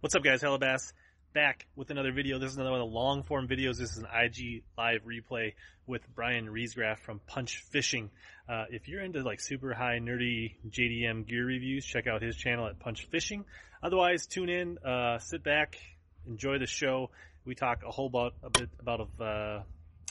What's up, guys? Hellabass back with another video. This is another one of the long form videos. This is an IG live replay with Brian Riesgraf from Punch Fishing. Uh, if you're into like super high nerdy JDM gear reviews, check out his channel at Punch Fishing. Otherwise, tune in, uh, sit back, enjoy the show. We talk a whole about a bit about of uh,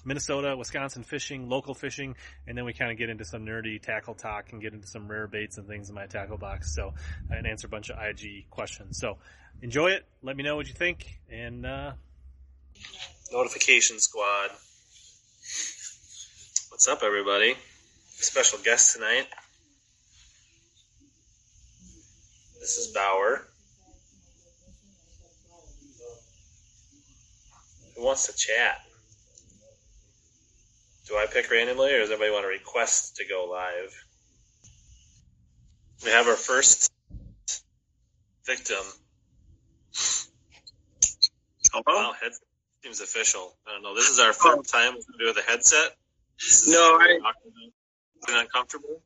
Minnesota, Wisconsin fishing, local fishing, and then we kind of get into some nerdy tackle talk and get into some rare baits and things in my tackle box. So, and answer a bunch of IG questions. So, enjoy it. Let me know what you think, and uh, Notification Squad. What's up, everybody? Special guest tonight. This is Bauer. Who wants to chat? Do I pick randomly, or does anybody want to request to go live? We have our first victim. Hello? Wow, head seems official. I don't know. This is our third time doing the headset. No, I- been uncomfortable.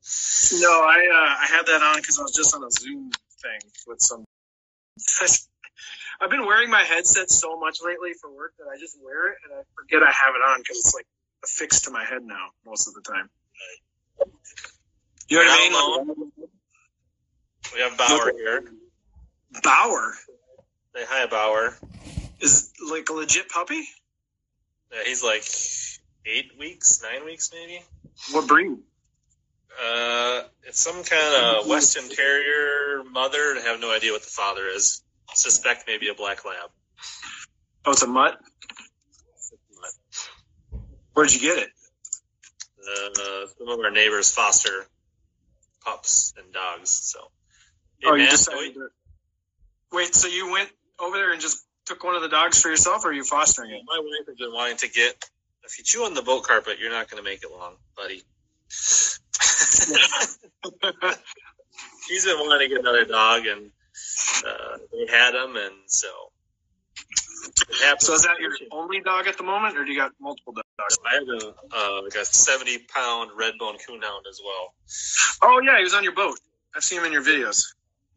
No, I uh, I had that on because I was just on a Zoom thing with some. I've been wearing my headset so much lately for work that I just wear it and I forget I have it on because it's like affixed to my head now most of the time. You know what I mean? We have Bauer here. Bauer Say hi, Bauer. is like a legit puppy. Yeah, he's like eight weeks, nine weeks maybe. What breed? Uh, it's some kind of Western Terrier mother. I have no idea what the father is. Suspect maybe a black lab. Oh, it's a mutt. Where'd you get it? Uh, some of our neighbors foster pups and dogs. So, Hey, oh, you decided. To... Wait, so you went over there and just took one of the dogs for yourself, or are you fostering it? my wife has been wanting to get. If you chew on the boat carpet, you're not going to make it long, buddy. She's been wanting to get another dog, and uh, they had him, and so. So is that your only dog at the moment, or do you got multiple dogs? I have a uh, like a seventy pound red bone coonhound as well. Oh yeah, he was on your boat. I've seen him in your videos.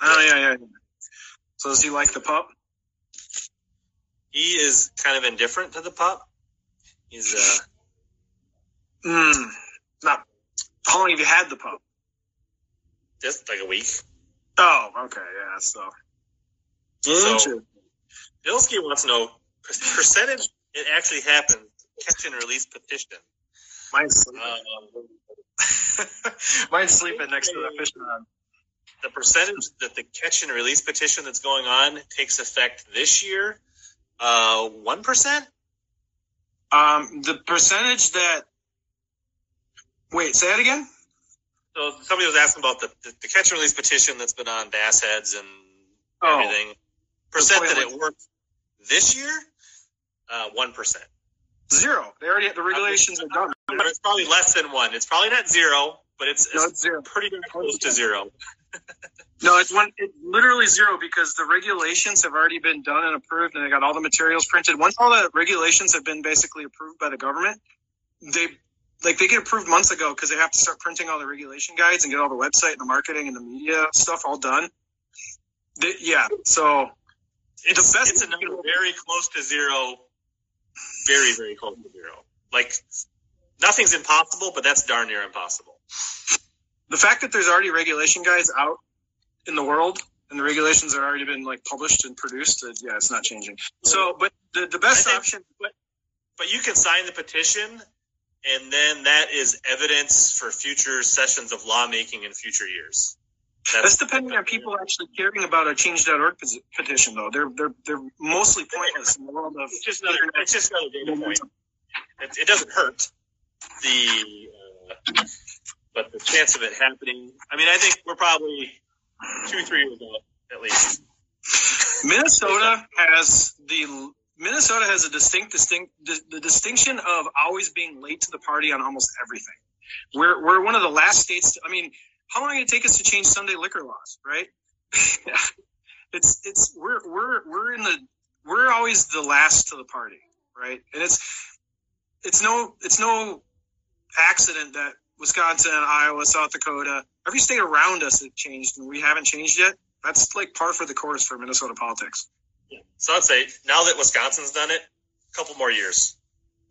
Oh yeah, yeah. yeah. So does he like the pup? He is kind of indifferent to the pup. He's uh, Hmm. Not. How long have you had the pup? just like a week. Oh, okay, yeah. So. So Bilski wants to know percentage. It actually happened. Catch and release petition. Mine's sleeping. Um, Mine's sleeping next to the fish pond. the percentage that the catch and release petition that's going on takes effect this year, uh, one percent. Um, the percentage that. Wait, say that again. So somebody was asking about the, the, the catch and release petition that's been on bass heads and Oh. everything. Percent that it worked this year, uh, one percent. Zero. They already the regulations are done. But it's probably less than one. It's probably not zero, but it's, No, it's zero. pretty darn close to zero. No, it's one. It's literally zero because the regulations have already been done and approved, and they got all the materials printed. Once all the regulations have been basically approved by the government, they like they get approved months ago because they have to start printing all the regulation guides and get all the website and the marketing and the media stuff all done. They, yeah, so It's, The best- it's a number very close to zero. Very, very close to zero. Like, nothing's impossible, but that's darn near impossible. the fact that there's already regulation guys out in the world and the regulations have already been like published and produced, uh, yeah, it's not changing. So, but the, the best think- option. But you can sign the petition, and then that is evidence for future sessions of lawmaking in future years. That's depending on people actually caring about a change.org petition, though. They're they're they're mostly pointless in the world of It's just another. It's just another data point. It, it doesn't hurt the, uh, but the chance of it happening. I mean, I think we're probably two, three years out at least. Minnesota has the Minnesota has a distinct distinct the, the distinction of always being late to the party on almost everything. We're we're one of the last states. To, I mean, how long did it take us to change Sunday liquor laws? Right? it's it's we're we're we're in the we're always the last to the party, right? And it's it's no it's no accident that Wisconsin, Iowa, South Dakota, every state around us have changed and we haven't changed yet. That's like par for the course for Minnesota politics. Yeah. So I'd say now that Wisconsin's done it, a couple more years,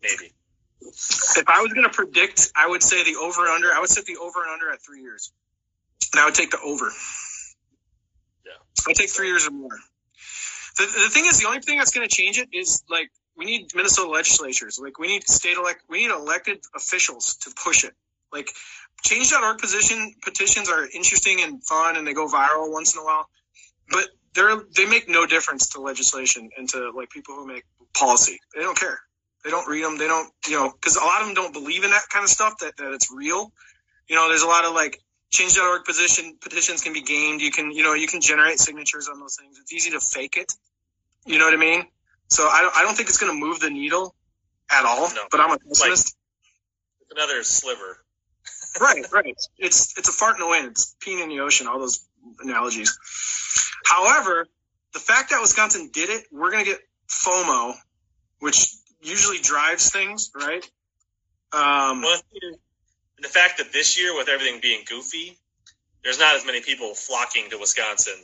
maybe. If I was going to predict, I would say the over and under. I would set the over and under at three years, and I would take the over. Yeah. I'd take three years or more. The, the thing is, the only thing that's going to change it is like we need Minnesota legislatures. Like we need state elect, we need elected officials to push it. Like change.org position petitions are interesting and fun, and they go viral once in a while, but they're they make no difference to legislation and to like people who make policy. They don't care. They don't read them. They don't, you know, because a lot of them don't believe in that kind of stuff that, that it's real. You know, there's a lot of like change.org position petitions can be gamed. You can, you know, you can generate signatures on those things. It's easy to fake it. You know what I mean? So I don't, I don't think it's going to move the needle at all. No. But I'm a pessimist. It's another sliver. right, right. It's it's a fart in the wind. It's peeing in the ocean. All those analogies. However, the fact that Wisconsin did it, we're going to get FOMO, which usually drives things, right? Um, Well, and the fact that this year, with everything being goofy, there's not as many people flocking to Wisconsin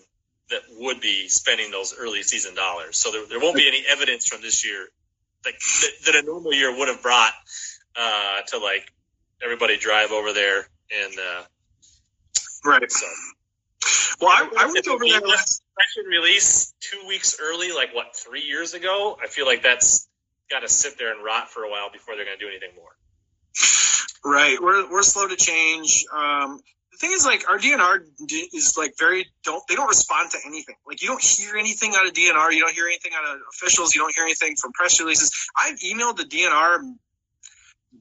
that would be spending those early season dollars. So there, there won't be any evidence from this year like that, that a normal year would have brought uh, to like everybody drive over there and uh, right. so. Well, I, I went over there last. Section release two weeks early, like what three years ago. I feel like that's got to sit there and rot for a while before they're going to do anything more. Right, we're we're slow to change. Um, the thing is, like our DNR is like very don't they don't respond to anything. Like you don't hear anything out of DNR. You don't hear anything out of officials. You don't hear anything from press releases. I've emailed the DNR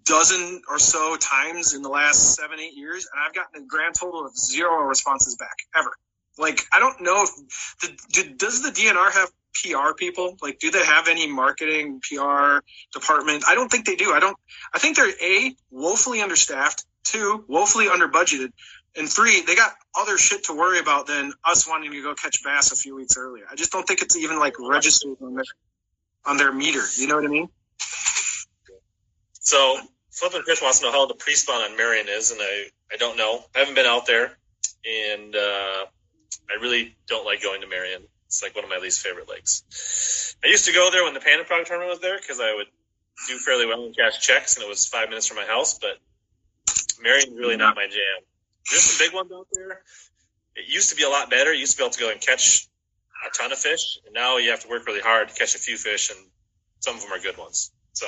dozen or so times in the last seven eight years, and I've gotten a grand total of zero responses back ever. Like I don't know if the, do, does the DNR have PR people? Like, do they have any marketing PR department? I don't think they do. I don't. I think they're a woefully understaffed, two woefully underbudgeted, and three they got other shit to worry about than us wanting to go catch bass a few weeks earlier. I just don't think it's even like registered on their on their meter. You know what I mean? So Flip and Fish wants to know how the pre-spawn on Marion is, and I, I don't know. I haven't been out there, and uh, I really don't like going to Marion. It's like one of my least favorite lakes. I used to go there when the Panda Prog tournament was there because I would do fairly well and cash checks, and it was five minutes from my house. But Marion's really not my jam. There's some big ones out there. It used to be a lot better. You used to be able to go and catch a ton of fish, and now you have to work really hard to catch a few fish, and some of them are good ones. So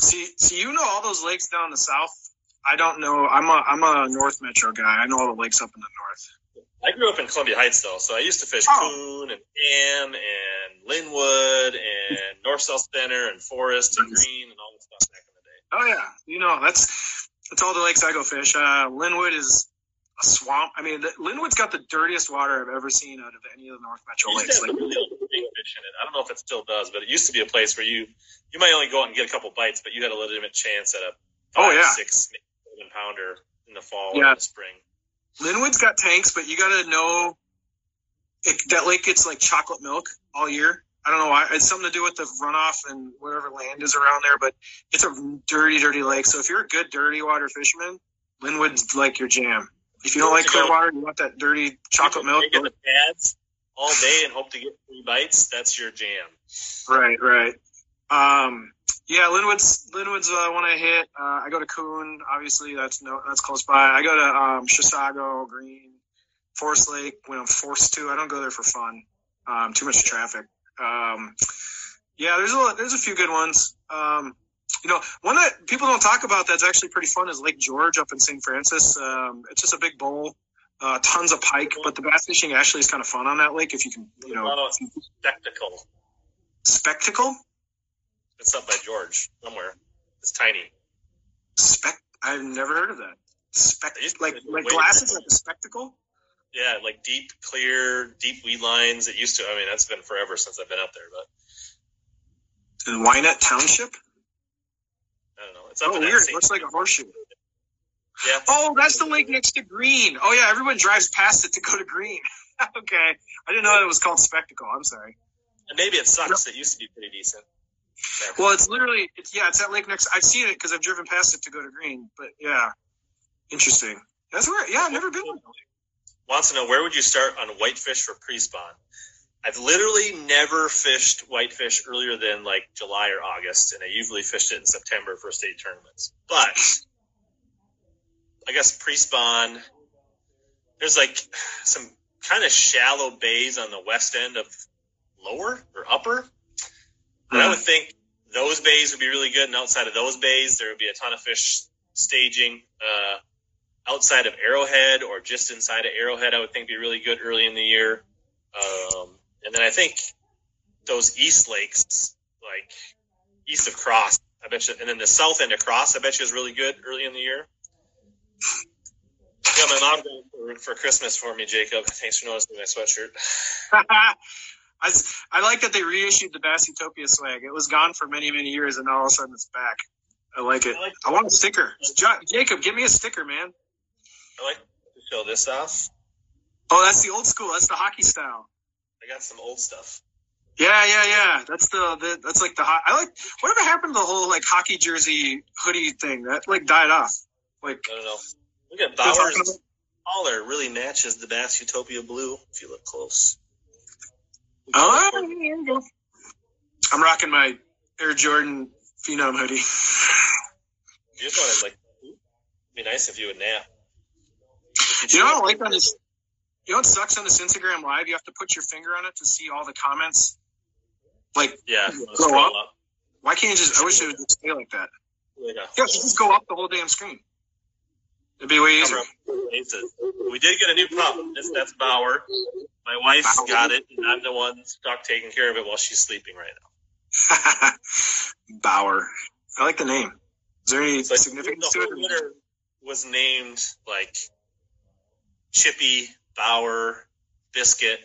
See, see, you know all those lakes down in the south. I don't know. I'm a I'm a North Metro guy. I know all the lakes up in the north. I grew up in Columbia Heights, though, so I used to fish Oh. Coon and Ham and Linwood and North South Center and Forest and Green and all that stuff back in the day. Oh yeah, you know that's that's all the lakes I go fish. Uh, Linwood is a swamp. I mean, the, Linwood's got the dirtiest water I've ever seen out of any of the North Metro It used lakes. Like, really old big fish in it. I don't know if it still does, but it used to be a place where you you might only go out and get a couple bites, but you had a legitimate chance at a Oh, five, yeah. six, seven pounder in the fall or Yeah. in the spring. Linwood's got tanks, but you got to know it, that lake gets like chocolate milk all year. I don't know why. It's something to do with the runoff and whatever land is around there, but it's a dirty, dirty lake. So if you're a good dirty water fisherman, Linwood's like your jam. If you don't like clear water, you want that dirty chocolate milk. The pads all day and hope to get three bites. That's your jam. Right, right. Um, yeah, Linwood's Linwood's uh, one I hit. Uh, I go to Coon, obviously that's no that's close by. I go to um, Chisago, Green, Forest Lake when I'm forced to. I don't go there for fun. Um, too much traffic. Um, yeah, there's a there's a few good ones. Um, you know, one that people don't talk about that's actually pretty fun is Lake George up in St. Francis. Um, it's just a big bowl, uh, tons of pike, but the bass fishing actually is kind of fun on that lake if you can, you know, spectacle. spectacle. It's up by George somewhere. It's tiny. Spec. I've never heard of that. Spec. They used to Like like glasses, like a spectacle. Yeah, like deep, clear, deep weed lines. It used to. I mean, that's been forever since I've been up there, but In Wyanett Township. I don't know. It's up Oh, in that weird. same- Looks like a horseshoe. Yeah. Oh, that's the lake next to Green. Oh yeah, everyone drives past it to go to Green. okay, I didn't know it was called Spectacle. I'm sorry. And maybe it sucks. It used to be pretty decent. Well, it's literally, it's yeah, it's that lake next. I've seen it because I've driven past it to go to Green. But yeah, interesting. That's where. Yeah, I've never been. Wants to know where would you start on whitefish for pre-spawn? I've literally never fished whitefish earlier than like July or August, and I usually fished it in September for state tournaments. But I guess pre-spawn, there's like some kind of shallow bays on the west end of lower or upper. And I would think those bays would be really good, and outside of those bays, there would be a ton of fish staging. Uh, outside of Arrowhead or just inside of Arrowhead, I would think be really good early in the year. Um, and then I think those east lakes, like east of Cross, I bet you, and then the south end of Cross, I bet you is really good early in the year. Yeah, my mom got for, for Christmas for me, Jacob. Thanks for noticing my sweatshirt. I, I like that they reissued the Bass Utopia swag. It was gone for many, many years, and now all of a sudden it's back. I like it. I like I want a sticker. Jo- Jacob, give me a sticker, man. I like to show this off. Oh, that's the old school. That's the hockey style. I got some old stuff. Yeah, yeah, yeah. That's the, the that's like the hot. I like whatever happened to the whole like hockey jersey hoodie thing that like died off. Like I don't know. Look at They're collar really matches the Bass Utopia blue if you look close. Oh, there you go. I'm rocking my Air Jordan Phenom hoodie. You just want to like be nice if you would nap. If You know what I like on this? You know what sucks on this Instagram live? You have to put your finger on it to see all the comments. Like, Yeah, Go up. up. why can't you just? I wish it would just stay like that. Like a- Yeah, just go up the whole damn screen. It'd be way easier. We did get a new pup. This, that's Bauer. My wife Bauer. got it, and I'm the one stuck taking care of it while she's sleeping right now. Bauer. I like the name. Is there any like significance the to it? litter was named like Chippy, Bauer, Biscuit,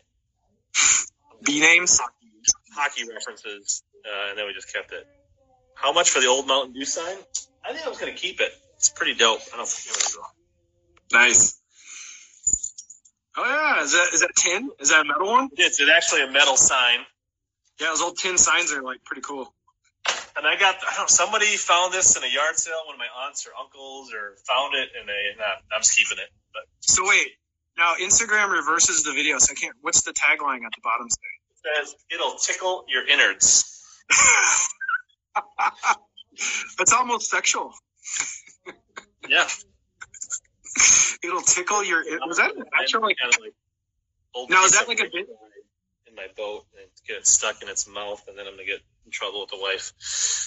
B names? hockey references, uh, and then we just kept it. How much for the old Mountain Dew sign? I think I was going to keep it. It's pretty dope. I don't know. What it's wrong. Nice. Oh yeah, is that is that tin? Is that a metal one? It's, it's actually a metal sign. Yeah, those old tin signs are like pretty cool. And I got, I don't know, somebody found this in a yard sale, one of my aunts or uncles, or found it, and they, nah, I'm just keeping it. But So wait, now Instagram reverses the video, so I can't. What's the tagline at the bottom say? it says, it'll tickle your innards. That's almost sexual. Yeah. It'll tickle your. Was that an actual like? Kind of like old Now, is that like a bit- In my boat, and get it stuck in its mouth, and then I'm going to get in trouble with the wife.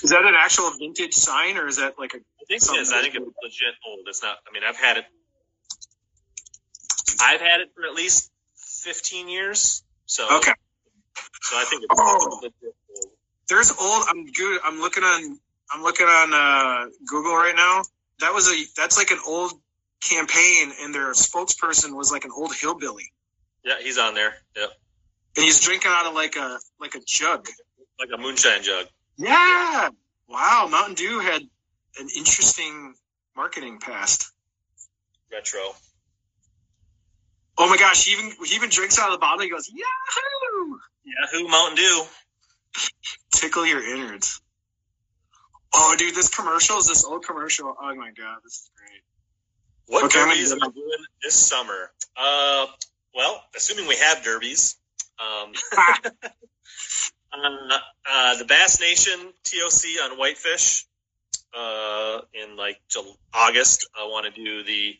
Is that an actual vintage sign, or is that like a? I think it is. I think it's legit old. It's not. I mean, I've had it. I've had it for at least fifteen years. So Okay. So I think it's Oh. legit old. There's old. I'm good. I'm looking on. I'm looking on uh, Google right now. That was a. That's like an old campaign, and their spokesperson was like an old hillbilly, Yeah, he's on there. Yep, and he's drinking out of like a like a jug. like a moonshine jug. Yeah. Wow. Mountain Dew had an interesting marketing past. Retro. Oh my gosh. He even he even drinks out of the bottle. He goes, Yahoo! Yahoo Mountain Dew. Tickle your innards. Oh, dude, this commercial is this old commercial. Oh my god, this is great. What I'm derbies gonna- are doing this summer? Uh, well, assuming we have derbies. Um, uh, uh, the Bass Nation TOC on Whitefish uh, in like Jul- August. I want to do the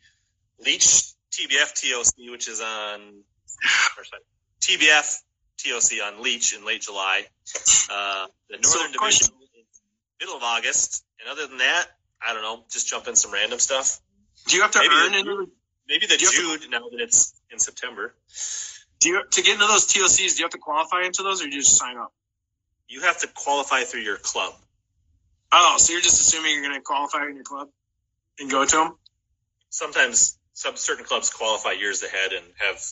Leech TBF TOC, which is on or sorry, TBF TOC on Leech in late July. Uh, the Northern question- Division in middle of August. And other than that, I don't know. Just jump in some random stuff. Do you have to Maybe earn the- into Maybe the you have to- now that it's in September. do you to get into those TOCs, do you have to qualify into those or do you just sign up? You have to qualify through your club. Oh, so you're just assuming you're gonna qualify in your club and go to them? Sometimes some certain clubs qualify years ahead and have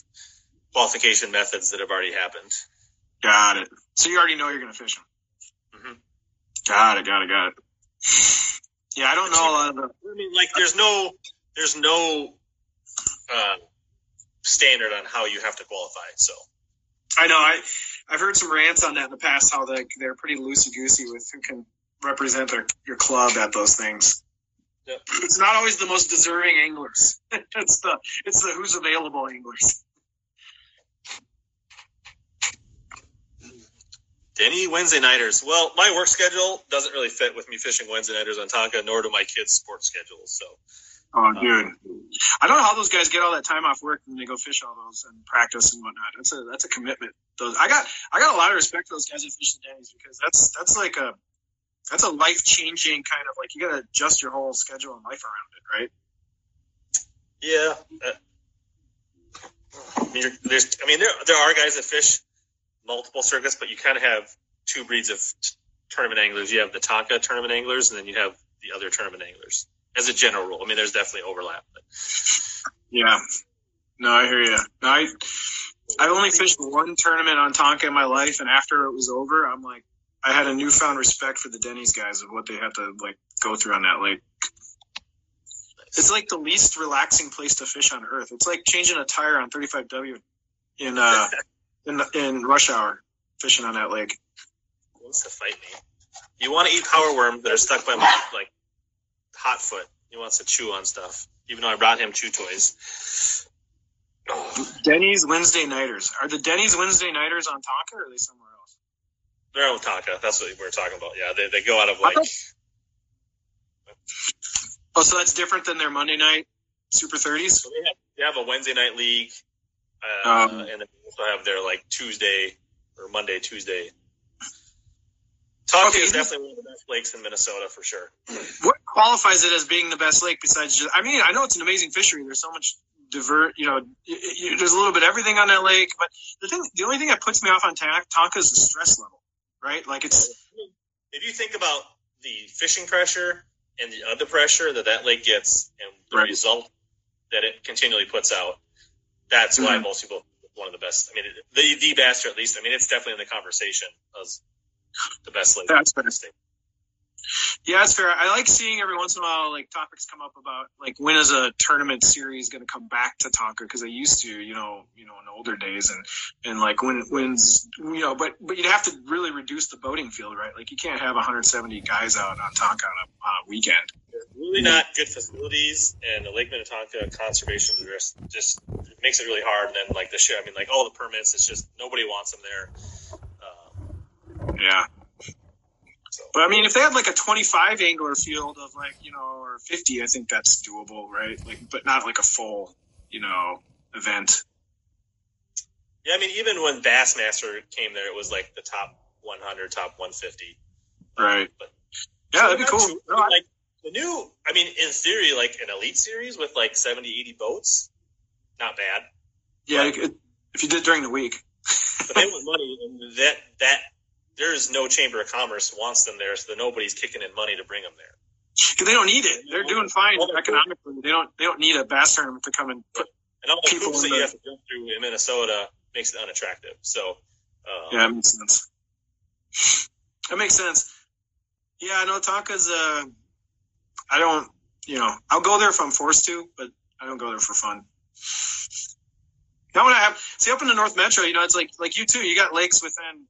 qualification methods that have already happened. Got it. So you already know you're gonna fish them. Mhm. Got it. Got it. Got it. Yeah, I don't know a lot of the. I mean, like there's no there's no uh, standard on how you have to qualify. So I know. I I've heard some rants on that in the past. How they they're pretty loosey goosey with who can represent their your club at those things. Yep. It's not always the most deserving anglers. it's the it's the who's available anglers. Denny Wednesday nighters? Well, my work schedule doesn't really fit with me fishing Wednesday nighters on Tonka, nor do my kids' sports schedules. So, Oh, dude, I don't know how those guys get all that time off work and they go fish all those and practice and whatnot. That's a that's a commitment. Those I got I got a lot of respect for those guys that fish the Denny's because that's that's like a that's a life changing kind of like you got to adjust your whole schedule and life around it, right? yeah. Uh, I mean, there's, I mean, there there are guys that fish multiple circuits, but you kind of have two breeds of t- tournament anglers. You have the Tonka tournament anglers, and then you have the other tournament anglers. As a general rule, I mean, there's definitely overlap. But Yeah. No, I hear you. No, I I only fished one tournament on Tonka in my life, and after it was over, I'm like, I had a newfound respect for the Denny's guys of what they have to like go through on that lake. It's like the least relaxing place to fish on earth. It's like changing a tire on 35W in uh in in rush hour fishing on that lake. Wants to fight me. You want to eat power worms that are stuck by my like hot foot. He wants to chew on stuff, even though I brought him chew toys. Denny's Wednesday nighters. Are the Denny's Wednesday nighters on Tonka or are they somewhere else? they're on Tonka. That's what we're talking about. Yeah, they, they go out of like Oh, so that's different than their Monday night Super 30s? so they have they have a Wednesday night league, uh, Um, and then they also have their like Tuesday or Monday Tuesday. Tonka Okay. is definitely one of the best lakes in Minnesota for sure. what qualifies it as being the best lake besides just i mean i know it's an amazing fishery there's so much divert you know there's a little bit of everything on that lake but the thing the only thing that puts me off on tonka is the stress level right like it's If you think about the fishing pressure and the other pressure that that lake gets and the Right. result that it continually puts out, that's why Mhm. most people one of the best. I mean, the the Baster at least. I mean, it's definitely in the conversation as the best lake. That's fair. state. yeah it's fair i like seeing every once in a while like topics come up about like when is a tournament series going to come back to tonka because they used to you know you know in older days and and like when when's you know but but you'd have to really reduce the boating field right like you can't have 170 guys out on tonka on a, on a weekend Really not good facilities, and the Lake Minnetonka conservation just just makes it really hard. And then like the shit, I mean, like all the permits, it's just nobody wants them there. Yeah so But I mean, if they had like a 25 angler field of like, you know, or 50, I think that's doable, right? Like, but not like a full, you know, event. Yeah, I mean, even when Bassmaster came there, it was like the top 100, top 150. Right. But Yeah, that'd be cool. No, I- like the new, I mean, in theory, like an elite series with like 70, 80 boats, not bad. yeah, it- if you did during the week. But they want money, and that that there's no chamber of commerce wants them there, so nobody's kicking in money to bring them there. 'Cause they don't need it. They're doing fine economically. They don't. They don't need a bass tournament to come and put. And all the People hoops that in you the- have to go through in Minnesota makes it unattractive. So, uh, Yeah, that makes sense. That makes sense. Yeah, no, Tonka's. Uh, I don't. You know, I'll go there if I'm forced to, but I don't go there for fun. Now when I have see up in the North Metro, you know, it's like like you too. You got lakes within.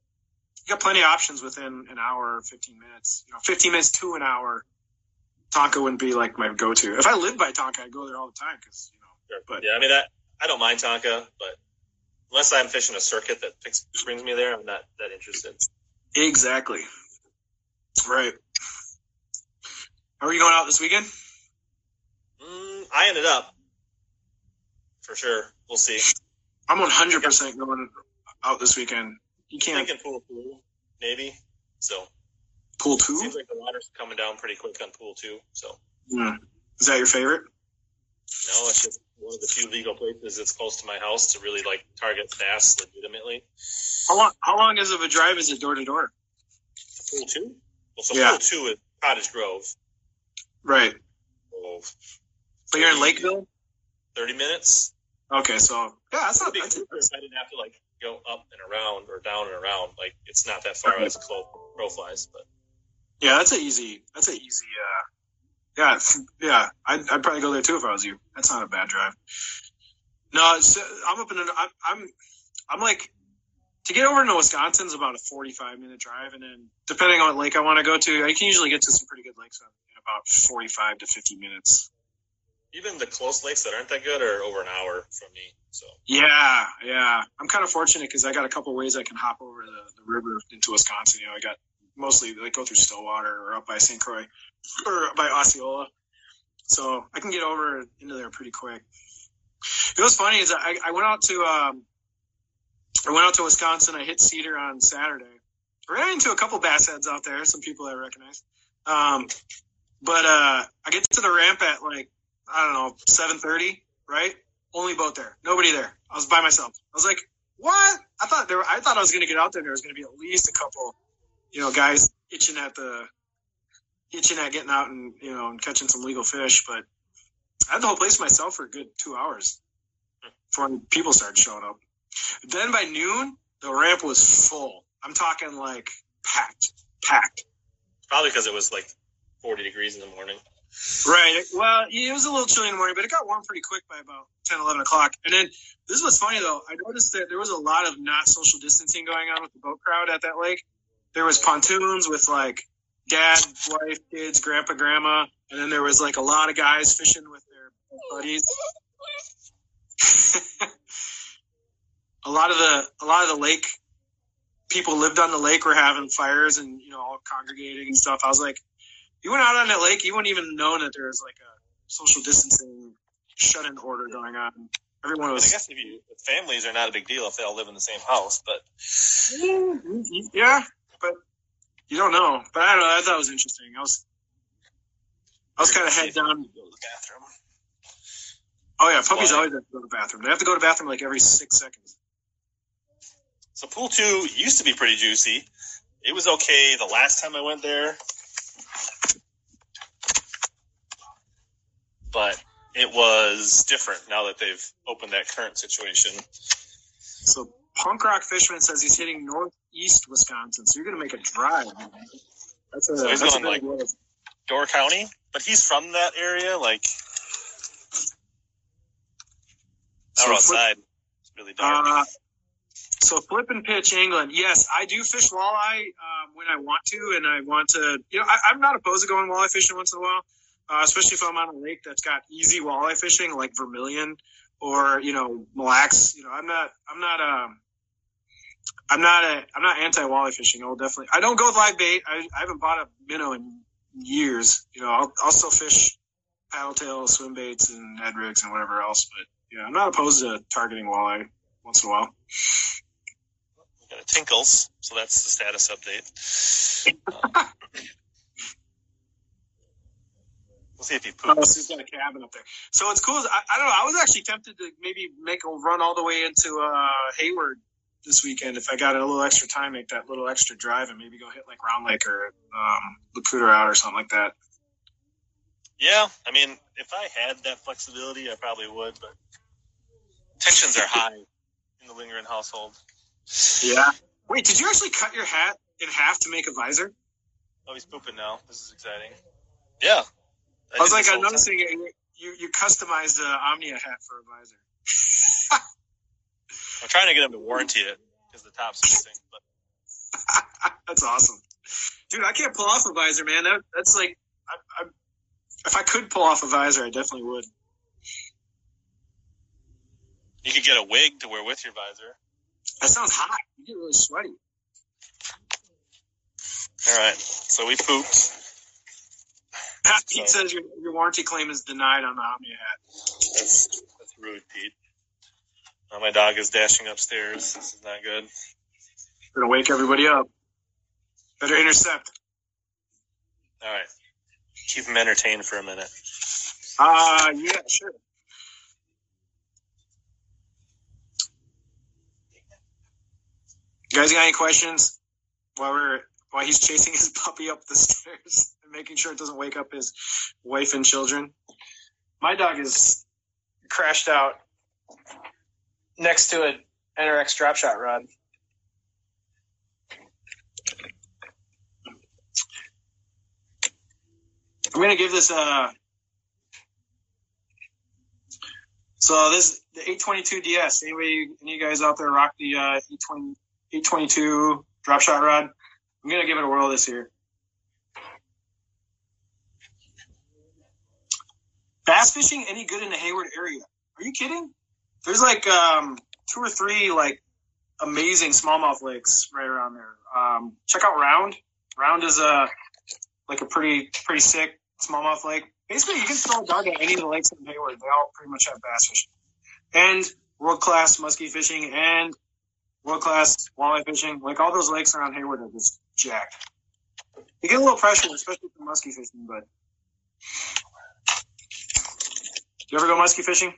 You got plenty of options within an hour, fifteen minutes. You know, fifteen minutes to an hour. Tonka wouldn't be like my go-to. If I lived by Tonka, I'd go there all the time because you know. Sure. But- yeah, I mean, I, I don't mind Tonka, but unless I'm fishing a circuit that picks, brings me there, I'm not that interested. Exactly. Right. How Are you going out this weekend? Mm, I ended up for sure. We'll see. I'm 100% going out this weekend. You can't Thinking pool two, maybe. So pool two. seems like the water's coming down pretty quick on pool two. So Hmm. Is that your favorite? no, it's just one of the few legal places that's close to my house to really like target bass legitimately. How long? How long is of a drive is it door to door? Pool two. Well, so Yeah. pool two is Cottage Grove. Right. So So you're in Lakeville. Thirty minutes. Okay, so yeah, that's not Big. I didn't have to like go up and around or down and around. Like it's not that far as close crow flies, but Yeah, that's a easy. That's a easy. Uh, yeah, yeah. I'd, I'd probably go there too if I was you. That's not a bad drive. No, I'm up in. An, I'm, I'm. I'm like to get over to Wisconsin is about a 45 minute drive, and then depending on what lake I want to go to, I can usually get to some pretty good lakes in about 45 to 50 minutes. Even the close lakes that aren't that good are over an hour from me. So Yeah, yeah. I'm kind of fortunate because I got a couple ways I can hop over the, the river into Wisconsin. You know, I got mostly like go through Stillwater or up by St. Croix or by Osceola. So I can get over into there pretty quick. It was funny is I, I went out to um, I went out to Wisconsin. I hit Cedar on Saturday. Ran into a couple bass heads out there, some people I recognize. Um, but uh, I get to the ramp at like I don't know seven thirty, right? Only boat there, nobody there. I was by myself. I was like, what? I thought there. Were, I thought I was going to get out there. and There was going to be at least a couple, you know, guys itching at the itching at getting out and you know and catching some legal fish. But I had the whole place myself for a good two hours before people started showing up. Then by noon, the ramp was full. I'm talking like packed, packed. probably because it was like 40 degrees in the morning. Right. Well, it was a little chilly in the morning, but it got warm pretty quick by about 10, 11 o'clock. And then this was funny though. I noticed that there was a lot of not social distancing going on with the boat crowd at that lake. There was pontoons with like dad, wife, kids, grandpa, grandma, and then there was like a lot of guys fishing with their buddies. a lot of the a lot of the lake people lived on the lake were having fires and you know all congregating and stuff. I was like, you went out on that lake, you wouldn't even know that there was like a social distancing shut-in order going on. Everyone was. I guess if you families are not a big deal if they all live in the same house, but mm-hmm. yeah, but you don't know. But I don't know. I thought it was interesting. I was I was kind of head down. Go to the bathroom. Oh yeah, puppies Why? always have to go to the bathroom. They have to go to the bathroom like every six seconds. So pool two used to be pretty juicy. It was okay the last time I went there, but it was different now that they've opened that current situation. So Punk Rock Fishman says he's hitting northeast Wisconsin. So you're gonna make a drive. That's a, So he's that's going, like. Door County, but he's from that area. Like So out outside, it's really dark. Uh, so flip and pitch England. Yes, I do fish walleye um, when I want to, and I want to. You know, I, I'm not opposed to going walleye fishing once in a while, uh, especially if I'm on a lake that's got easy walleye fishing like Vermilion or you know Mille Lacs. You know, I'm not. I'm not. Um, I'm not a. I'm not anti walleye fishing. I'll definitely. I don't go with live bait. I, I haven't bought a minnow in years. You know, I'll, I'll still fish paddle tail, swim baits, and head rigs and whatever else. But yeah, I'm not opposed to targeting walleye once in a while. We got a Tinkles, so that's the status update. Uh, we'll see if he Oh, poops. so he's got a cabin up there. So it's cool. I, I don't know. I was actually tempted to maybe make a run all the way into uh, Hayward this weekend if I got a little extra time, make that little extra drive and maybe go hit like Round Lake or um, Laputa out or something like that. Yeah, I mean, if I had that flexibility, I probably would, but tensions are high in the Lingering household. Yeah. Wait, did you actually cut your hat in half to make a visor? Oh, he's pooping now. This is exciting. Yeah. I, was like, I'm whole time. noticing you, you, you customized the Omnia hat for a visor. I'm trying to get him to warranty it because the top's missing. But That's awesome, dude. I can't pull off a visor, man. That, that's like, I, I, if I could pull off a visor, I definitely would. you could get a wig to wear with your visor. That sounds hot. You get really sweaty. All right. So we pooped. Pete says your, your warranty claim is denied on the Omnia hat. That's that's rude, Pete. Now my dog is dashing upstairs. This is not good. Gonna wake everybody up. Better intercept. All right. Keep him entertained for a minute. Uh yeah, sure. You guys got any questions while we're while he's chasing his puppy up the stairs and making sure it doesn't wake up his wife and children? My dog is crashed out next to an NRX drop shot rod. I'm gonna give this a. So this the 822 DS. Anybody, any of you guys out there rock the uh, 820, 822 drop shot rod? I'm gonna give it a whirl this year. bass fishing any good in the Hayward area? Are you kidding? There's like um, two or three like amazing smallmouth lakes right around there. Um, check out Round. Round is a like a pretty pretty sick smallmouth lake. Basically, you can throw a dog at any of the lakes in Hayward. They all pretty much have bass fishing and world class muskie fishing and world class walleye fishing. Like all those lakes around Hayward are just jacked. You get a little pressure, especially for muskie fishing, but you ever go muskie fishing?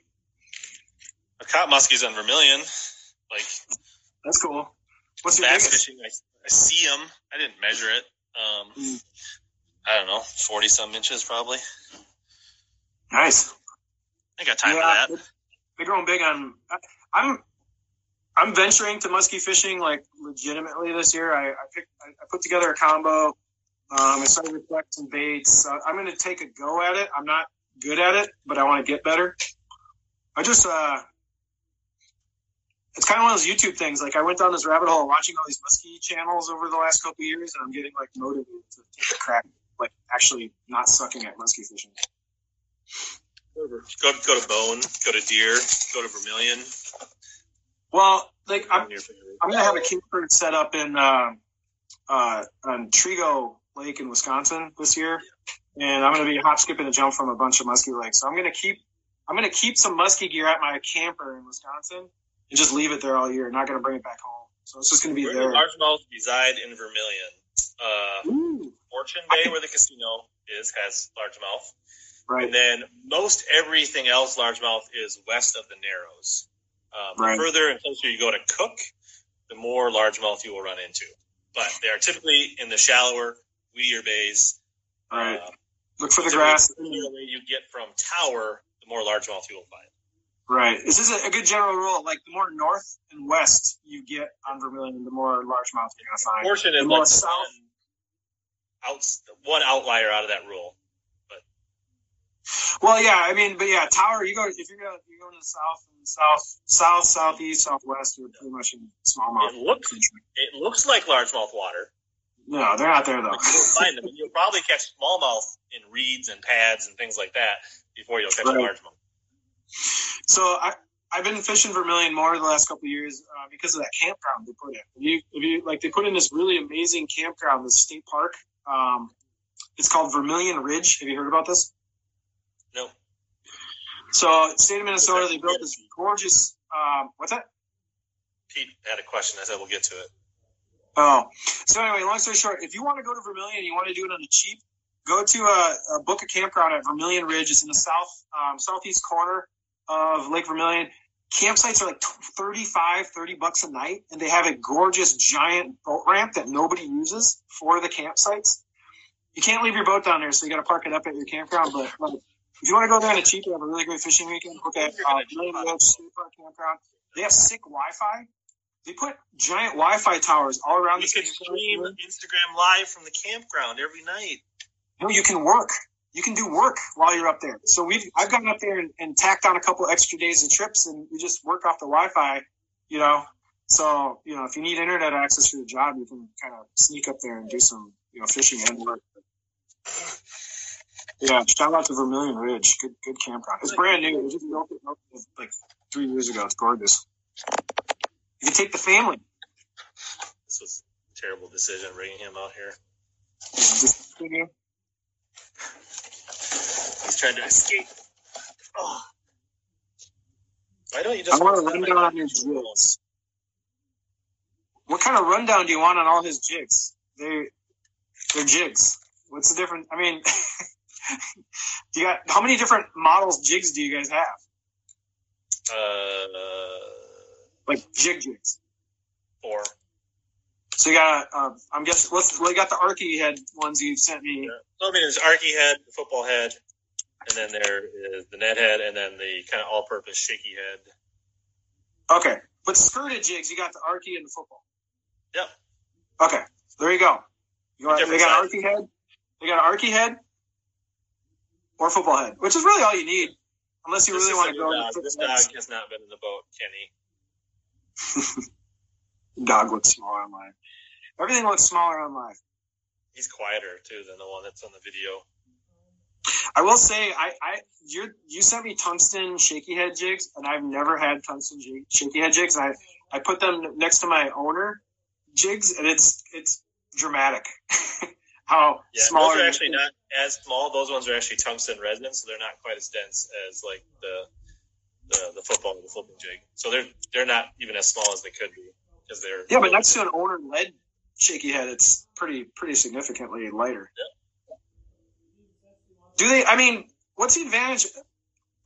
I caught muskies on Vermilion. Like That's cool. What's your bass biggest? fishing, I, I see them. I didn't measure it. Um, Mm. I don't know, forty some inches probably. Nice. I got time yeah, for that. they're going big on. I'm I'm venturing to muskie fishing like legitimately this year. I I, picked, I, put together a combo. Um, I started to collect some baits. Uh, I'm going to take a go at it. I'm not good at it, but I want to get better. I just uh, it's kind of one of those YouTube things. Like I went down this rabbit hole watching all these muskie channels over the last couple of years, and I'm getting like motivated to take a crack, like actually not sucking at muskie fishing. Go go to bone, go to deer, go to Vermilion. Well, like I'm I'm gonna have a camper set up in uh, uh, on Trego Lake in Wisconsin this year, and I'm gonna be hop skipping a jump from a bunch of muskie lakes. So I'm gonna keep I'm gonna keep some muskie gear at my camper in Wisconsin and just leave it there all year. Not gonna bring it back home. So it's just gonna be Where there. largemouth reside in Vermilion? Uh, Ooh, Fortune Bay, where the casino is, has largemouth. right. And then most everything else largemouth is west of the Narrows. Um, Right. The further and closer you go to Cook, the more largemouth you will run into. But they are typically in the shallower, weedier bays. Right. Uh, Look for the grass. The away you get from Tower, the more largemouth you will find. Right. This is a, a good general rule. Like the more north and west you get on Vermilion, the more largemouth you're gonna find. Fortune is The more like south- one, outs, one outlier out of that rule. Well, yeah, I mean, but yeah, Tower. You go if you're going you're going to the south south, south, southeast, southwest. You're pretty much in smallmouth. It looks it looks like largemouth water. No, they're not there though. You won't find them. You'll probably catch smallmouth in reeds and pads and things like that before you'll catch a Right. largemouth. So I I've been fishing Vermilion more the last couple of years uh, because of that campground they put in. If you, if you like, they put in this really amazing campground, this state park. Um, it's called Vermilion Ridge. Have you heard about this? So, state of Minnesota, they built this gorgeous. Um, what's that? Pete had a question. I said we'll get to it. Oh, so anyway, long story short, if you want to go to Vermilion and you want to do it on the cheap, go to a, a book a campground at Vermilion Ridge. It's in the south um, southeast corner of Lake Vermilion. Campsites are like 35, 30 bucks a night, and they have a gorgeous giant boat ramp that nobody uses for the campsites. You can't leave your boat down there, so you got to park it up at your campground. But like, if you want to go there on a cheap, you have a really great fishing weekend. Book at uh, Vermilion Ridge State Park Campground. They have sick Wi-Fi. They put giant Wi-Fi towers all around You can stream Instagram live from the campground every night. No, you can work. You can do work while you're up there. So we've I've gone up there and, and tacked on a couple extra days of trips, and we just work off the Wi-Fi. You know, so you know if you need internet access for your job, you can kind of sneak up there and do some you know fishing and work. Yeah, shout out to Vermilion Ridge. Good good campground. It's brand new. We just built it like three years ago. It's gorgeous. You can take the family. This was a terrible decision bringing him out here. He's trying to escape. Oh. Why don't you just? I want to run down on his jigs. What kind of rundown do you want on all his jigs? They, they're jigs. What's the difference? I mean, do you got how many different models jigs do you guys have? Uh, Like jig jigs. four. So you got, uh, I'm guessing, what's, well, you got the Arky head ones you sent me. Yeah. So, I mean, there's Arky head, the football head, and then there is the net head, and then the kind of all-purpose shaky head. Okay. But skirted jigs, you got the Arky and the football. Yep. Okay. There you go. You got, they got an. Arky head. They got an Arky head or football head, which is really all you need. Unless you This really want to go. dog. This dog has not been in the boat, Kenny. Dog looks smaller on live. Everything looks smaller on live. He's quieter too than the one that's on the video. I will say, I, I you you sent me tungsten shaky head jigs, and I've never had tungsten j- shaky head jigs. I I put them next to my owner jigs, and it's it's dramatic. How Yeah, small those are actually not as small. Those ones are actually tungsten resin, so they're not quite as dense as like the the, the football the flipping jig. So they're they're not even as small as they could be because they're Yeah, but next to an owner lead shaky head, it's pretty pretty significantly lighter. Yeah. Do they? I mean, what's the advantage?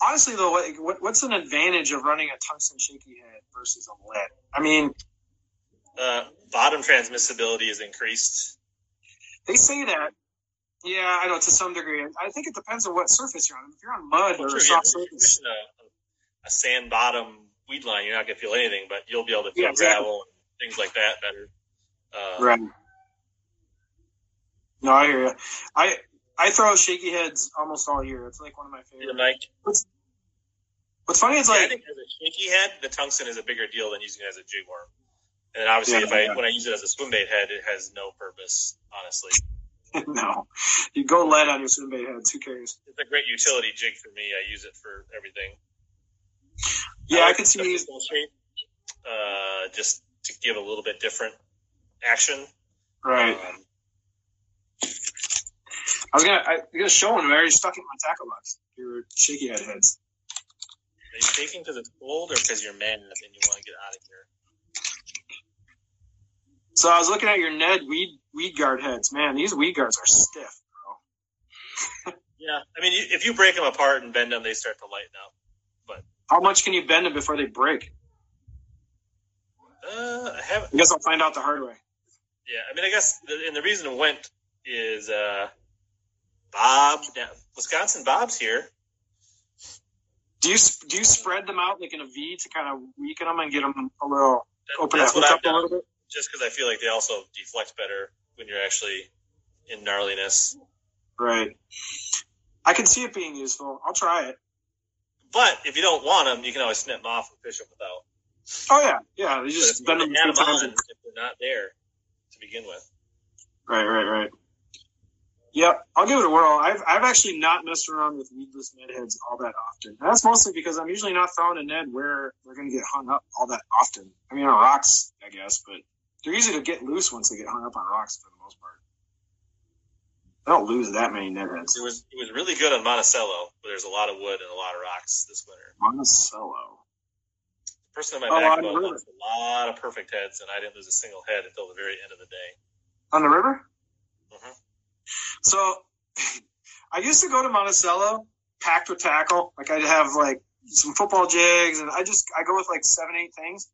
Honestly, though, what, what what's an advantage of running a tungsten shaky head versus a lead? I mean, uh, bottom transmissibility is increased. They say that. Yeah, I know to some degree. I think it depends on what surface you're on. If you're on mud Well, or a yeah, soft if you're surface, a, a sand bottom weed line, you're not gonna feel anything, but you'll be able to feel Yeah, exactly. gravel and things like that better. Uh, right? No, I hear you. I I throw shaky heads almost all year. It's like one of my yeah, favorite. Mike. What's funny is Yeah, I like think as a shaky head, the tungsten is a bigger deal than using it as a jig worm. And then obviously, Yeah, if I yeah. when I use it as a swim bait head, it has no purpose. Honestly, no, you go lead on your swim bait heads. Who cares? it's a great utility jig for me. I use it for everything. Yeah, I like could see the these. uh, just to give a little bit different action. Right. Um, I was gonna, I was gonna show them. I already stuck it in my tackle box. Your shaky head heads. are you taking because it's cold or because you're mad and you want to get out of here? So I was looking at your Ned weed weed guard heads. Man, these weed guards are stiff. Yeah, I mean, if you break them apart and bend them, they start to lighten up. But how much can you bend them before they break? Uh, I haven't. I guess I'll find out the hard way. Yeah, I mean, I guess, the, and the reason it went is uh, Bob, Wisconsin Bob's here. Do you do you spread them out like in a V to kind of weaken them and get them a little That- open that's that what I've up a little bit? Just because I feel like they also deflect better when you're actually in gnarliness. Right. I can see it being useful. I'll try it. But if you don't want them, you can always snip them off and fish them without. Oh yeah, yeah. But just if bend them add three them times. on and- if they're not there to begin with. Right, right, right. Yep, I'll give it a whirl. I've I've actually not messed around with weedless Ned heads all that often. And that's mostly because I'm usually not throwing a Ned where they're going to get hung up all that often. I mean, on rocks, I guess, but they're easy to get loose once they get hung up on rocks for the most part. I don't lose that many Ned heads. It was it was really good on Monticello, but there's a lot of wood and a lot of rocks this winter. Monticello. The person in my Oh, back boat lost a lot of perfect heads, and I didn't lose a single head until the very end of the day. On the river? Mhm. So I used to go to Monticello packed with tackle. Like I'd have like some football jigs and I just I go with like seven, eight things.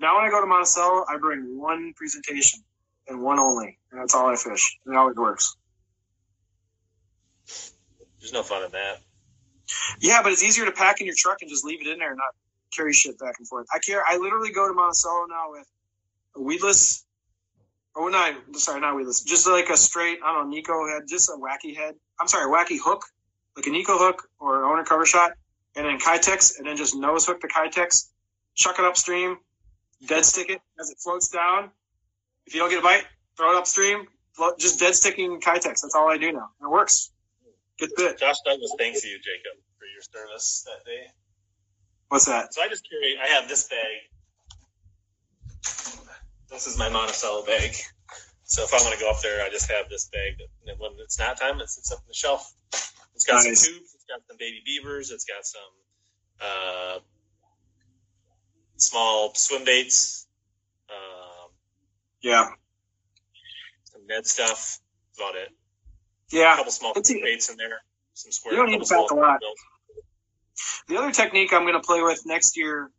Now when I go to Monticello, I bring one presentation and one only. And that's all I fish. And it always works. There's no fun in that. Yeah, but it's easier to pack in your truck and just leave it in there and not carry shit back and forth. I care I literally go to Monticello now with a weedless Oh not sorry, not weedless. Just like a straight, I don't know, Neko head, just a wacky head. I'm sorry, wacky hook, like a Neko hook or owner cover shot, and then Keitech, and then just nose hook the Keitech, chuck it upstream, dead stick it as it floats down. If you don't get a bite, throw it upstream, just dead sticking Keitech. That's all I do now. It works. Good bit. Josh Douglas thanks you, Jacob, for your service that day. What's that? So I just carry. I have this bag. This is my Monticello bag. So if I want to go up there, I just have this bag. That, and when it's not time, it sits up on the shelf. It's got Nice. some tubes. It's got some baby beavers. It's got some uh, small swim baits. Um, Yeah. some Ned stuff. That's about it. A Yeah. couple small It's- baits in there. Some square. You don't need to pack a lot. bills. The other technique I'm going to play with next year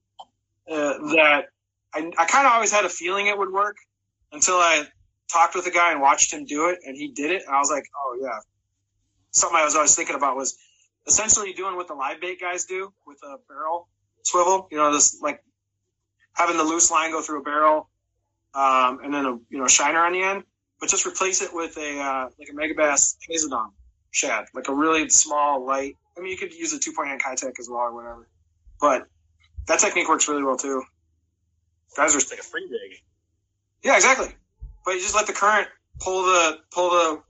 uh, that I, I kind of always had a feeling it would work until I talked with a guy and watched him do it, and he did it, and I was like, oh yeah. Something I was always thinking about was essentially doing what the live bait guys do with a barrel swivel. You know, this like having the loose line go through a barrel, um, and then a you know shiner on the end, but just replace it with a uh, like a Megabass Hazedong shad, like a really small, light. I mean, you could use a 2.9 Keitech as well or whatever, but that technique works really well too. Guys are like a free rig. yeah, exactly. But you just let the current pull the pull the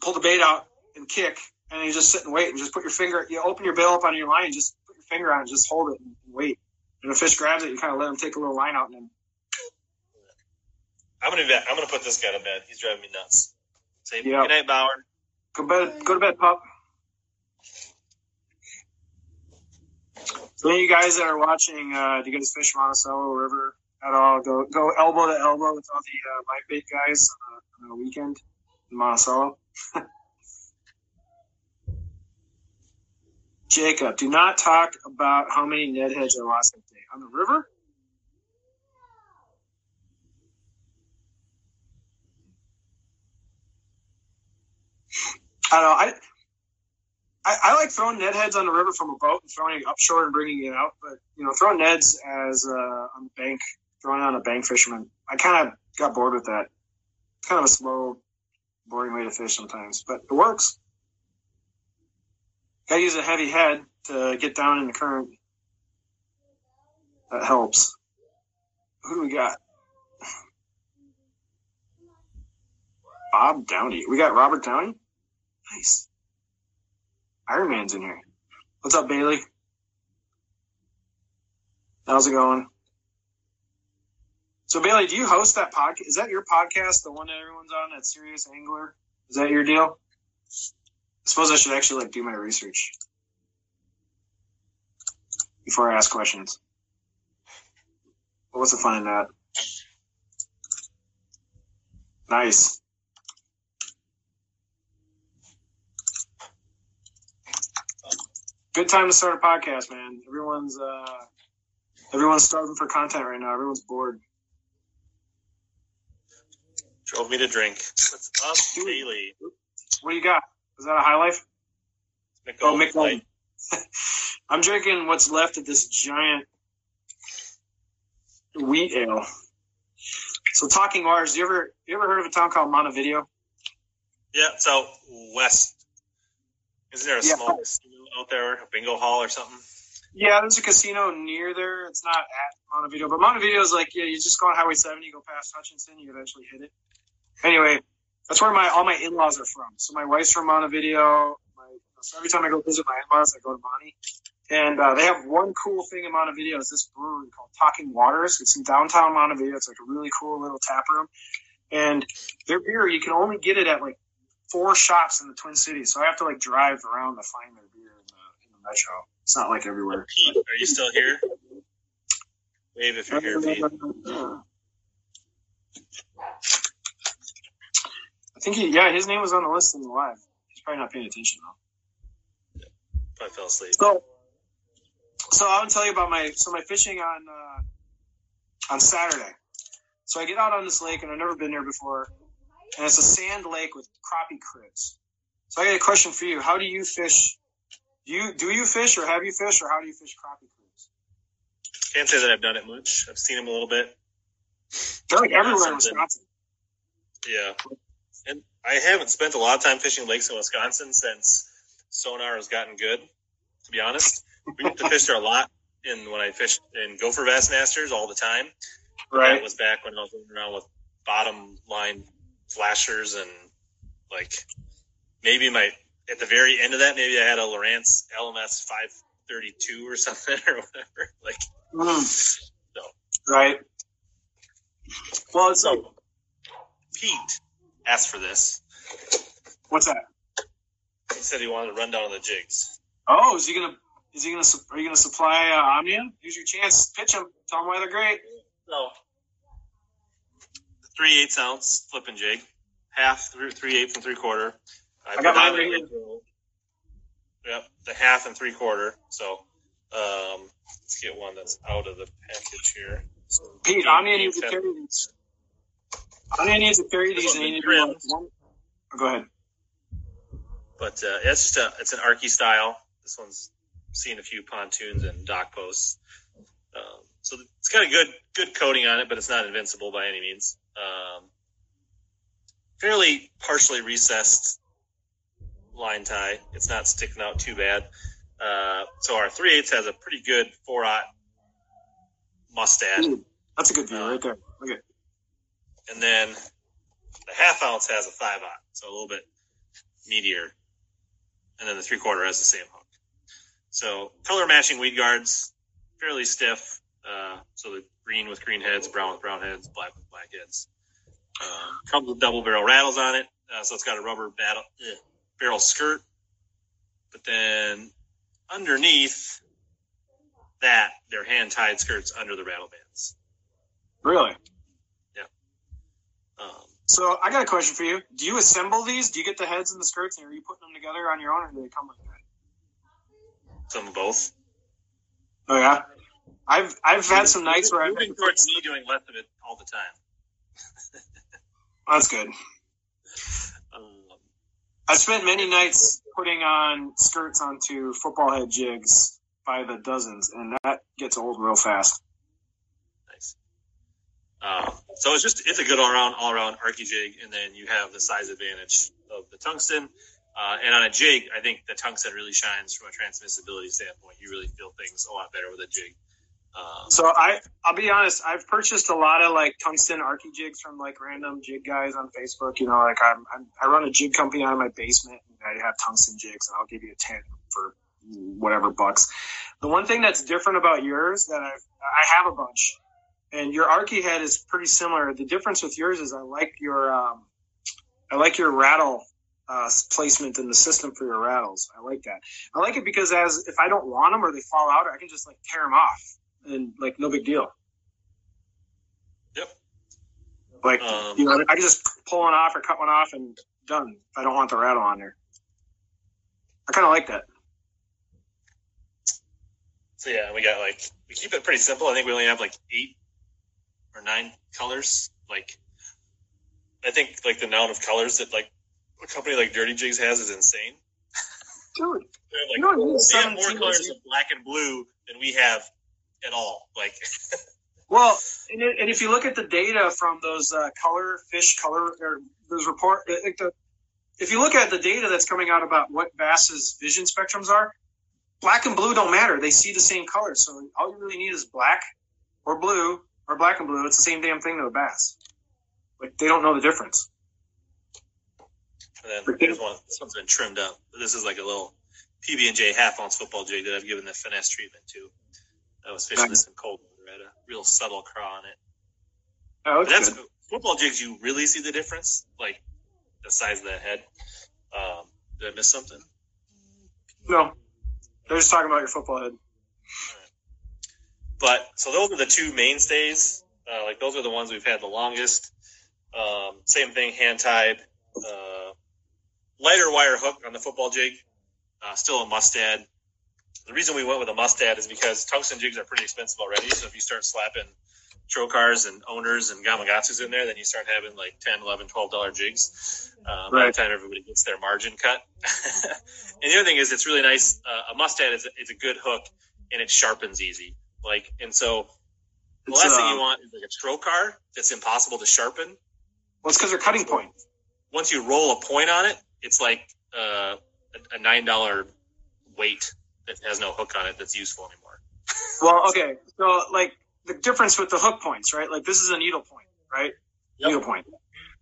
pull the bait out and kick, and you just sit and wait and just put your finger. You open your bill up on your line, and just put your finger on it, and just hold it and wait. And if a fish grabs it, you kind of let him take a little line out, and then I'm gonna be, I'm gonna put this guy to bed. He's driving me nuts. Say Yeah. good night, Bauer. go bed. Go to bed, pup. So any of you guys that are watching, uh, do you guys fish Monticello River at all? Go go elbow to elbow with all the uh, live bait guys on a, on a weekend in Monticello. Jacob, do not talk about how many Ned heads I lost on the river. I don't know. I, I I like throwing Ned heads on the river from a boat and throwing it upshore and bringing it out. But you know, throwing Neds as uh, on the bank, throwing on a bank fisherman, I kind of got bored with that. Kind of a slow, boring way to fish sometimes, but it works. Got to use a heavy head to get down in the current. That helps. Who do we got? Bob Downey. We got Robert Downey. Nice. Iron Man's in here. What's up, Bailey? How's it going? So, Bailey, do you host that podcast? Is that your podcast, the one that everyone's on, that Serious Angler? Is that your deal? I suppose I should actually like do my research before I ask questions. What's the fun in that? Nice. Good time to start a podcast, man. Everyone's uh everyone's starving for content right now. Everyone's bored. Drove me to drink. What's up, Bailey? What do you got? Is that a high life? Oh, Mich Golden I'm drinking what's left of this giant wheat ale. So talking waters, you ever you ever heard of a town called Montevideo? Yeah, it's out west. Isn't there a Yeah. small casino out there, a bingo hall or something? Yeah, there's a casino near there. It's not at Montevideo, but Montevideo is like yeah, you just go on Highway 70, you go past Hutchinson, you eventually hit it. Anyway, that's where my all my in-laws are from. So my wife's from Montevideo. My, so every time I go visit my in-laws, I go to Monty. And uh, they have one cool thing in Montevideo. It's this brewery called Talking Waters. It's in downtown Montevideo. It's like a really cool little tap room. And their beer, you can only get it at like four shops in the Twin Cities. So I have to like drive around to find their beer in the, in the metro. It's not like everywhere. Pete, are you still here? Wave if you're here, Pete. I think he, yeah, his name was on the list in the live. He's probably not paying attention though. Probably fell asleep. So, so I'll tell you about my so my fishing on uh, on Saturday. So I get out on this lake and I've never been there before, and it's a sand lake with crappie cribs. So I got a question for you: How do you fish? Do you do you fish or have you fished or how do you fish crappie cribs? Can't say that I've done it much. I've seen them a little bit. They're like everywhere in Wisconsin. Yeah. And I haven't spent a lot of time fishing lakes in Wisconsin since sonar has gotten good, to be honest. We used to fish there a lot in when I fished in gopher bass masters all the time. That Right. was back when I was running around with bottom line flashers and like maybe my at the very end of that maybe I had a Lowrance LMS five thirty two or something or whatever. Like Mm. No. Right. Well, it's like, so Pete asked for this. what's that? He said he wanted to run down on the jigs. Oh, is he gonna? Is he gonna? Are you gonna supply uh, Omnia? Here's your chance. Pitch him. Tell him why they're great. So three eighths ounce flipping jig, half through three eighths and three quarter. I got mine right go- Yep, the half and three quarter. So um, let's get one that's out of the package here. So Pete, Omnia needs to carry these. Omnia needs to carry these, and you need to do like one. oh, Go ahead. But uh, it's just a, it's an Arky style. This one's seen a few pontoons and dock posts. Um, so it's got a good good coating on it, but it's not invincible by any means. Um, fairly partially recessed line tie. It's not sticking out too bad. Uh, so our three eighths has a pretty good four aught mustad, Ooh, That's a good view right there. Look at. and then the half ounce has a five aught, so a little bit meatier. and then the three quarter has the same. So color matching weed guards, fairly stiff. Uh, so the green with green heads, brown with brown heads, black with black heads. Um, comes with double barrel rattles on it, uh, so it's got a rubber battle, eh, barrel skirt. But then underneath that, they're hand tied skirts under the rattle bands. Really? Um, So I got a question for you. Do you assemble these? Do you get the heads and the skirts, and are you putting them together on your own, or do they come like that? Some both. Oh yeah. I've I've had some nights where I've moving towards me doing less of it all the time. that's good. Um, I've spent many nights putting on skirts onto football head jigs by the dozens, and that gets old real fast. Nice. Um, so it's just it's a good all around all around arky jig, and then you have the size advantage of the tungsten. Uh, and on a jig, I think the tungsten really shines from a transmissibility standpoint. You really feel things a lot better with a jig. Um, So I I'll be honest, I've purchased a lot of like tungsten arky jigs from like random jig guys on Facebook. You know, like I'm, I'm I run a jig company out of my basement, and I have tungsten jigs, and I'll give you a ten for whatever bucks. The one thing that's different about yours that I've I have a bunch, and your arky head is pretty similar. The difference with yours is I like your um, I like your rattle uh, placement in the system for your rattles. I like that. I like it because as if I don't want them or they fall out, I can just like tear them off and like no big deal. Yep. Like Um, you know, I can just pull one off or cut one off and done. I don't want the rattle on there. I kind of like that. so yeah, we got like we keep it pretty simple. I think we only have like eight or nine colors. Like I think like the amount of colors that like a company like Dirty Jigs has is insane. Dude, like you need they have more colors of black and blue than we have at all. Like Well, and, it- and if you look at the data from those uh, color fish color or those report, the, if you look at the data that's coming out about what bass's vision spectrums are, black and blue don't matter. They see the same color, so all you really need is black or blue or black and blue. It's the same damn thing to a bass. Like they don't know the difference. And then here's one. This one's been trimmed up. This is like a little PB and J half ounce football jig that I've given the finesse treatment to. I was fishing Nice. this in cold water. Had a real subtle craw on it. Oh, that's football jigs. You really see the difference, like the size of that head. Um, did I miss something? No, they're just talking about your football head. But so those are the two mainstays. Uh, like those are the ones we've had the longest. Um, same thing, hand tied. Uh, lighter wire hook on the football jig. Uh, still a mustad. The reason we went with a mustad is because tungsten jigs are pretty expensive already. So if you start slapping Trokars and owners and gamakatsus in there, then you start having like 10, 11, 12 dollar jigs. Uh, by the time everybody gets their margin cut. and the other thing is it's really nice. Uh, a mustad is a, it's a good hook and it sharpens easy. Like, and so the It's, last thing uh, you want is like a Trokar that's impossible to sharpen. Well, it's because they're cutting point. Once you roll a point on it, it's like uh, a, a nine dollar weight that has no hook on it that's useful anymore. Well, okay. So, like, the difference with the hook points, right? Like, this is a needle point, right? Yep. Needle point.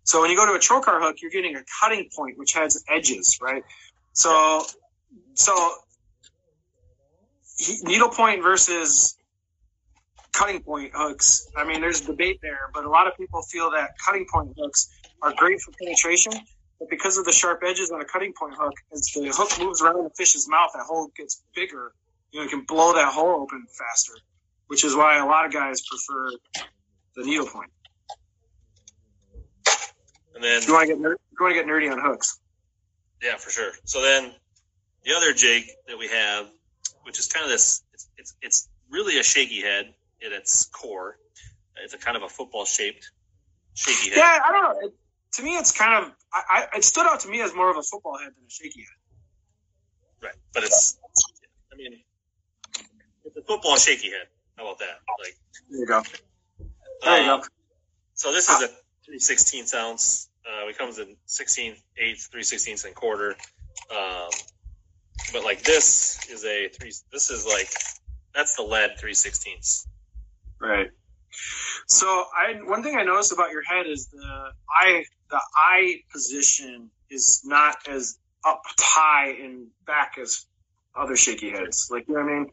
So, when you go to a Trokar hook, you're getting a cutting point, which has edges, right? So, so he- needle point versus cutting point hooks. I mean, there's debate there, but a lot of people feel that cutting point hooks are great for penetration, but because of the sharp edges on a cutting point hook, as the hook moves around the fish's mouth, that hole gets bigger. You know, you can blow that hole open faster, which is why a lot of guys prefer the needle point. And then you want to get ner- if you want to get nerdy on hooks. Yeah, for sure. So then the other jig that we have, which is kind of this, it's, it's, it's really a shaky head at its core. It's a kind of a football shaped shaky head. Yeah, I don't know. To me, it's kind of I, I, it stood out to me as more of a football head than a shaky head. Right. But it's, I mean, it's a football shaky head. How about that? Like, There you go. There you um, go. So this is a 3 16th ounce. Uh, it comes in 16th, 8th, 3 16ths, and quarter. Um, but like this is a three, this is like, that's the lead 3 16ths. Right. So I one thing I noticed about your head is the eye the eye position is not as up high and back as other shaky heads. Like you know what I mean?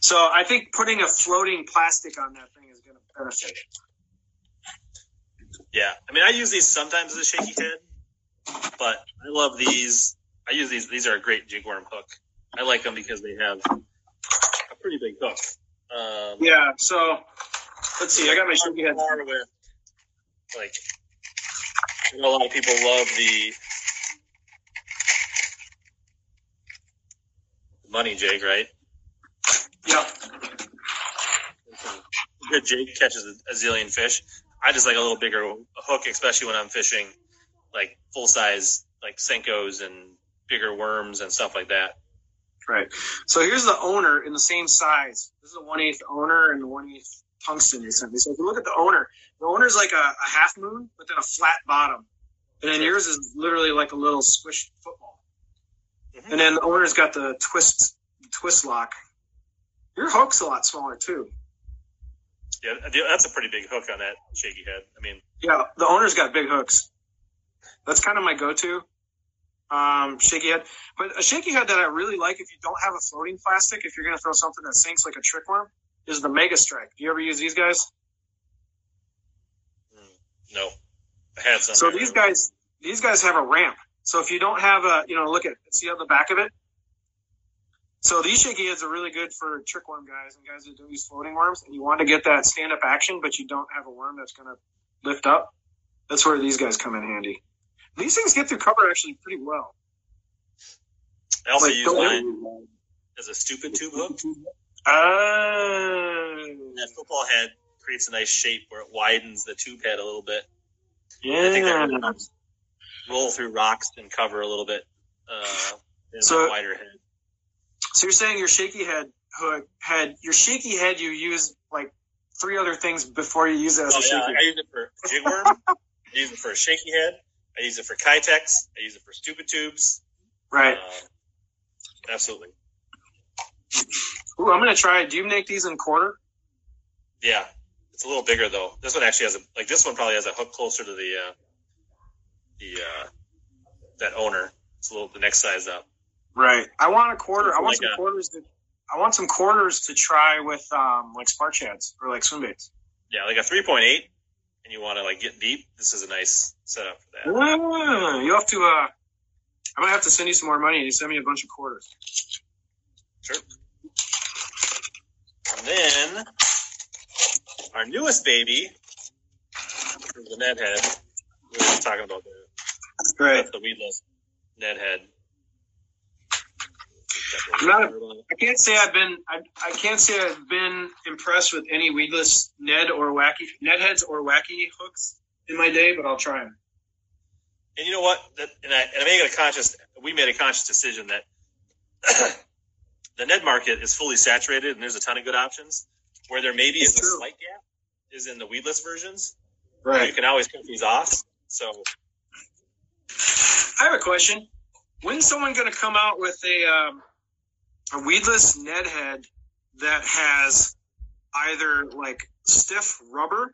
So I think putting a floating plastic on that thing is going to benefit. Yeah, I mean, I use these sometimes as a shaky head, but I love these. I use these. These are a great jigworm hook. I like them because they have a pretty big hook. Um, Yeah. So let's see. I got my shaky head. With like. A lot of people love the money Jake, right? Yeah. Good Jake catches a, a zillion fish. I just like a little bigger hook, especially when I'm fishing like full size like senkos and bigger worms and stuff like that. Right. So here's the owner in the same size. This is a one eighth owner and the one eighth tungsten they sent me. So if you look at the owner, the owner's like a, a half moon, but then a flat bottom. And then yours is literally like a little squished football. Mhm. And then the owner's got the twist twist lock. Your hook's a lot smaller too. Yeah, that's a pretty big hook on that shaky head. I mean, Yeah, the owner's got big hooks. That's kind of my go-to um, shaky head. But a shaky head that I really like, if you don't have a floating plastic, if you're going to throw something that sinks like a trick worm, is the Mega Strike. Do you ever use these guys? No, I had some. So these guys, these guys have a ramp. So if you don't have a, you know, look at see on the back of it. So these shaky heads are really good for trick worm guys and guys that do these floating worms, and you want to get that stand up action, but you don't have a worm that's going to lift up. That's where these guys come in handy. These things get through cover actually pretty well. I also Like, use mine as a stupid tube hook. Uh, That football head creates a nice shape where it widens the tube head a little bit. Yeah. I think that really helps roll through rocks and cover a little bit. Uh, So- a wider head. So you're saying your shaky head hook head, your shaky head, you use like three other things before you use it as Oh, a yeah, shaky. I use it for jigworm. I use it for a shaky head. I use it for Keitech. I use it for stupid tubes. Right. Uh, absolutely. Ooh, I'm gonna try. it. Do you make these in quarter? Yeah, it's a little bigger though. This one actually has a like this one probably has a hook closer to the uh, the uh, that owner. It's a little the next size up. Right. I want a quarter. I want Like some a- quarters. To, I want some quarters to try with um like spark shads or like swim baits. Yeah, like a three point eight, and you want to like get deep. This is a nice setup for that. Ah, you have to. uh I'm gonna have to send you some more money. and You send me a bunch of quarters. Sure. And then our newest baby the Ned head. We were just talking about the Right. the weedless Ned head. Not I can't say I've been. I, I can't say I've been impressed with any weedless Ned or wacky Ned heads or wacky hooks in my day, but I'll try them. And you know what? That, and, I, and I made a conscious. We made a conscious decision that the Ned market is fully saturated, and there's a ton of good options. Where there maybe is It's a slight gap is in the weedless versions. Right. You can always cut these off. So I have a question. When's someone going to come out with a um, a weedless Ned head that has either like stiff rubber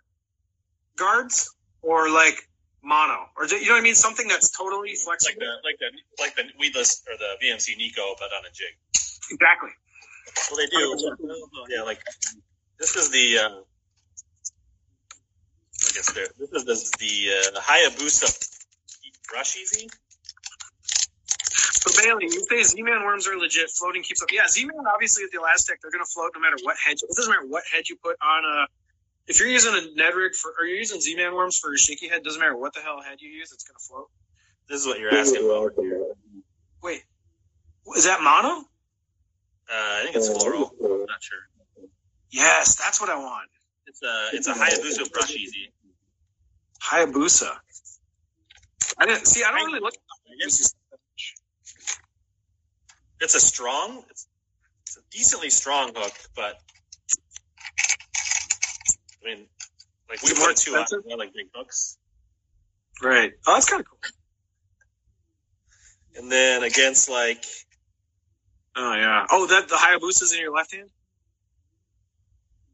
guards or like mono, or you know what I mean? Something that's totally like flexible. the like the like the weedless or the VMC Neko, but on a jig. Exactly. Well, they do. Yeah, like this is the. Uh, I guess there. This is the the, uh, the Hayabusa Brush Easy. So Bailey, you say Z-Man worms are legit. Floating keeps up. Yeah, Z-Man obviously with the elastic, they're gonna float no matter what head. It doesn't matter what head you put on a. If you're using a Ned rig for, or you're using Z-Man worms for your shaky head, doesn't matter what the hell head you use, it's gonna float. This is what you're asking about. Wait, is that mono? Uh, I think it's fluoro. I'm not sure. Yes, that's what I want. It's a it's a Hayabusa Brush Easy. Hayabusa. I didn't see. I don't really look. It's, it's a strong. It's, it's a decently strong hook, but I mean, like we Is it more put two on expensive? like big hooks, Right. Oh, that's kind of cool. and then against like Oh yeah. Oh, that the Hayabusa's in your left hand.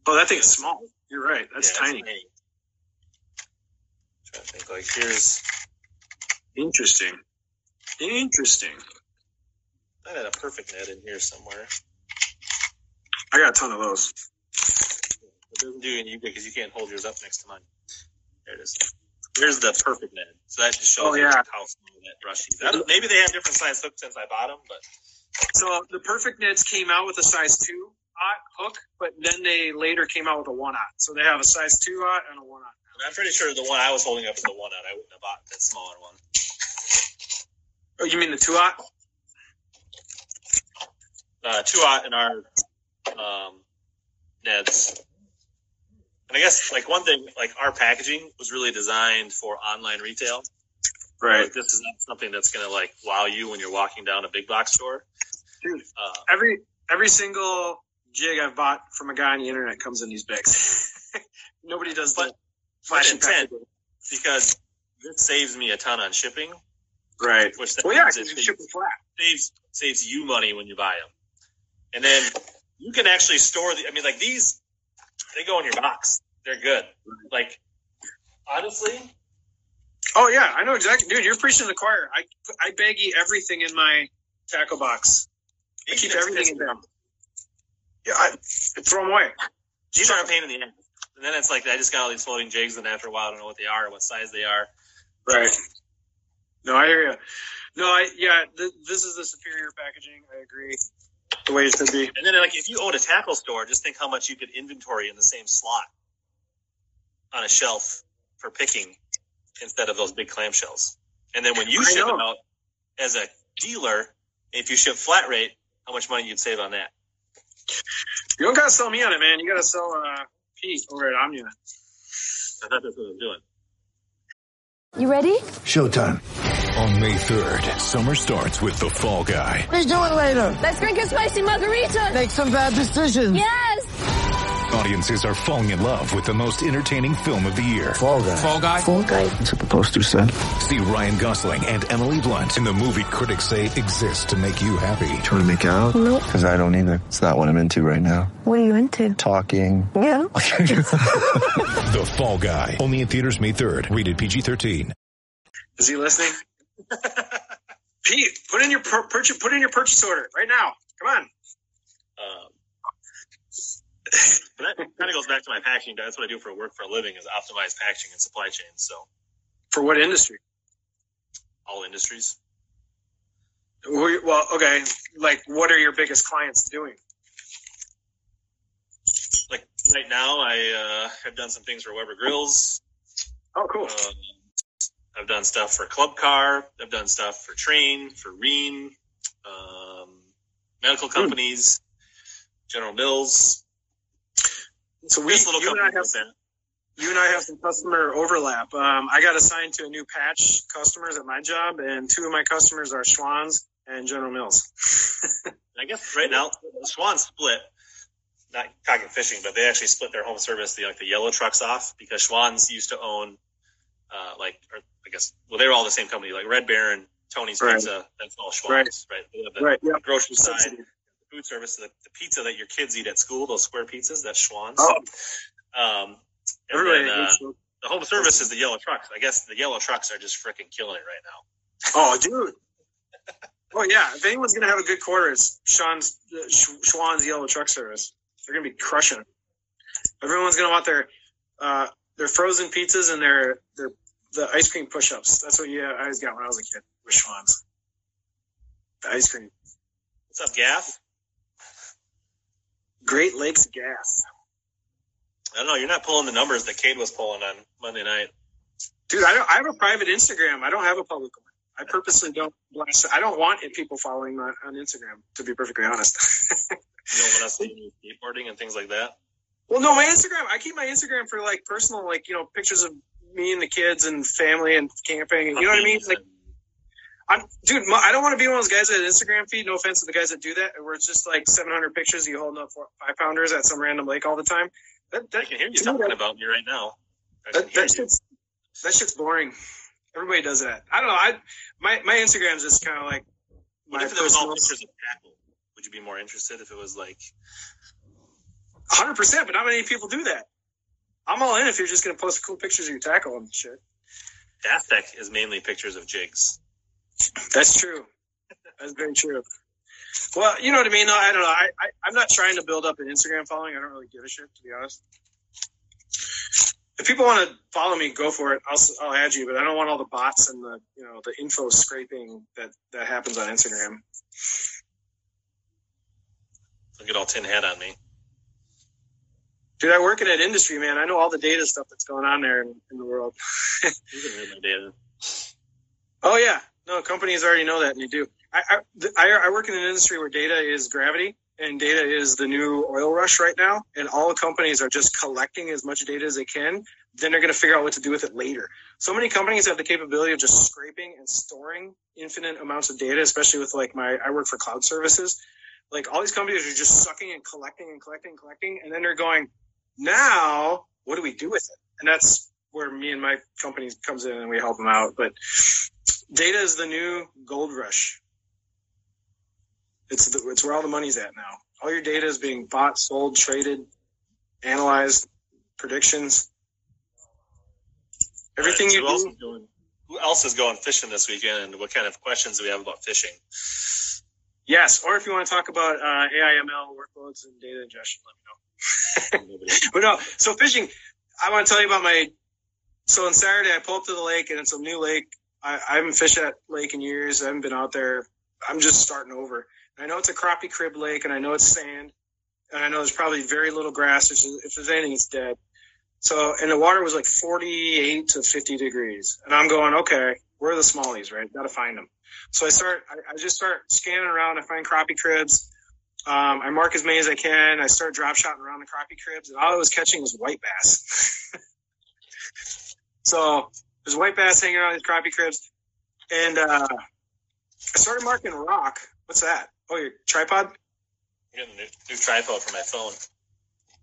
Oh, that thing's small. You're right. That's yeah, tiny. Trying to think like here's Interesting. Interesting. I had a perfect net in here somewhere. I got a ton of those. It doesn't do any because you can't hold yours up next to mine. There it is. Here's the perfect net. So that just shows Oh, yeah. how small that brush is. Maybe they have different size hooks since I bought them, but So the Perfect Nets came out with a size two aught hook, but then they later came out with a one aught. So they have a size two aught and a one aught. I'm pretty sure the one I was holding up is the one out. I wouldn't have bought that smaller one. Oh, you mean the two aught? Uh, two aught in our um, Neds. And I guess like one thing, like our packaging was really designed for online retail. Like, this is not something that's going to like wow you when you're walking down a big box store. Dude, Uh, every every single jig I've bought from a guy on the internet comes in these bags. Nobody does But- flashing intent. because this saves me a ton on shipping, Right. which that Well, yeah, it flat. saves saves you money when you buy them, and then you can actually store the. I mean, like these, they go in your box. They're good. Like honestly, Oh yeah, I know exactly, dude. You're preaching to the choir. I I baggy everything in my tackle box. I keep everything in there. Yeah, I, throw them away. These are a pain in the ass. And then it's like I just got all these floating jigs, and after a while, I don't know what they are, what size they are. Right. No, I hear you. No, I yeah. Th- this is the superior packaging. I agree. The way it should be. And then, like, if you own a tackle store, just think how much you could inventory in the same slot on a shelf for picking instead of those big clamshells. And then when you I ship know. them out as a dealer, if you ship flat rate, how much money you'd save on that? You don't gotta sell me on it, man. You gotta sell uh, Pete over at Omnia. I thought that's what I was doing. You ready? Showtime. On May 3rd, summer starts with The Fall Guy. What are you doing later? Let's drink a spicy margarita. Make some bad decisions. Yes. Audiences are falling in love with the most entertaining film of the year. Fall guy. Fall Guy? Fall guy. That's what the poster said. See Ryan Gosling and Emily Blunt in the movie critics say exists to make you happy. Trying to make it out? Nope. Because I don't either. It's not what I'm into right now. What are you into? Talking. Yeah. The Fall Guy. Only in theaters May 3rd. Rated PG-13. Is he listening? Pete, put in your pur- purchase. Put in your purchase order right now. Come on. But that kind of goes back to my packaging. That's what I do for a work for a living is optimize packaging and supply chains. So For what industry? all industries. Well, okay. Like, what are your biggest clients doing? Like right now, I uh, have done some things for Weber Grills. Oh, cool. Um, I've done stuff for Club Car. I've done stuff for Trane, for Rheem, um, medical companies, General Mills. So we, Just little you and I have that. you and I have some customer overlap. Um, I got assigned to a new patch customers at my job, and two of my customers are Schwan's and General Mills. I guess right now the Schwan split. Not talking fishing, but they actually split their home service, the like the yellow trucks off because Schwan's used to own, uh, like, or I guess, well, they were all the same company, like Red Baron, Tony's Right. Pizza. That's all Schwan's, right? They have the Right. Yeah. grocery side. Food service, the, the pizza that your kids eat at school, those square pizzas, that's Schwan's. Oh, Um, everybody. then, uh, the home service is the yellow trucks. I guess the yellow trucks are just freaking killing it right now. Oh, dude. Oh yeah. If anyone's gonna have a good quarter, it's Sean's uh, Sch- Schwan's Yellow Truck Service. They're gonna be crushing it. Everyone's gonna want their uh, their frozen pizzas and their their the ice cream push-ups. That's what you I always got when I was a kid with Schwan's. The ice cream. What's up, Gaff? Great Lakes Gas. I don't know. You're not pulling the numbers that Cade was pulling on Monday night. Dude, I don't. I have a private Instagram. I don't have a public one. I purposely don't blast. I don't want people following my on Instagram. To be perfectly honest. You don't want us seeing you skateboarding and things like that. well, no, my Instagram. I keep my Instagram for like personal, like you know, pictures of me and the kids and family and camping. And, you know what I mean? Like, I'm, dude. My, I don't want to be one of those guys that Instagram feed. No offense to the guys that do that, where it's just like 700 pictures of you holding up four, five pounders at some random lake all the time. That, I can hear you talking that- about me right now. That, that shit's that shit's boring. Everybody does that. I don't know. I my my Instagram's just kind of like What if it was all pictures of tackle? Would you be more interested if it was like Hundred percent, but not many people do that. I'm all in if you're just gonna post cool pictures of your tackle and shit. Aztec is mainly pictures of jigs. That's true. That's very true. Well, you know what I mean. though? I don't know. I, I I'm not trying to build up an Instagram following. I don't really give a shit to be honest. If people want to follow me, go for it. I'll I'll add you, but I don't want all the bots and the you know the info scraping that that happens on Instagram. Don't get all tin hat on me. Dude, I work in that industry, man. I know all the data stuff that's going on there in, in the world. You can read my data. Oh yeah, no, companies already know that, and they do. I, I, I, work in an industry where data is gravity, and data is the new oil rush right now, and all companies are just collecting as much data as they can. Then they're going to figure out what to do with it later. So many companies have the capability of just scraping and storing infinite amounts of data, especially with like my I work for cloud services. Like all these companies are just sucking and collecting and collecting and collecting, and then they're going, now what do we do with it? And that's where me and my company comes in and we help them out. But data is the new gold rush. It's the, it's where all the money's at now. All your data is being bought, sold, traded, analyzed, predictions. Everything you right, so who do. going- Who else is going fishing this weekend, and what kind of questions do we have about fishing? Yes, or if you want to talk about uh, AIML workloads and data ingestion, let me know. But no, so fishing. I want to tell you about my. So on Saturday, I pull up to the lake, and it's a new lake. I, I haven't fished that lake in years. I haven't been out there. I'm just starting over. And I know it's a crappie crib lake, and I know it's sand, and I know there's probably very little grass. If there's, if there's anything, it's dead. So, and the water was like 48 to 50 degrees, and I'm going, okay, where are the smallies, right? Got to find them. So I start. I, I just start scanning around. I find crappie cribs. Um, I mark as many as I can. I start drop shotting around the crappie cribs, and all I was catching was white bass. so there's white bass hanging around these crappie cribs, and uh, I started marking rock. What's that? Oh, your tripod? I'm getting a new, new tripod for my phone.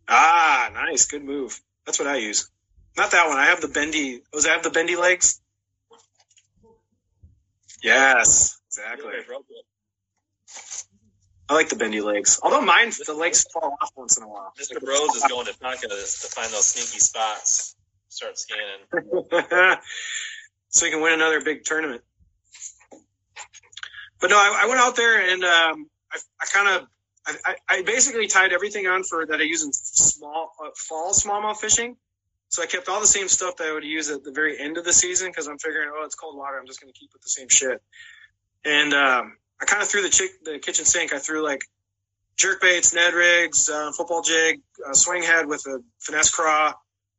Ah, nice, good move. That's what I use. Not that one. I have the bendy. Was I have the bendy legs? Yes, exactly. I like the bendy legs. Although mine, the legs fall off once in a while. Mr. Rhodes is going to Tonka to, to find those sneaky spots. Start scanning. so you can win another big tournament. But no, I, I went out there and um, I, I kind of, I, I- basically tied everything on for that I use in small uh, fall smallmouth fishing. So I kept all the same stuff that I would use at the very end of the season because I'm figuring, oh, it's cold water. I'm just going to keep with the same shit. And um, I kind of threw the chick, the kitchen sink. I threw like jerk baits, Ned rigs, uh, football jig, uh, swing head with a finesse craw.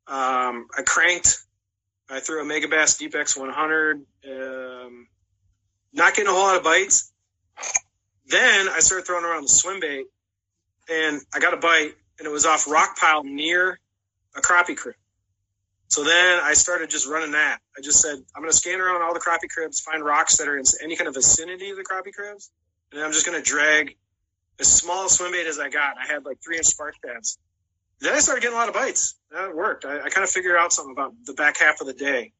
Um, I cranked. I threw a Mega Bass Deep X 100. Um, not getting a whole lot of bites. Then I started throwing around the swim bait, and I got a bite, and it was off rock pile near a crappie crib. So then I started just running that. I just said, I'm going to scan around all the crappie cribs, find rocks that are in any kind of vicinity of the crappie cribs, and I'm just going to drag as small swim bait as I got. I had like three inch spark shads. Then I started getting a lot of bites. That worked. I, I kind of figured out something about the back half of the day.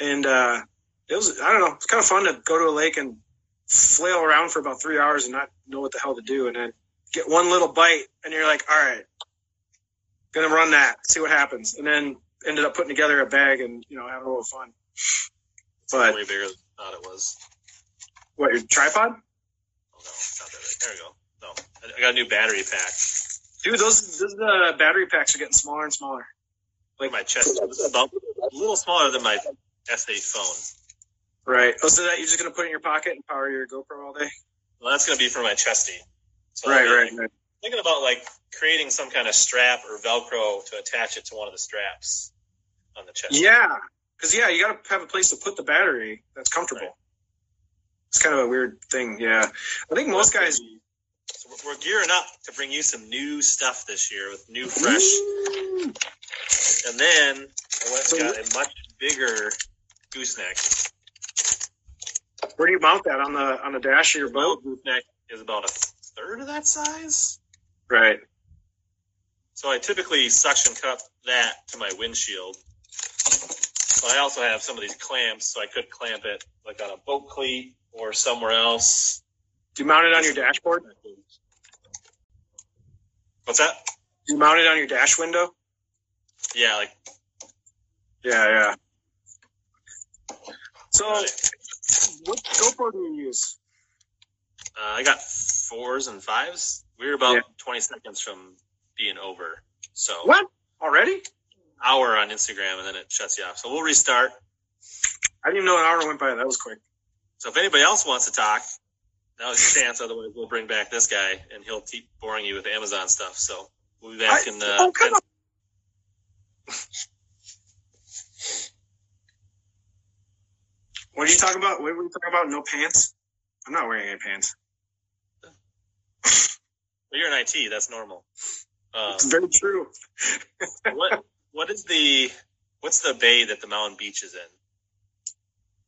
And uh, it was, I don't know, it's kind of fun to go to a lake and flail around for about three hours and not know what the hell to do. And then get one little bite, and you're like, all right, gonna run that, see what happens. And then ended up putting together a bag and, you know, having a little fun. But way bigger than I thought it was. what, your tripod? Oh, no, it's not that big. There we go. No, I got a new battery pack. Dude, those, those uh, battery packs are getting smaller and smaller. Like my chest a little smaller than my S8 phone. Right. Oh, so that you're just gonna put it in your pocket and power your GoPro all day? Well, that's going to be for my chesty. So Right, right, right. Thinking about like creating some kind of strap or Velcro to attach it to one of the straps on the chest. Yeah, because yeah, you got to have a place to put the battery that's comfortable. Right. It's kind of a weird thing. Yeah, I think most guys. So we're- we're gearing up to bring you some new stuff this year with new fresh. And then I went and got a much bigger gooseneck. Where do you mount that on the on the dash of your Boat boat? gooseneck is about a third of that size. Right. So I typically suction cup that to my windshield. But I also have some of these clamps, so I could clamp it like on a boat cleat or somewhere else. Do you mount it on your dashboard? What's that? Do you mount it on your dash window? Yeah, like Yeah, yeah. So, what GoPro do you use? Uh, I got fours and fives. We were about Yeah. 20 seconds from being over. So What already? hour on Instagram and then it shuts you off. So we'll restart. I didn't even know an hour went by. That was quick. So if anybody else wants to talk, now's your chance. Otherwise, we'll bring back this guy and he'll keep boring you with Amazon stuff. So we'll be back I- in uh, oh, come 10 on. What are you talking about? What were you talking about? No pants? I'm not wearing any pants. Well, you're in IT. That's normal. Um, It's very true. what what is the what's the bay that the mountain beach is in?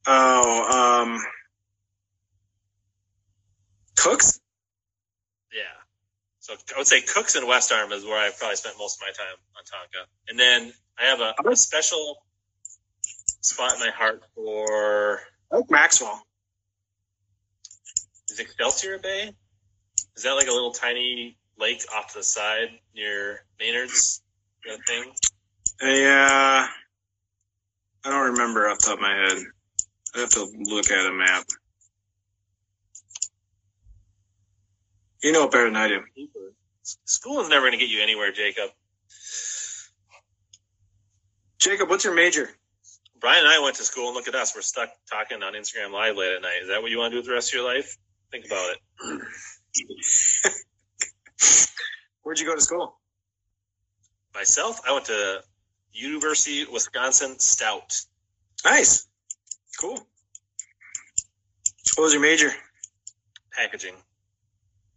Oh, um, Cooks? Yeah. So I would say Cooks and West Arm is where I probably spent most of my time on Tonka. And then I have a, a special spot in my heart for I like Maxwell. is Excelsior Bay? Is that like a little tiny lake off to the side near Maynard's that thing? Yeah, uh, I don't remember off the top of my head. I have to look at a map. You know it better than I do. School is never going to get you anywhere, Jacob. Jacob, what's your major? Brian and I went to school, and look at us. We're stuck talking on Instagram Live late at night. Is that what you want to do with the rest of your life? Think about it. Where'd you go to school? Myself, I went to University of Wisconsin Stout. Nice. Cool. What was your major? Packaging.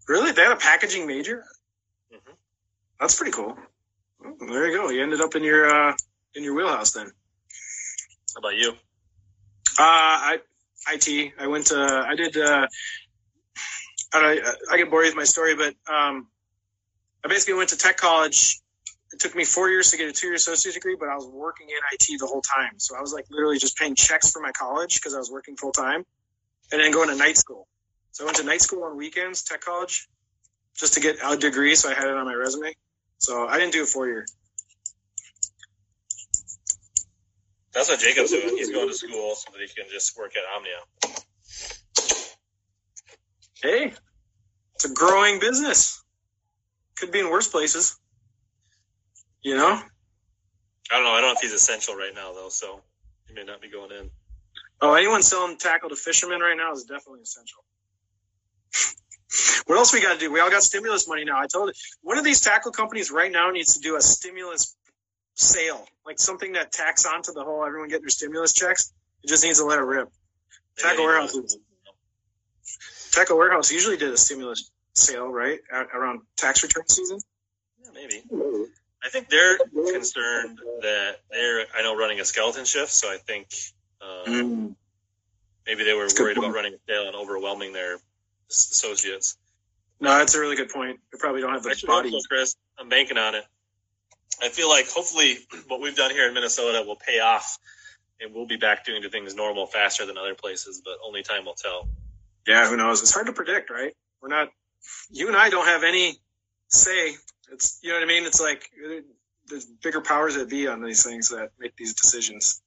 Really? They had a packaging major? Mhm. That's pretty cool. Well, there you go. You ended up in your uh, in your wheelhouse then. How about you? Uh, I IT. I went to. I did. Uh, I I get bored with my story, but um, I basically went to tech college. It took me four years to get a two-year associate degree, but I was working in IT the whole time. So I was like literally just paying checks for my college because I was working full time, and then going to night school. So I went to night school on weekends, tech college, just to get a degree. So I had it on my resume. So I didn't do a four-year. That's what Jacob's doing. He's going to school so that he can just work at Omnia. Hey, it's a growing business. Could be in worse places. You know? I don't know. I don't know if he's essential right now though, so he may not be going in. Oh, anyone selling tackle to fishermen right now is definitely essential. What else we got to do? We all got stimulus money now. I told you, one of these tackle companies right now needs to do a stimulus sale, like something that tacks onto the whole everyone getting their stimulus checks. It just needs to let it rip. Tackle Warehouse. Tackle Warehouse usually did a stimulus sale, right, around tax return season. Yeah, maybe. I think they're concerned that they're, I know, running a skeleton shift, so I think uh, maybe they were Mm. good worried about running a sale and overwhelming their associates. No, that's a really good point. They probably don't have the body. Chris. I'm banking on it. I feel like hopefully what we've done here in Minnesota will pay off, and we'll be back doing the things normal faster than other places, but only time will tell. Yeah, who knows? It's hard to predict, right? We're not. You and I don't have any say. It's you know what I mean. It's like there's bigger powers that be on these things that make these decisions.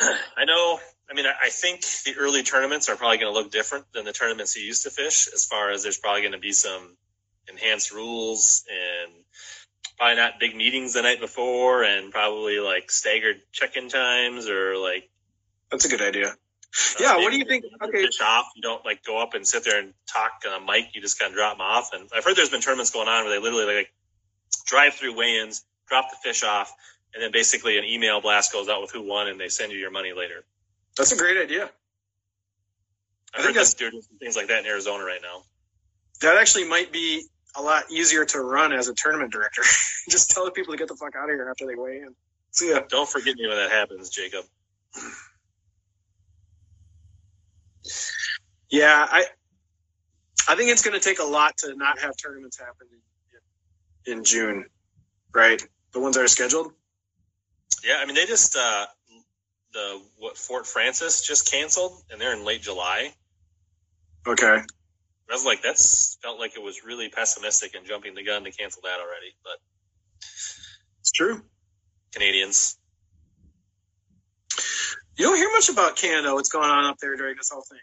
I know. I mean, I, think the early tournaments are probably going to look different than the tournaments you used to fish, as far as there's probably going to be some enhanced rules and probably not big meetings the night before, and probably like staggered check-in times or like. That's a good idea. uh, Yeah, what do you think- okay. Fish off. You don't like go up and sit there and talk on a mic. You just kind of drop them off. And I've heard there's been tournaments going on where they literally like drive through weigh-ins, drop the fish off, and then basically an email blast goes out with who won, and they send you your money later. That's a great idea. I I heard think that they're doing things like that in Arizona right now. That actually might be a lot easier to run as a tournament director. Just tell the people to get the fuck out of here after they weigh in. See yeah, Don't forget me when that happens, Jacob. Yeah, I I think it's going to take a lot to not have tournaments happen in, in June, right? The ones that are scheduled. Yeah, I mean they just uh the what Fort Frances just canceled, and they're in late July. Okay. I was like, that's felt like it was really pessimistic and jumping the gun to cancel that already. But It's true. Canadians, You don't hear much about Canada. What's going on up there during this whole thing?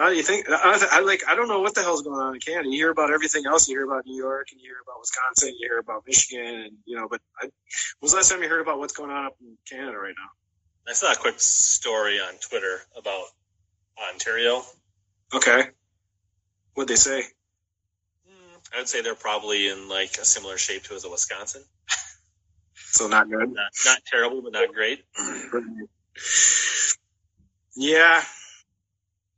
Uh, you think I, I like? I don't know what the hell's going on in Canada. You hear about everything else. You hear about New York, and you hear about Wisconsin. You hear about Michigan, and you know. But I, when was the last time you heard about what's going on up in Canada right now? I saw a quick story on Twitter about Ontario. Okay, what'd they say? I would say they're probably in like a similar shape to as a Wisconsin. So not good. Not not terrible, but not great. Yeah,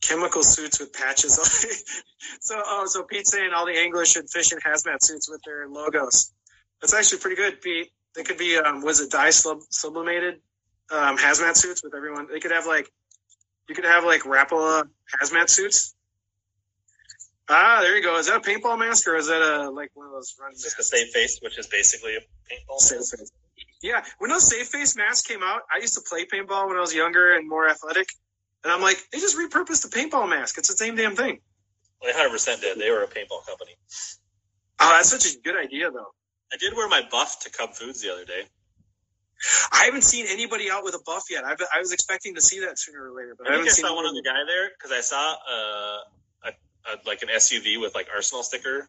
chemical suits with patches. on so, oh, so Pete's saying all the anglers should fish in hazmat suits with their logos. That's actually pretty good, Pete. They could be, um, was it dye sub- sublimated um, hazmat suits with everyone? They could have like, you could have like Rapala hazmat suits. Ah, there you go. Is that a paintball mask or is that a like one of those run Just a Save Phace, which is basically a paintball. Save Phace. Yeah, when those Save Phace masks came out, I used to play paintball when I was younger and more athletic, and I'm like, they just repurposed the paintball mask. It's the same damn thing. They 100 percent did. They were a paintball company. Oh, that's such a good idea, though. I did wear my buff to Cub Foods the other day. I haven't seen anybody out with a buff yet. I've, I was expecting to see that sooner or later, but I, I think haven't I seen saw one anybody. other guy there because I saw uh, a, a like an SUV with like Arsenal sticker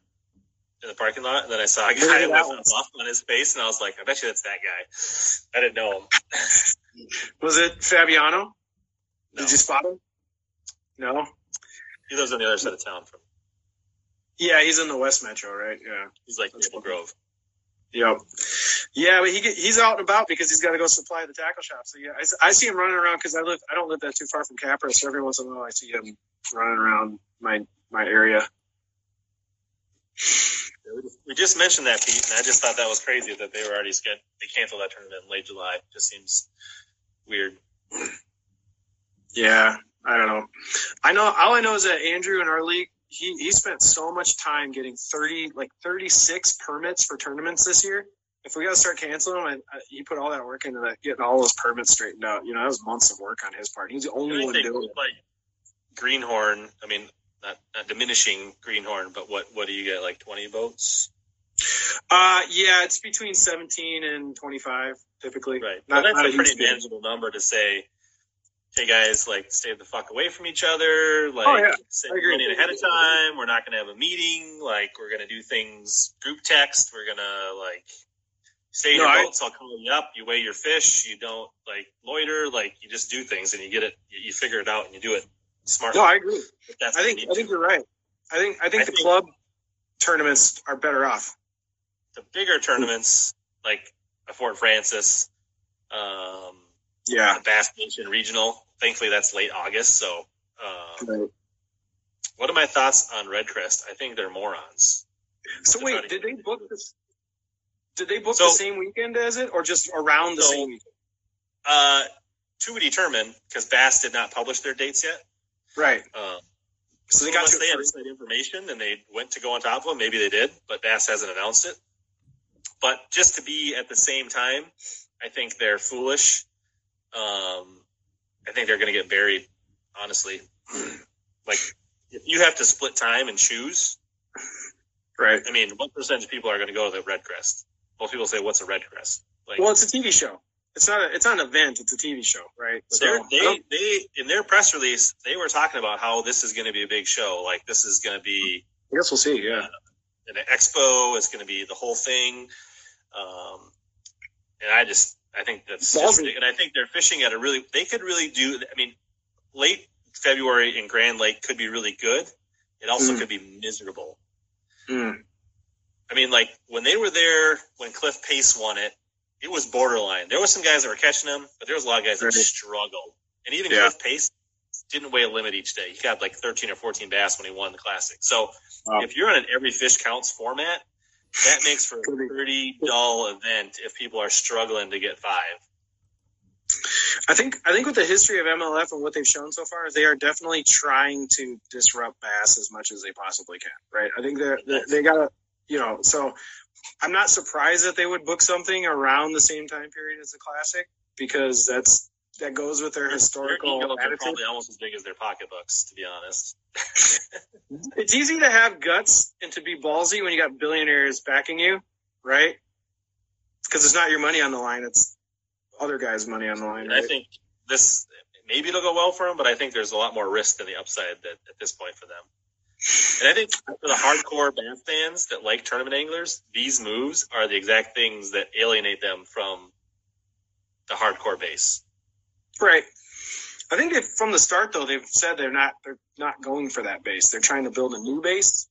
in the parking lot, and then I saw a guy with a buff on his face, and I was like, I bet you that's that guy. I didn't know him. Was it Fabiano? No. Did you spot him? No. He lives on the other side of town from. Yeah, he's in the West Metro, right? Yeah. He's like Maple. Grove. Yep. Yeah, but he get, he's out and about because he's got to go supply the tackle shop. So yeah, I see him running around because I live I don't live that too far from Capra, so every once in a while I see him running around my my area. We just mentioned that, Pete, and I just thought that was crazy that they were already scheduled. They canceled that tournament in late July. Just seems weird. Yeah, I don't know. I know all I know is that Andrew in our league, he he spent so much time getting thirty like thirty six permits for tournaments this year. If we got to start canceling uh, he put all that work into that, getting all those permits straightened out. You know, that was months of work on his part. He's the only one doing it. like Greenhorn. I mean, not not diminishing Greenhorn, but what what do you get? Like twenty boats, Uh, yeah, it's between seventeen and twenty five typically. right? Not- well, that's a a pretty manageable number to say. Hey guys, like stay the fuck away from each other. Like Oh, yeah. agree. ahead of time. We're not gonna have a meeting. Like we're gonna do things group text. We're gonna like stay in No, your I- boats. I'll call you up. You weigh your fish. You don't like loiter. Like you just do things and you get it. You, you figure it out and you do it smartly. No, I agree. that's I think I think to. you're right. I think I think I the think- club tournaments are better off. the bigger tournaments like a Fort Frances, um, Yeah. the Bass Nation Regional. Thankfully, that's late August. So, um, what are my thoughts on REDCREST? I think they're morons. So wait, did they book this? Did they book So- the same weekend as it, or just around the So- same weekend? Uh, to be determined because Bass did not publish their dates yet. Right. Um, So they got they had inside information and they went to go on top of them. Maybe they did, but Bass hasn't announced it. But just to be at the same time, I think they're foolish. Um, I think they're going to get buried. Honestly, like you have to split time and choose, Right. I mean, what percentage of people are going to go to the REDCREST? Most people say, "What's a REDCREST?" Like, Well, it's a TV show. It's not. A, it's not an event. It's a TV show, right? So they, they in their press release they were talking about how this is going to be a big show. Like this is going to be I guess we'll see. Yeah. an expo. It's going to be the whole thing. Um, and I just I think that's just and I think they're fishing at a really they could really do. I mean, late February in Grand Lake could be really good. It also Mm. could be miserable. Mm. I mean, like when they were there when Cliff Pace won it, it was borderline. There was some guys that were catching them, but there was a lot of guys that struggled. And even Yeah. Cliff Pace didn't weigh a limit each day. He got like 13 or 14 bass when he won the classic. So Wow. if you're on an every fish counts format, that makes for a pretty dull event if people are struggling to get five. I think. I think with the history of MLF and what they've shown so far they are definitely trying to disrupt bass as much as they possibly can. Right. I think they're, they they got to. You know. So I'm not surprised that they would book something around the same time period as the classic because that's that goes with their Their historical egos are probably almost as big as their pocketbooks, to be honest. it's easy to have guts and to be ballsy when you got billionaires backing you, right? Because it's not your money on the line; it's other guys' money on the line. Right? I think this maybe it'll go well for them, but I think there's a lot more risk than the upside that, at this point for them. And I think for the hardcore bass fans that like tournament anglers, these moves are the exact things that alienate them from the hardcore base. Right. I think from the start though they've said they're not they're not going for that base. They're trying to build a new base.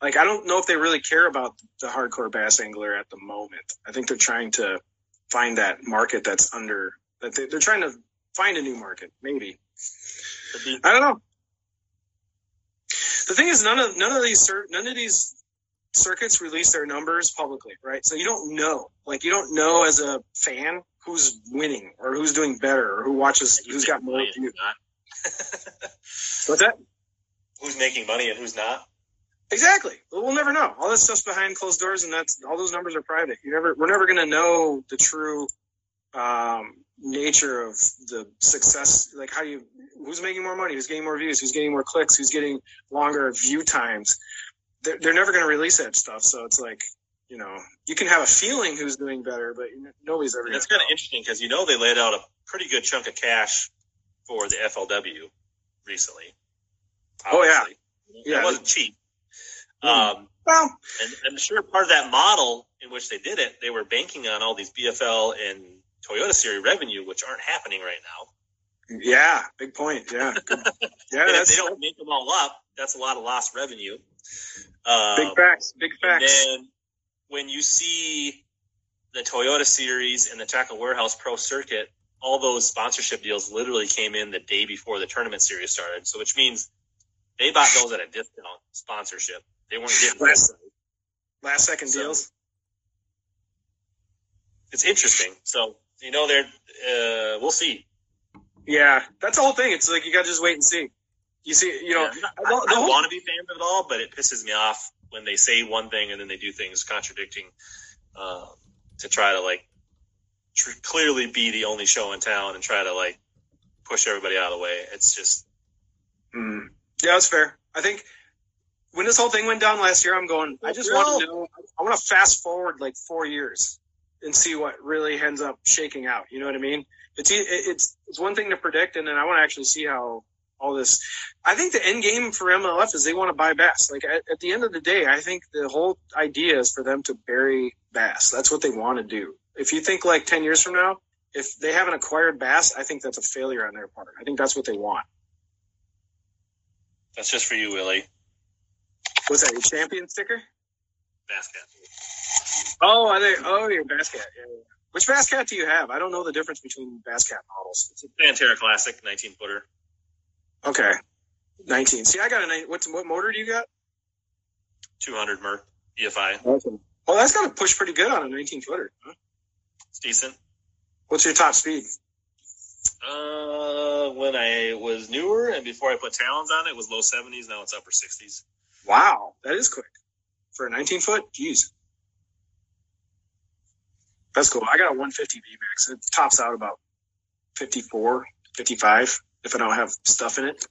Like I don't know if they really care about the hardcore bass angler at the moment. I think they're trying to find that market that's under that they, they're trying to find a new market maybe. I don't know. The thing is, none of none of these none of these circuits release their numbers publicly, right? So you don't know, like you don't know as a fan who's winning or who's doing better or who watches who's got more. views. who's. What's that? who's making money and who's not? Exactly. Well, we'll never know. All this stuff's behind closed doors, and that's all those numbers are private. You never, we're never going to know the true um, nature of the success. Like how you, who's making more money, who's getting more views, who's getting more clicks, who's getting longer view times. They're, they're never going to release that stuff. So it's like, you know, you can have a feeling who's doing better, but nobody's ever. that's kind of interesting because you know they laid out a pretty good chunk of cash for the FLW recently. Oh, yeah. Yeah. it wasn't cheap. Mm. Um, Well, and I'm sure part of that model in which they did it, they were banking on all these BFL and Toyota Series revenue, which aren't happening right now. yeah, big point. Yeah, yeah, and if they don't make them all up, that's a lot of lost revenue. Um, big facts. Big And facts. then when you see the Toyota Series and the Tackle Warehouse Pro Circuit, all those sponsorship deals literally came in the day before the tournament series started. So which means they bought those at a discount sponsorship. They weren't getting Last- Last second So- deals. It's interesting. So you know, they're uh, we'll see. Yeah, that's the whole thing. It's like you got to just wait and see. You see, you know, Yeah, I, the I whole- want to be fans of it all, but it pisses me off when they say one thing and then they do things contradicting uh, to try to like tr- clearly be the only show in town and try to like push everybody out of the way. It's just Mm. Yeah, that's fair. I think when this whole thing went down last year, I'm going. I just want to know. I want to fast forward like four years and see what really ends up shaking out. You know what I mean? It's it's it's one thing to predict, and then I want to actually see how all this. I think the end game for MLF is they want to buy Bass. Like at, at the end of the day, I think the whole idea is for them to bury Bass. That's what they want to do. If you think like ten years from now, if they haven't acquired Bass, I think that's a failure on their part. I think that's what they want. that's just for you, Willie. What's that? Your champion sticker? Basket. Oh? Oh, your Basscat. Yeah, yeah. Which Basscat do you have? I don't know the difference between Basscat models. It's a Pantera Classic, 19 footer. Okay, nineteen. See, I got a. What what motor do you got? 200 Merc EFI. Okay. Oh, that's got to push pretty good on a nineteen footer. Huh? It's decent. What's your top speed? Uh, when I was newer and before I put talons on it, it was low 70s. Now it's upper 60s. Wow, that is quick for a nineteen foot. Jeez, that's cool. I got a one fifty VMAX. It tops out about 54, 55 if I don't have stuff in it.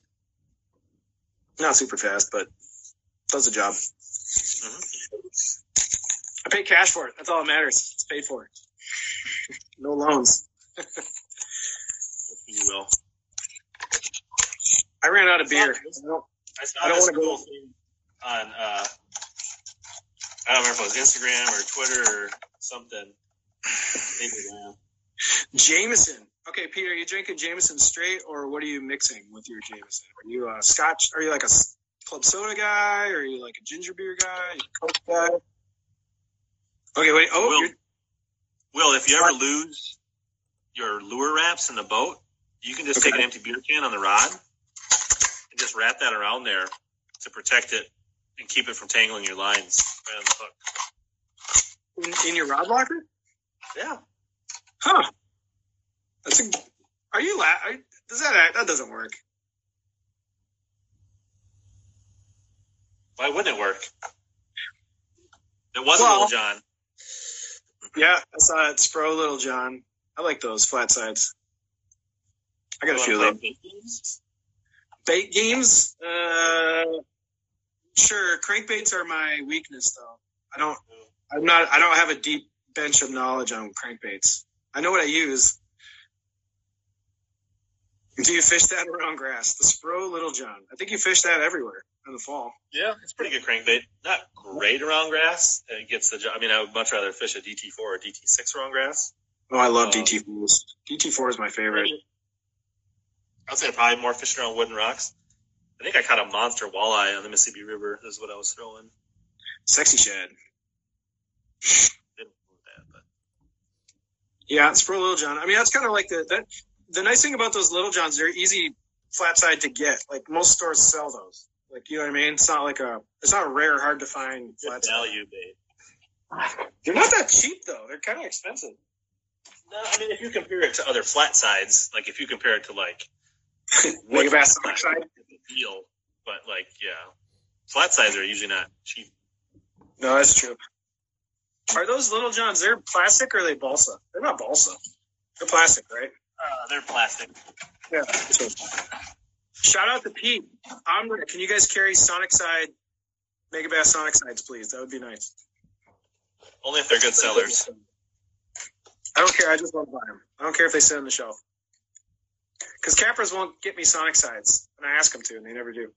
Not super fast, but does the job. I pay cash for it. That's all that matters. It's paid for. no loans. You will. I ran out of beer. I don't wanna go- on, uh, I don't remember if it was Instagram or Twitter or something. Jameson. Okay, Peter, are you drinking Jameson straight, or what are you mixing with your Jameson? Are you a Scotch? Are you like a club soda guy? Or are you like a ginger beer guy? Are you a Coke guy? Okay, wait. Oh, Will. Will, if you ever lose your lure wraps in the boat, you can just Okay. take an empty beer can on the rod and just wrap that around there to protect it and keep it from tangling your lines right on the hook. in, in your rod locker? Yeah. Huh? That's a. Are you la- are, Does that that doesn't work? Why wouldn't it work? It wasn't Well- Little John. Yeah, I saw it. Spro Little John. I like those flat sides. I got a few of them. bait games? Bait games? Uh, sure. Crankbaits are my weakness, though. I don't. I'm not. I don't have a deep bench of knowledge on crankbaits. I know what I use. Do you fish that around grass? The Spro Little John. I think you fish that everywhere in the fall. Yeah, it's pretty good crankbait. Not great around grass. It gets the job. I mean, I would much rather fish a DT4 or DT6 around grass. Oh, I love Oh. DT4s. DT4 is my favorite. I'd say probably more fishing around wooden rocks. I think I caught a monster walleye on the Mississippi River. This is what I was throwing. Sexy shad. Didn't do that, but Yeah, it's for Little John. I mean, that's kind of like the that. The nice thing about those Little Johns, they're easy flat side to get. Like most stores sell those. Like you know what I mean? It's not like a. It's not rare, hard to find flat side. value bait. They're not that cheap though. They're kind of expensive. No, I mean if you compare it to other flat sides, like if you compare it to like Bass flat side. a deal. But like, yeah, flat sides are usually not cheap. No, that's true. Are those Little Johns? They're plastic or are they balsa? They're not balsa. They're plastic, right? Uh, they're plastic. Yeah. Shout out to Pete. I'm. Can you guys carry Sonic Side, Megabass Sonic Sides, please? That would be nice. Only if they're good sellers. I don't care. I just want to buy them. I don't care if they sit on the shelf. Because Capras won't get me Sonic Sides, and I ask them to, and they never do.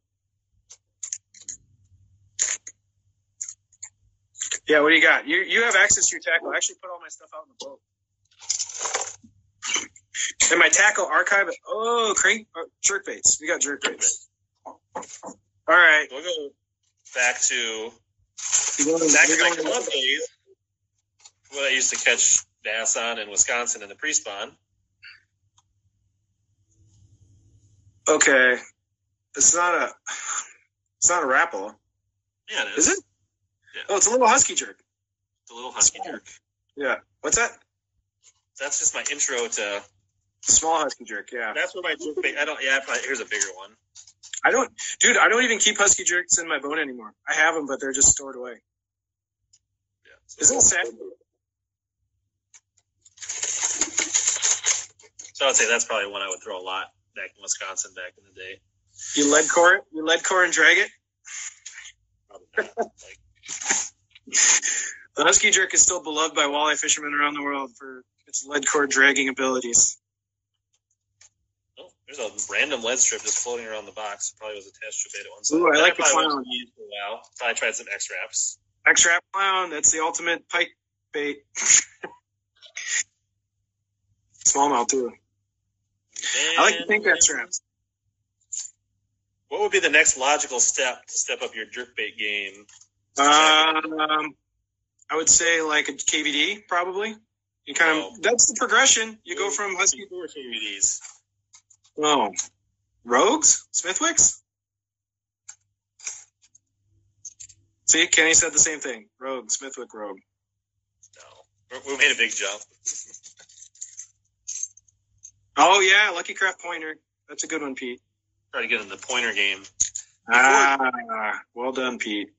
Yeah, what do you got? You you have access to your tackle. I actually put all my stuff out in the boat. And my tackle archive. Oh, crank uh, jerk baits. We got jerk baits. All right. We'll go back to going- back to my club days. What I used to catch bass on in Wisconsin in the pre-spawn. Okay. It's not a. It's not a Rapala. Yeah, it is. Is it? Yeah. Oh, it's a little husky jerk. It's a little husky jerk. Yeah. What's that? That's just my intro to. Small husky jerk. Yeah. That's where my jerk. I don't. Yeah, probably, here's a bigger one. I don't, dude. I don't even keep husky jerks in my boat anymore. I have them, but they're just stored away. Yeah. Isn't it sad? So I'd say that's probably one I would throw a lot back in Wisconsin back in the day. You lead core it. You lead core and drag it. Probably not. like, The husky jerk is still beloved by walleye fishermen around the world for its lead core dragging abilities. oh, there's a random lead strip just floating around the box. Probably was attached to a bait at one side. Ooh, I like the clown. wasn't for a while. Probably tried some X-Raps. X wrap clown. That's the ultimate pike bait. Smallmouth too. I like to think that's wraps. What would be the next logical step to step up your jerkbait game? Um, I would say like a KVD probably. You kind of Oh. that's the progression. You go from husky. Four KVDs. Oh, rogues, Smithwicks. See, Kenny said the same thing. Rogue, Smithwick, Rogue. No, we we made a big jump. Oh yeah, Lucky Craft Pointer. That's a good one, Pete. Try to get in the pointer game. Ah, well done, Pete.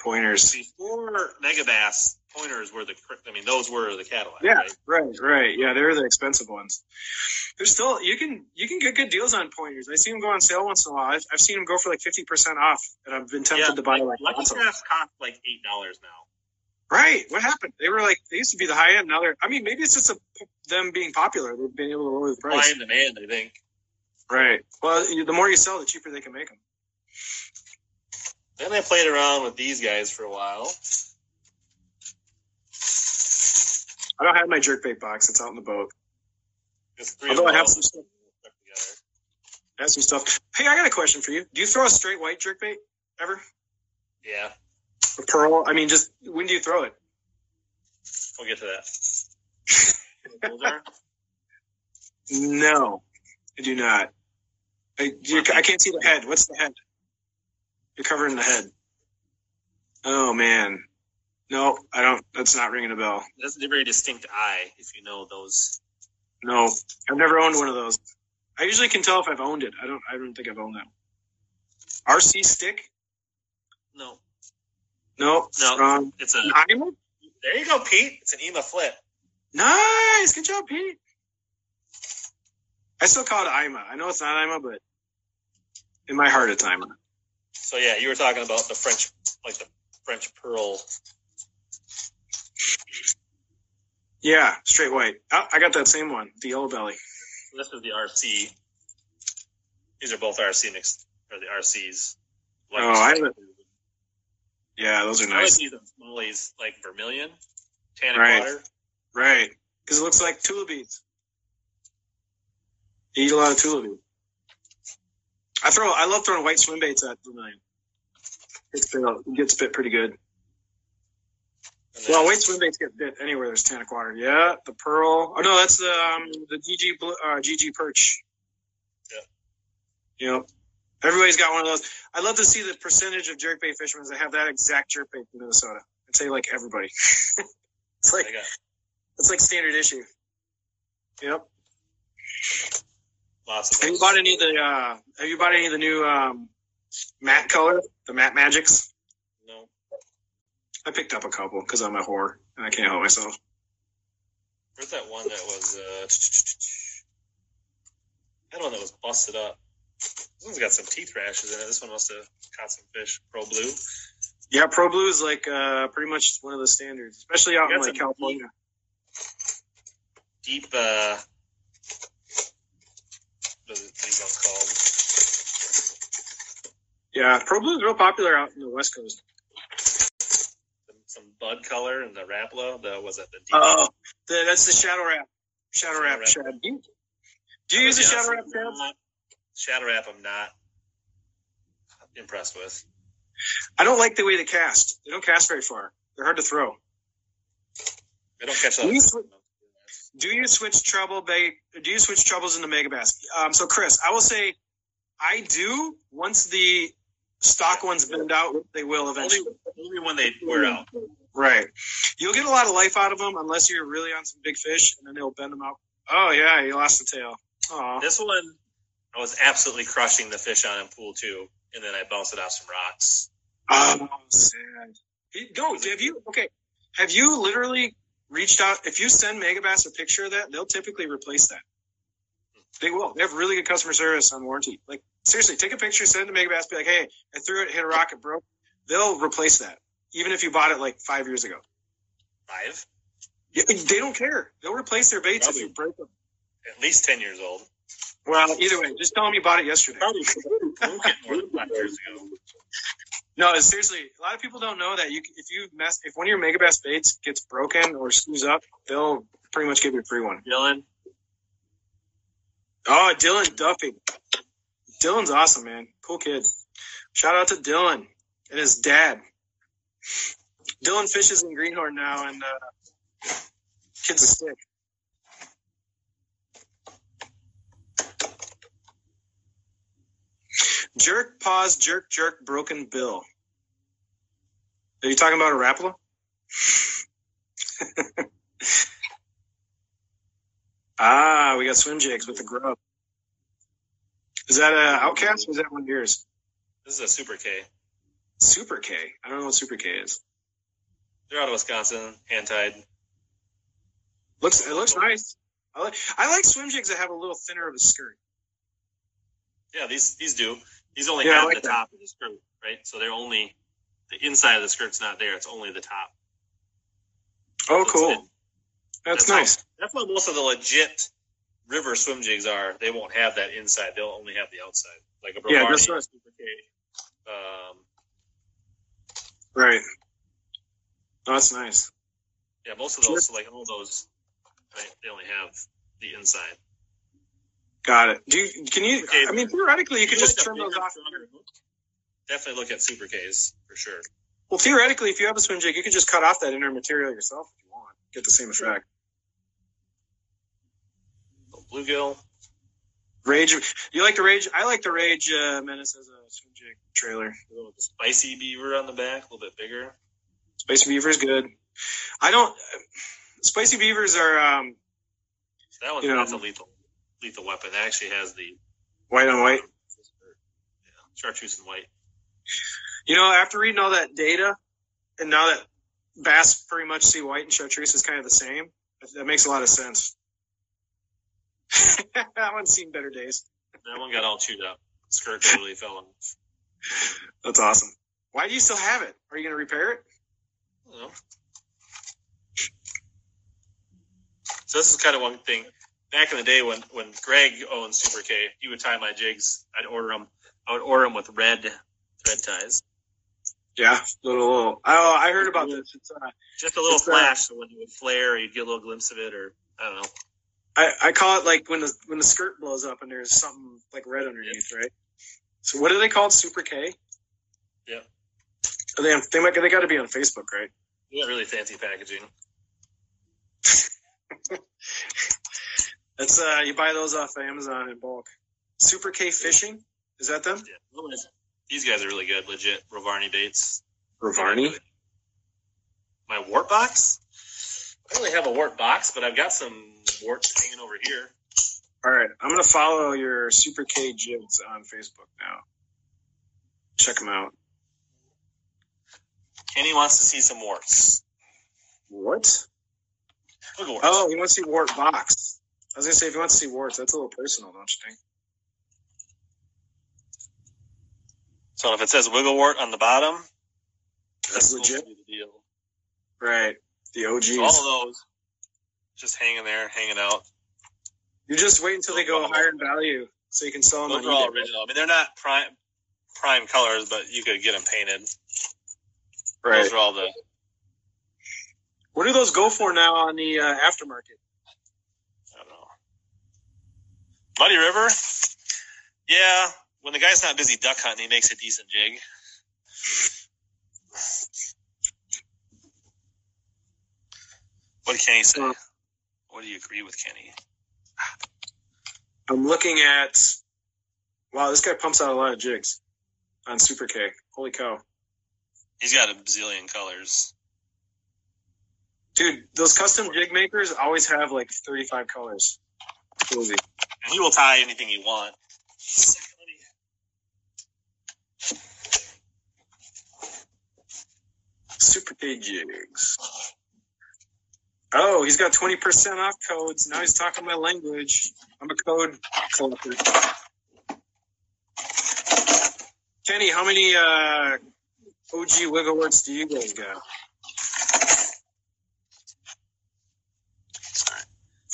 Pointers. Before Megabass, pointers were the. I mean, those were the Cadillac. Yeah, Right? right, right. Yeah, they're the expensive ones. There's still you can you can get good deals on pointers. I see them go on sale once in a while. I've, I've seen them go for like fifty percent off, and I've been tempted Yeah, to buy like Lucky of them. Crafts cost like eight dollars now. Right. What happened? They were like they used to be the high end. Now they're. I mean, maybe it's just a, them being popular. They've been able to lower the Supply price. and demand, I think. Right. Well, the more you sell, the cheaper they can make them. Then I played around with these guys for a while. I don't have my jerkbait box. It's out in the boat. Although I have some stuff. I have some stuff. Hey, I got a question for you. Do you throw a straight white jerkbait ever? Yeah, A pearl? I mean, just when do you throw it? we'll get to that. No, I do not. I, you, I can't see the head. What's the head? You're covering the head. Oh man, no, I don't. That's not ringing a bell. That's a very distinct eye, if you know those. No, I've never owned one of those. I usually can tell if I've owned it. I don't. I don't think I've owned that. RC stick? No, No. No. Um, it's a. There you go, Pete. It's an EMA flip. Nice. Good job, Pete. I still call it Ima. I know it's not Ima, but in my heart, it's Ima. So yeah, you were talking about the French, like the French pearl. Yeah, straight white. Oh, I got that same one, the yellow belly. This is the RC. These are both RC mixed or the RCs. Oh, I Yeah, those are nice. I like these Molly's like vermilion, tannic Right. water. Right. Because it looks like. You eat a lot of beads. I throw. I love throwing white swim baits at vermilion. It's bit, it gets bit pretty good. Well, white swim baits get bit anywhere there's tannic water. Yeah, the pearl. Oh no, that's the um, the GG uh, GG perch. Yeah. Yep. Everybody's got one of those. I'd love to see the percentage of jerkbait fishermen that have that exact jerkbait in Minnesota. I'd say like everybody. it's like it's like standard issue. Yep. Lots of Have you bought any of the uh have you bought any of the new um matte color? The matte magics? No. I picked up a couple because I'm a whore and I can't help myself. Where's that one that was uh that one that was busted up? This one's got some teeth rashes in it. This one must have caught some fish. Pro blue. Yeah, Pro Blue is like uh pretty much one of the standards, especially out in like California. Deep uh what are these ones called? Yeah, Pro Blue is real popular out in the West Coast. Some, some bud color and the Rapala. The was it the Oh, the, that's the Shadow Rap. Shadow Shadow Rap. Wrap. Shad. Do you, do you use the Shadow Rap? Not- Shadow Rap I'm not impressed with. I don't like the way they cast. They don't cast very far. They're hard to throw. They don't catch a lot We of sw- Do you switch bait? Do you switch trebles into Megabass? Um, so Chris, I will say, I do. Once the stock ones bend out, they will eventually. only when they wear out. Right. You'll get a lot of life out of them unless you're really on some big fish, and then they'll bend them out. Oh yeah, you lost the tail. Oh, This one, I was absolutely crushing the fish on in pool two, and then I bounced it off some rocks. oh, sad. No, have you? Okay, have you literally reached out? If you send Megabass a picture of that, they'll typically replace that. They will. They have really good customer service on warranty. Like seriously, take a picture, send it to Megabass, be like, "Hey, I threw it, hit a rock, it broke." They'll replace that, even if you bought it like five years ago. Five, Yeah, they don't care. They'll replace their baits if you break them. at least ten years old. Well, either way, just tell them you bought it yesterday. Probably broke it more than five years ago. No, seriously, a lot of people don't know that you if you mess if one of your Megabass baits gets broken or screws up, they'll pretty much give you a free one. Dylan, Oh, Dylan Duffy. Dylan's awesome, man. Cool kid. Shout out to Dylan and his dad. Dylan fishes in Greenhorn now, and uh, kid's a stick. Jerk, pause, jerk, jerk, broken bill. Are you talking about a Rapala? ah, we got swim jigs with the grub. Is that a Outkast or is that one of yours? this is a Super K. Super K. I don't know what Super K is. They're out of Wisconsin, hand tied. Looks it looks nice. I like I like swim jigs that have a little thinner of a skirt. Yeah, these these do. These only Yeah, like the that. top of the skirt, right? So they're only the inside of the skirt's not there. It's only the top. Oh, So cool. That's, That's nice. That's what most of the legit river swim jigs are. They won't have that inside. They'll only have the outside, like a Yeah, Brevard, that's right. Super K. Um, Right. Oh, that's nice. yeah, most of those, like all those, right, they only have the inside. Got it. Do you, can you? I mean, theoretically, you could just trim those off. Definitely look at Super Ks for sure. Well, theoretically, if you have a swim jig, you could just cut off that inner material yourself if you want. Get the same effect. Bluegill, Rage. You like the rage? I like the rage uh, menace as a swim jig trailer. a little spicy beaver on the back, a little bit bigger. Spicy beaver is good. I don't. Spicy beavers are um, that one's You know- that's a lethal lethal weapon. It actually has the white on white. Yeah, chartreuse and white. You know, after reading all that data, and now that bass pretty much see white and chartreuse is kind of the same, that makes a lot of sense. that one's seen better days. That one got all chewed up. Skirt totally fell off. That's awesome. Why do you still have it? Are you going to repair it? I don't know. So this is kind of one thing. Back in the day when when Greg owned Super K, he would tie my jigs. I'd order them. I would order them with red thread ties, Yeah, little little. Oh, I heard about this. It's, uh, just a little uh, flash. So when it would flare, you'd get a little glimpse of it, or I don't know. I, I call it like when the when the skirt blows up and there's something like red underneath, right? So what are they called? Super K. Yeah. Are they on, they might they got to be on Facebook, right? Got really fancy packaging. That's uh, you buy those off Amazon in bulk. Super K Fishing is that them? Yeah, these guys are really good, legit. Rovarni baits. Ravarni. My wart box. I don't really have a wart box, but I've got some warts hanging over here. All right, I'm gonna follow your Super K jigs on Facebook now. Check them out. Kenny wants to see some warts. What? Look at warts. Oh, he wants to see wart box. I was gonna say if you want to see warts, that's a little personal, don't you think? So if it says wiggle wart on the bottom, That's supposed legit. the deal. Right. The OGs. So all of those just hanging there, hanging out. You just wait until they go higher in value so you can sell them Those on are all original. I mean, they're not prime prime colors, but you could get them painted. Right. Those are all the. What do those go for now on the uh, aftermarket? I don't know. Muddy River. Yeah, when the guy's not busy duck hunting, he makes a decent jig. What did Kenny say? Uh, What do you agree with Kenny? I'm looking at. Wow, this guy pumps out a lot of jigs on Super K. Holy cow. He's got a bazillion colors. Dude, those custom jig makers always have like 35 colors. Cozy. And he will tie anything you want. Super K jigs. Oh, he's got 20% off codes. Now he's talking my language. I'm a code collector. Kenny, how many uh, OG wiggle warts do you guys got?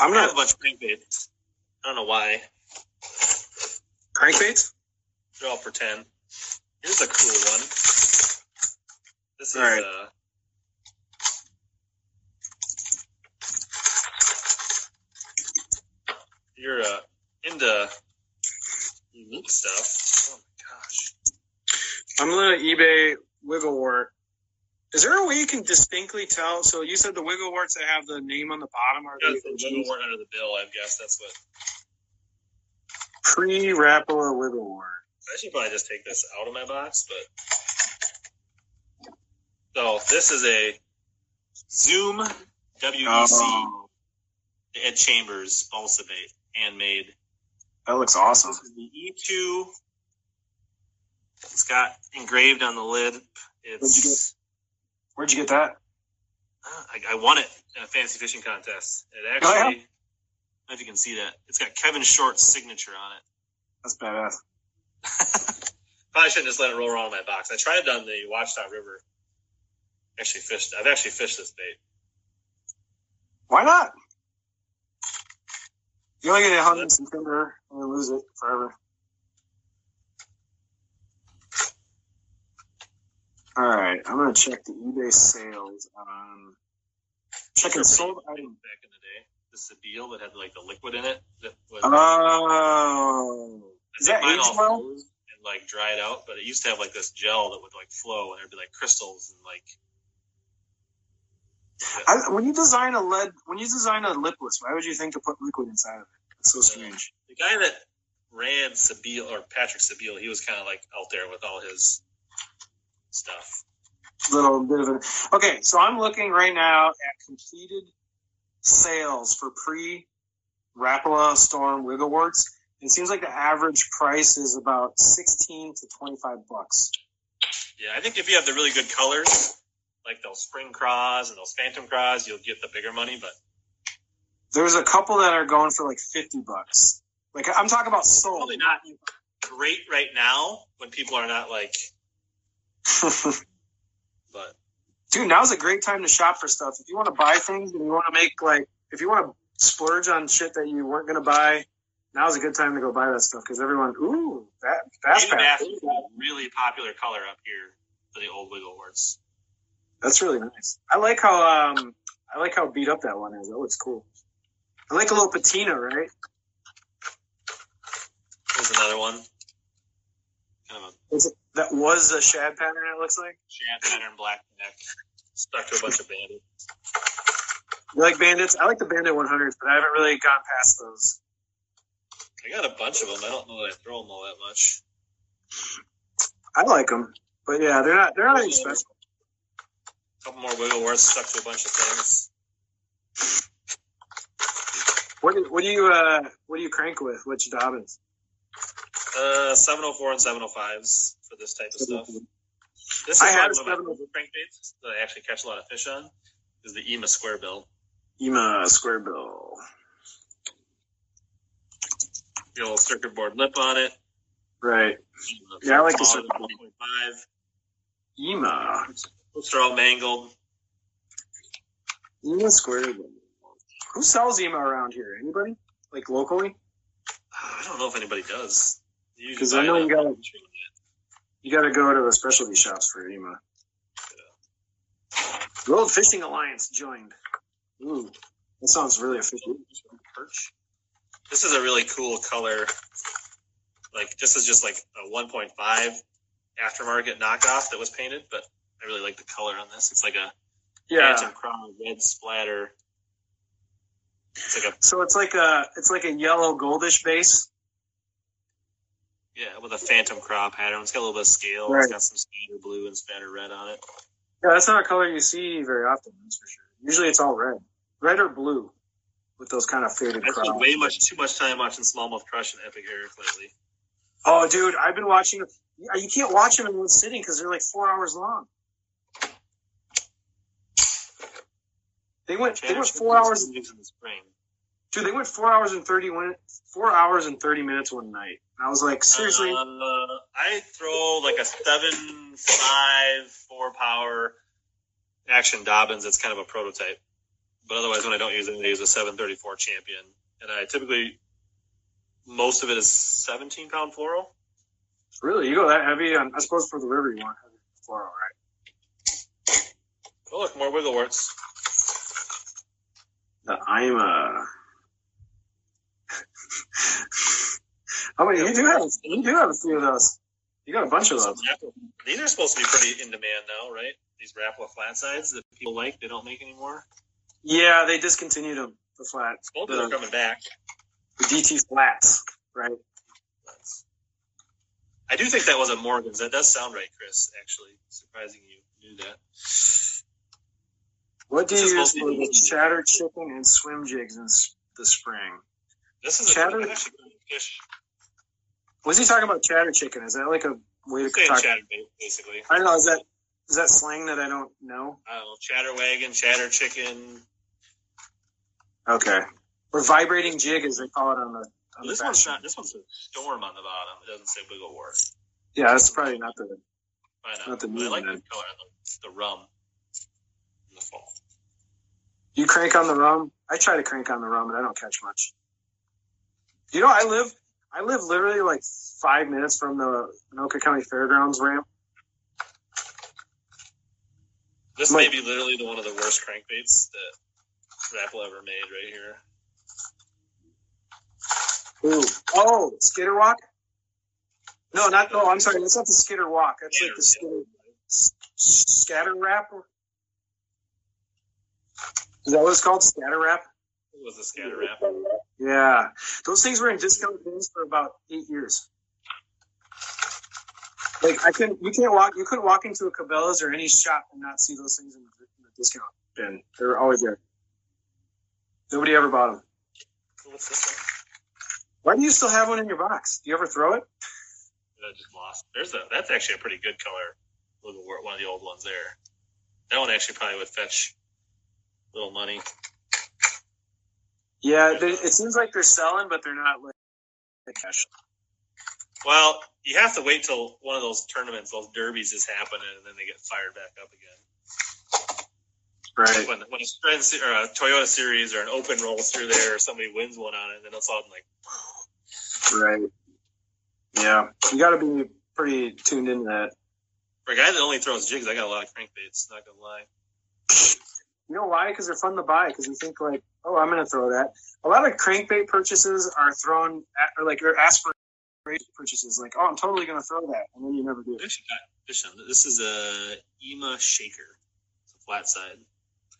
I'm I have a not bunch of crankbaits. I don't know why. crankbaits. They're all for 10. Here's a cool one. This is, right. uh, you're, uh, into unique stuff. Oh my gosh. I'm gonna eBay wiggle wart. Is there a way you can distinctly tell? So you said the wiggle warts that have the name on the bottom are Got the the under the bill, I guess. That's what. Pre Rapala wiggle wart. I should probably just take this out of my box, but. So, this is a Zoom WEC Oh, Ed Chambers balsa bait, handmade. that looks awesome. This is the E2. It's got engraved on the lid. It's Where'd you get that? Ah, I, I won it in a fancy fishing contest. It oh, actually, if you can see that. It's got Kevin Short's signature on it. That's badass. Probably shouldn't just let it roll around in my box. I tried it on the Watchdog River. Actually fished. I've actually fished this bait. Why not? You only get a hundred some timber and then lose it forever. All right, I'm gonna check the eBay sales on checking sold items. back in the day. Is that had like the liquid in it. That was, Oh, is that mine all well? froze and like dried out, but it used to have like this gel that would like flow and there'd be like crystals and like. I, when you design a lead, when you design a lipless, why would you think to put liquid inside of it? It's so uh, strange. The guy that ran Sebile or Patrick Sebile, he was kind of like out there with all his stuff. Little bit of an okay. So I'm looking right now at completed sales for pre Rapala Storm Wiggle Warts. It seems like the average price is about sixteen to twenty five bucks. Yeah, I think if you have the really good colors, like those spring craws and those phantom craws, you'll get the bigger money. But There's a couple that are going for like fifty bucks. Like I'm talking about sold. probably not great right now when people are not like. But Dude, now's a great time to shop for stuff. If you want to buy things and you want to make like, if you want to splurge on shit that you weren't gonna buy, now's a good time to go buy that stuff because everyone, ooh, that fast pass, is a really popular color up here for the old Wiggle Warts. that's really nice. I like how um, I like how beat up that one is. That looks cool. I like a little patina, right? Here's another one. Kind of a that was a shad pattern. It looks like. shad pattern black neck. Stuck to a bunch of bandits. You like bandits? I like the bandit 100s, but I haven't really gone past those. I got a bunch of them. I don't know that I throw them all that much. I like them, but yeah, they're not they're not any special. A couple more Wiggle Warts stuck to a bunch of things. What do, what do you uh what do you crank with? Which Dobbins? Uh, 704 and 705s for this type of stuff. This is I had one a of my 704. favorite crankbaits that I actually catch a lot of fish on. Is the EMA square bill. Ema square bill. Your little circuit board lip on it. Right. Yeah, I like the Smaller circuit than 1.5. Ema. Hooks are all mangled. Ema square bill. Who sells Ema around here? Anybody? Like locally? I don't know if anybody does. You usually 'Cause I know you gotta- You got to go to the specialty shops for Ema. World Fishing Alliance joined. Ooh, that sounds really official. perch. This is a really cool color. Like this is just like a 1.5 aftermarket knockoff that was painted, but I really like the color on this. It's like a Yeah. phantom crown red splatter. It's like a So it's like a it's like a yellow goldish base. Yeah with a phantom crop pattern. It's got a little bit of scale. Right. It's got some spatter blue and spatter red on it. Yeah, that's not a color you see very often. That's for sure. Usually it's all red, red or blue, with those kind of faded I spent way much too much time watching Smallmouth Crush and Epic Eric lately. Oh, dude, I've been watching. Uh, you can't watch them in one sitting because they're like four hours long. They went. They went four hours. in the spring. Dude, they went four hours and thirty one. Four hours and thirty minutes one night. I was like, seriously. Uh, I throw like a seven five four power action Dobyns. It's kind of a prototype, but otherwise, when I don't use it, I use a seven thirty four champion, and I typically most of it is seventeen pound fluoro. Really, you go that heavy? On, I suppose for the river you want heavy fluoro, right? Oh look, more wiggle warts. The IMA. Many? You do have. You do have a few of those. You got a bunch of those. These are supposed to be pretty in demand now, right? These Rapala flat sides that people like, they don't make anymore. Yeah, they discontinued them. The flat, Both of them are coming back. the DT flats, right? I do think that was a Morgan's. That does sound right, Chris. Actually, surprising you knew that. What do This you use for the chatter chicken and swim jigs in the spring? This is Chatter- good fish. Was he talking about chatter chicken? Is that like a way to talk? chatterbait, basically. I don't know. Is that is that slang that I don't know? Don't chatter wagon, chatter chicken. Okay. Or vibrating jig, as they call it on the. On this the one's not. This one's a storm on the bottom. It doesn't say wiggle war. Yeah, that's probably not the. Not? Not the But I like movement. the color of the, the rum in the fall. You crank on the rum. I try to crank on the rum, and I don't catch much. You know, I live. I live literally like five minutes from the Anoka County Fairgrounds ramp. This Mike- may be literally the one of the worst crankbaits that Rapala ever made right here. Ooh. Oh, Skitter Walk? No, not. No, I'm sorry. That's not the Skitter Walk. That's like the Skitter Scatter Rap. Is that what it's called? Scatter Rap? It was a scatter rap. Yeah. Those things were in discount bins for about eight years. Like I couldn't, you can't walk, you couldn't walk into a Cabela's or any shop and not see those things in the, in the discount bin. They were always there. Nobody ever bought them. What's this one? Why do you still have one in your box? Do you ever throw it? I just lost. There's a. That's actually a pretty good color. Look at one of the old ones there. That one actually probably would fetch a little money. Yeah, they, it seems like they're selling, but they're not like. Well, you have to wait till one of those tournaments, those derbies, is happening, and then they get fired back up again. Right. when when a, Trend or a Toyota series or an open rolls through there, or somebody wins one on it, and then it's all like, Right. Yeah. You got to be pretty tuned into that. for a guy that only throws jigs, I got a lot of crankbaits. Not gonna lie. You know why? Because they're fun to buy. Because you think like, oh, I'm going to throw that. A lot of crankbait purchases are thrown at, or like or aspiration purchases. Like, oh, I'm totally going to throw that, and then you never do. Fish on. This is a EMA shaker. It's a flat side.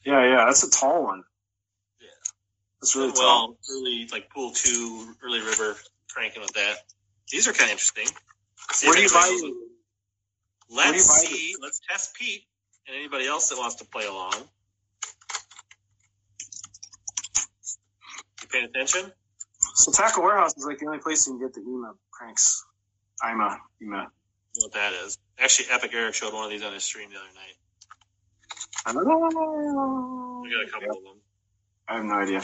Yeah, yeah, that's a tall one. Yeah. That's really tall. well, early like pool two, early river cranking with that. These are kind of interesting. See Where do you buy? knows- where you Let's buy see. Let's test Pete and anybody else that wants to play along. Paying attention? So Tackle Warehouse is like the only place you can get the EMA cranks. IMA, EMA. You know what that is? Actually, Epic Eric showed one of these on his stream the other night. I don't know. We got a couple of them. I have no idea.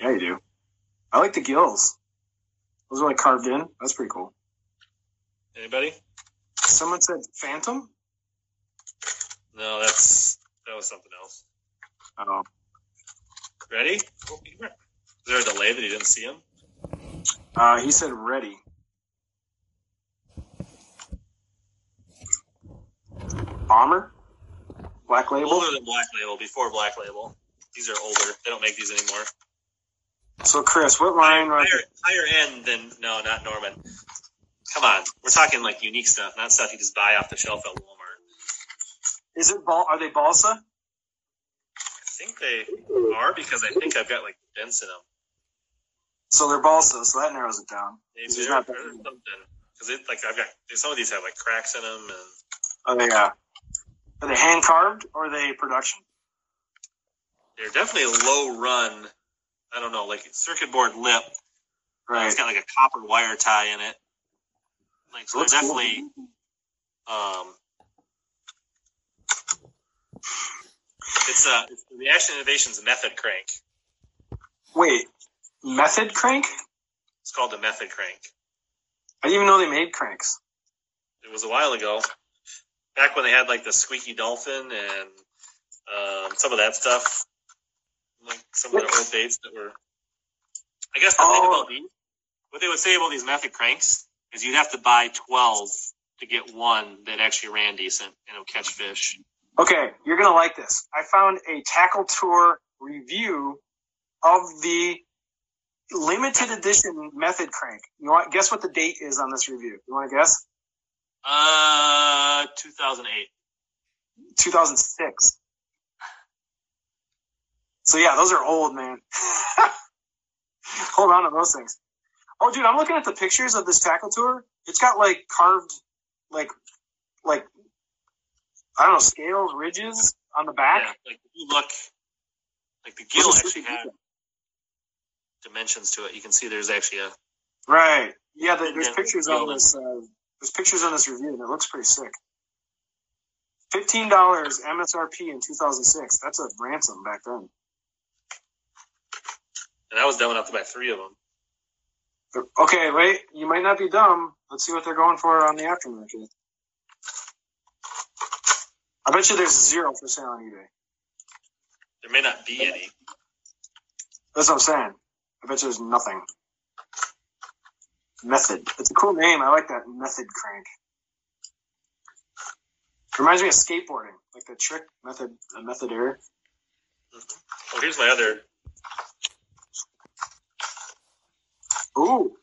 Yeah, you do. I like the gills. Those are like carved in. That's pretty cool. Anybody? Someone said Phantom. No, that's that was something else. Oh, Ready? Oh, Is there a delay that he didn't see him? uh, he said ready. Bomber, Black Label. Older than Black Label, before Black Label. These are older. They don't make these anymore. So Chris, what line? higher, higher end than no, not Norman. Come on, we're talking like unique stuff, not stuff you just buy off the shelf at Walmart. Is it ball? Are they balsa? I think they are because I think I've got like dents in them. So they're balsa. So that narrows it down. Maybe There's not something because it like I've got some of these have like cracks in them, and Oh, uh, are they hand carved or are they production? they're definitely low run. I don't know, like circuit board lip. Right. It's got like a copper wire tie in it. Like so, they're Looks cool. definitely. Um, it's uh, it's the Reaction Innovations Method Crank. Wait, method crank? It's called the Method Crank. I didn't even know they made cranks. It was a while ago, back when they had like the Squeaky Dolphin and um, some of that stuff, like some of the old dates that were. I guess the thing Oh. about these, what they would say about these Method Cranks is you'd have to buy twelve to get one that actually ran decent and would catch fish. Okay, you're gonna like this. I found a tackle tour review of the limited edition method crank. You want guess what the date is on this review? You want to guess? Uh, 2008. 2006. So yeah, those are old, man. Hold on to those things. Oh, dude, I'm looking at the pictures of this tackle tour. It's got like carved, like, like I don't know, scales, ridges on the back. Yeah, like if you look, like the gill actually had dimensions to it. You can see there's actually a Right. Yeah, there- there's pictures on this. Uh, there's pictures on this review, and it looks pretty sick. Fifteen dollars MSRP in 2006. That's a ransom back then. and I was dumb enough to buy three of them. Okay, wait. You might not be dumb. Let's see what they're going for on the aftermarket. I bet you there's zero for sale on eBay. There may not be any. That's what I'm saying. I bet you there's nothing. Method. It's a cool name. I like that. Method crank. Reminds me of skateboarding, like the trick method, a method error. Mm-hmm. Oh, here's my other. Ooh.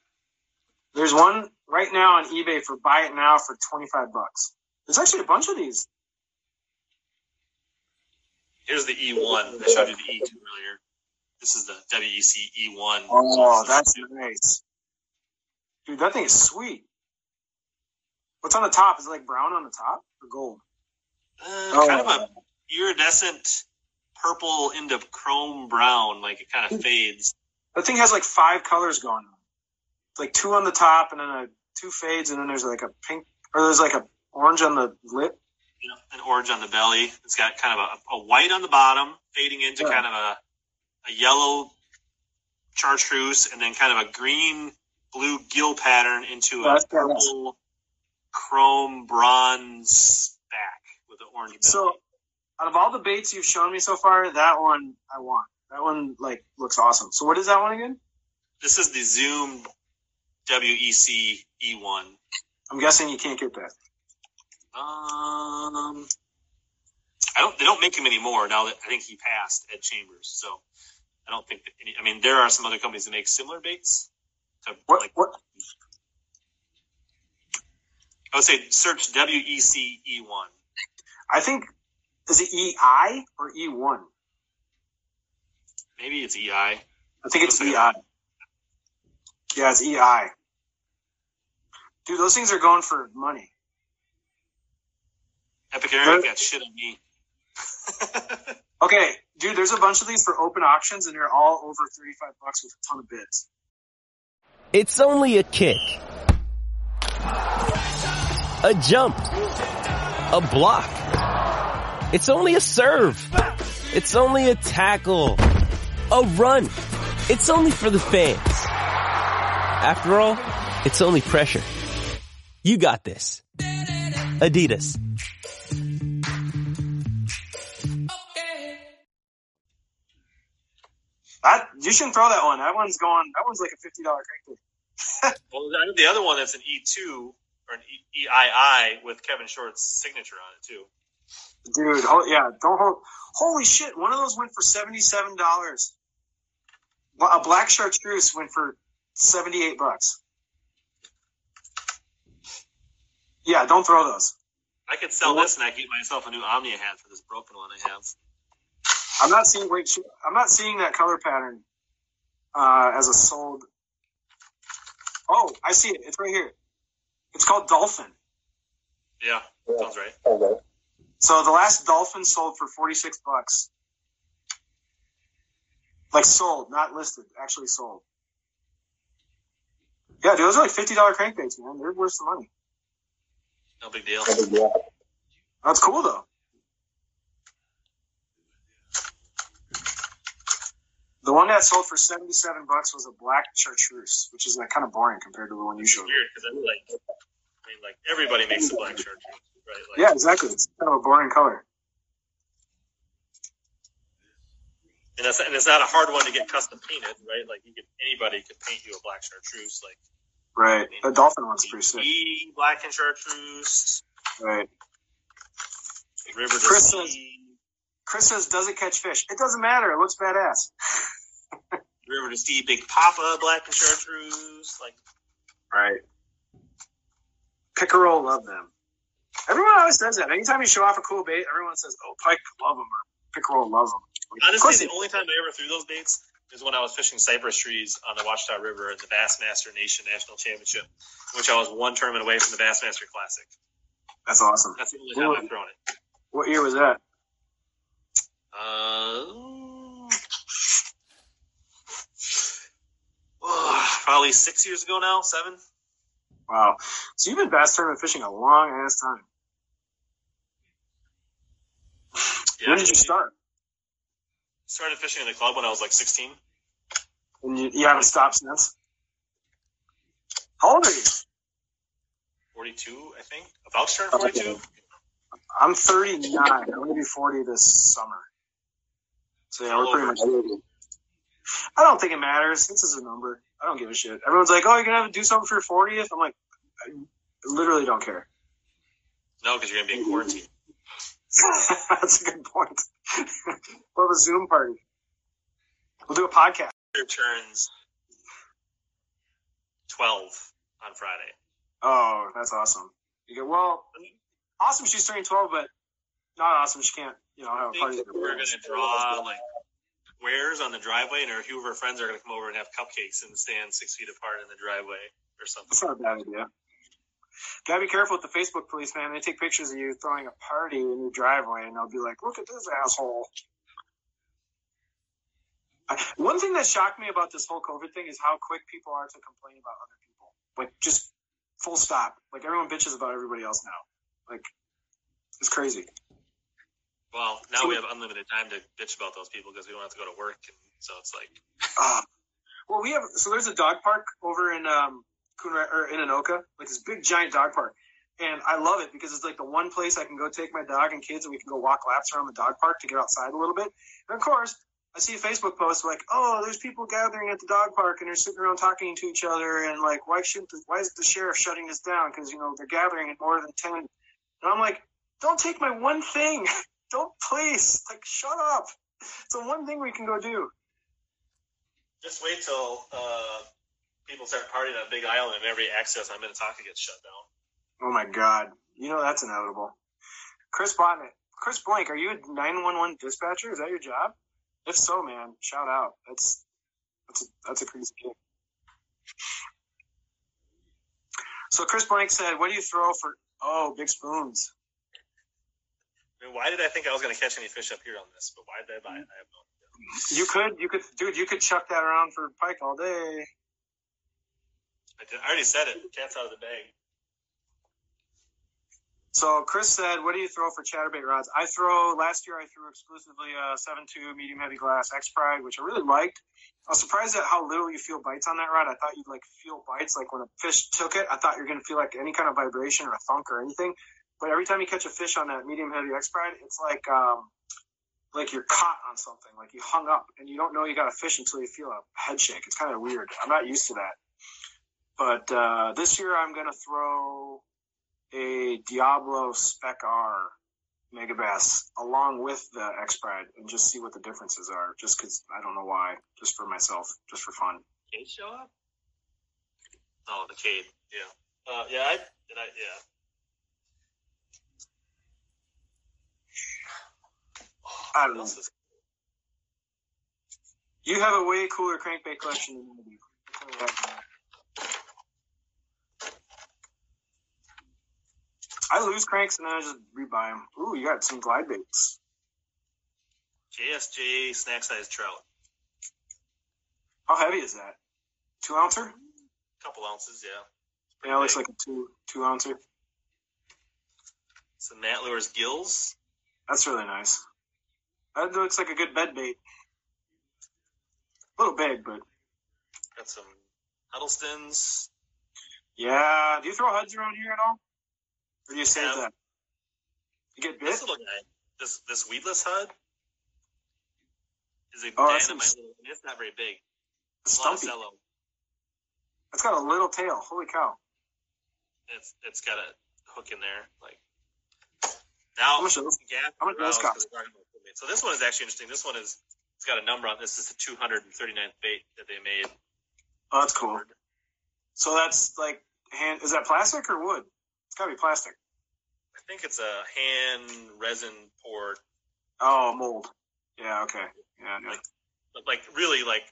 There's one right now on eBay for buy it now for 25 bucks. There's actually a bunch of these. Here's the E1. I showed you the E2 earlier. This is the WEC E1. Oh, that's nice. Dude, that thing is sweet. What's on the top? Is it like brown on the top or gold? uh, kind of a iridescent purple into chrome brown. Like it kind of fades. That thing has like five colors going on. It's Like two on the top and then a two fades and then there's like a pink or there's like a orange on the lip. You know, an orange on the belly. It's got kind of a, a white on the bottom, fading into Yeah. kind of a a yellow chartreuse, and then kind of a green blue gill pattern into oh, a That's badass. purple chrome bronze back with an orange belly. So out of all the baits you've shown me so far, that one I want. That one like looks awesome. So what is that one again? This is the Zoom E WEC E1. I'm guessing you can't get that. Um, I don't. They don't make him anymore now that I think he passed Ed Chambers. So I don't think that any. I mean, there are some other companies that make similar baits. To, What like, what I would say search WEC E1. I think is it EI or E1? Maybe it's E I. I think it's EI. Yeah, it's EI. Dude, those things are going for money. Epic Eric got shit on me. Okay, dude, there's a bunch of these for open auctions, and they're all over 35 bucks with a ton of bids. It's only a kick. A jump. A block. It's only a serve. It's only a tackle. A run. It's only for the fans. After all, it's only pressure. You got this. Adidas. You shouldn't throw that one. That one's going. That one's like a fifty dollar crankbait. well, the other one that's an E2 or an E- EII with Kevin Short's signature on it too. Dude, ho- yeah, don't hold. Holy shit! One of those went for seventy seven dollars. A black chartreuse went for seventy eight bucks. Yeah, don't throw those. I could sell Well, this and I could get myself a new Omnia hat for this broken one I have. I'm not seeing. Wait, I'm not seeing that color pattern uh, as a sold. Oh, I see it. It's right here. It's called Dolphin. Yeah, sounds right. Okay. So the last Dolphin sold for forty six bucks. Like sold, not listed, actually sold. Yeah, dude, those are like fifty dollar crankbaits, man. They're worth the money. No big deal. That's cool though. The one that sold for seventy seven bucks was a black chartreuse, which is like kind of boring compared to the one you showed. Weird because I mean, like, I mean, like everybody makes a black shirt, right? Like, Yeah, exactly. It's kind of a boring color. and that's and it's not a hard one to get custom painted, right? Like you could anybody could paint you a black chartreuse, like Right. The dolphin one's pretty sick. Black and chartreuse, Right. river Chris says- Chris says, does it catch fish? It doesn't matter. It looks badass. River2Sea big papa, black and chartreuse, like Right. Pickerel love them. Everyone always says that. Anytime you show off a cool bait, everyone says, "Oh, pike love them," or "Pickerel love them." Like, Honestly, the only time I ever threw those baits is when I was fishing cypress trees on the Watchtower River at the Bassmaster Nation National Championship, which I was one tournament away from the Bassmaster Classic. that's awesome. That's the only time I've thrown it. What year was that? Uh, oh, probably six years ago now, seven. Wow. So you've been bass tournament fishing a long ass time. Yeah, when did you start? Started fishing in the club when I was like 16. And you, you haven't stopped since. How old are you? 42, I think. About to turn 42. I'm 39. I'm gonna be 40 this summer. So yeah, we're pretty much. I don't think it matters. This is a number. I don't give a shit. Everyone's like, "Oh, you're gonna have to do something for your 40th." I'm like, I literally don't care. No, because you're going to be in quarantine. That's a good point. we'll have a Zoom party. We'll do a podcast. Your turns 12 on Friday. Oh, that's awesome. You go, well, mm-hmm. awesome. She's turning 12, but not awesome. She can't, you know, have I a party. think we're going to draw like wares on the driveway, and a few of our friends are going to come over and have cupcakes and stand six feet apart in the driveway or something. That's not a bad idea. Gotta be careful with the Facebook police, man. They take pictures of you throwing a party in your driveway, and they'll be like, "Look at this asshole." One thing that shocked me about this whole COVID thing is how quick people are to complain about other people. Like, just full stop. Like everyone bitches about everybody else now. Like, it's crazy. Well, now we have unlimited time to bitch about those people because we don't have to go to work, and so it's like Uh, well, we have so there's a dog park over in um Coon Ra- or in Anoka, like this big giant dog park, and I love it because it's like the one place I can go take my dog and kids, and we can go walk laps around the dog park to get outside a little bit. And of course, I see a Facebook post like, "Oh, there's people gathering at the dog park and they're sitting around talking to each other, and like, why shouldn't the, why is the sheriff shutting this down? Because you know they're gathering at more than ten. And I'm like, don't take my one thing. don't please, like, shut up. It's the one thing we can go do. Just wait till uh, people start partying on Big Island and every access on Minnetonka gets shut down. Oh my god, you know that's inevitable. Chris Botnet, Chris Blank, are you a 911 dispatcher? Is that your job? If so, man, shout out. That's that's a, that's a crazy gig. So Chris Blank said, "What do you throw for? Oh, big spoons. I mean, why did I think I was going to catch any fish up here on this? But why did I buy it? I have no idea. You could, you could, dude, you could chuck that around for pike all day. I, did, I already said it. Cat's out of the bag. So Chris said, "What do you throw for chatterbait rods?" I throw. Last year, I threw exclusively a seven-two medium heavy glass X Pride, which I really liked. I was surprised at how little you feel bites on that rod. I thought you'd like feel bites, like when a fish took it. I thought you're going to feel like any kind of vibration or a thunk or anything. But every time you catch a fish on that medium heavy X Pride, it's like um, like you're caught on something, like you hung up, and you don't know you got a fish until you feel a head shake. It's kind of weird. I'm not used to that. But uh, this year, I'm to throw a Diablo Spec R Megabass along with the X Pride and just see what the differences are. Just because I don't know why. Just for myself. Just for fun. Cade show up? Oh, the Cade. Yeah. Uh, yeah. I did. I yeah. I don't What know. else is- You have a way cooler crankbait collection than I do. I'll tell you that. I lose cranks and then I just rebuy them. Ooh, you got some glide baits. JSJ snack size trout. How heavy is that? Two ouncer? couple ounces, yeah. Yeah, it looks like a two two ouncer. Some Matt Lures gills. That's really nice. That looks like a good bed bait. A little big, but Got some Huddlestons. yeah. Do you throw HUDs around here at all? Or do you save Yeah. that? You get bit? This little guy, this this weedless HUD, is a Oh, that's dynamite some- little. and It's not very big. It's a lot of Stumpy. It's got a little tail. Holy cow. It's it's got a hook in there. Like now, How much are those- gas how much are those aroused cost? 'cause they're talking about equipment. So this one is actually interesting. This one is it's got a number on. This is the 239th bait that they made. Oh, that's cool. So that's like hand. Is that plastic or wood? It's gotta be plastic. I think it's a hand resin poured, Oh, mold. Yeah. Okay. Yeah. yeah. Like- like really like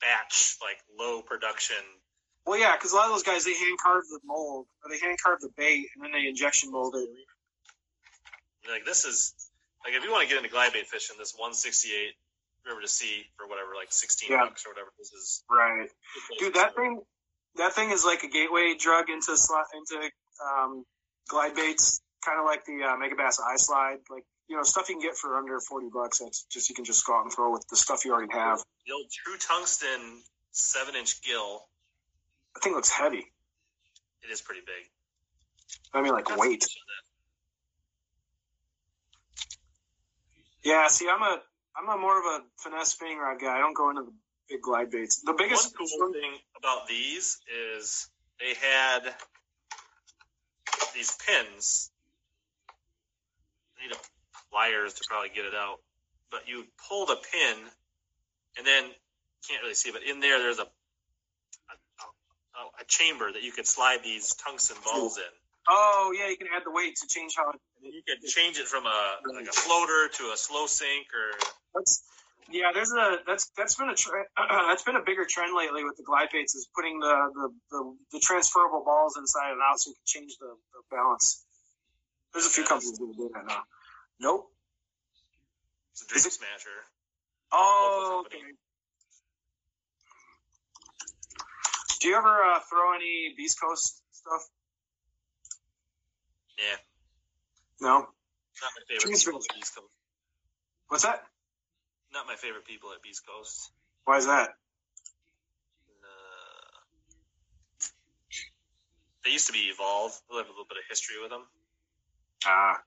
batch, like low production. Well, yeah, because a lot of those guys they hand carve the mold or they hand carve the bait and then they injection mold it. Like this is like if you want to get into glide bait fishing, this 168 River2Sea for whatever, like 16 Yeah. bucks or whatever. This is Right. Dude, that thing, that thing is like a gateway drug into into um, glide baits, kind of like the uh, Megabass I-Slide, like you know stuff you can get for under forty bucks. That's just you can just go out and throw with the stuff you already have. The old true tungsten seven inch gill. That thing looks heavy. It is pretty big. I mean, like some weight on that. Yeah. See, I'm a I'm a more of a finesse spinning rod guy. I don't go into the big glide baits. The One biggest cool thing about these is they had these pins. I need a pliers to probably get it out, but you pull the pin, and then can't really see, but in there there's a a, a, a chamber that you could slide these tungsten balls in. Oh yeah, you can add the weight to change how. It, You could change it from a like a floater to a slow sink or that's yeah. There's a that's that's been a tre- that's been a bigger trend lately with the glide baits is putting the the, the, the transferable balls inside and out so you can change the, the balance. There's a few companies that doing that now. Nope. it's a dream it- smasher. Oh, okay. Do you ever uh, throw any Beast Coast stuff? Yeah, No. not my favorite Jeez, people at Beast Coast. What's that? Not my favorite people at Beast Coast. Why is that? Uh, They used to be Evolve. They have a little bit of history with them. Ah,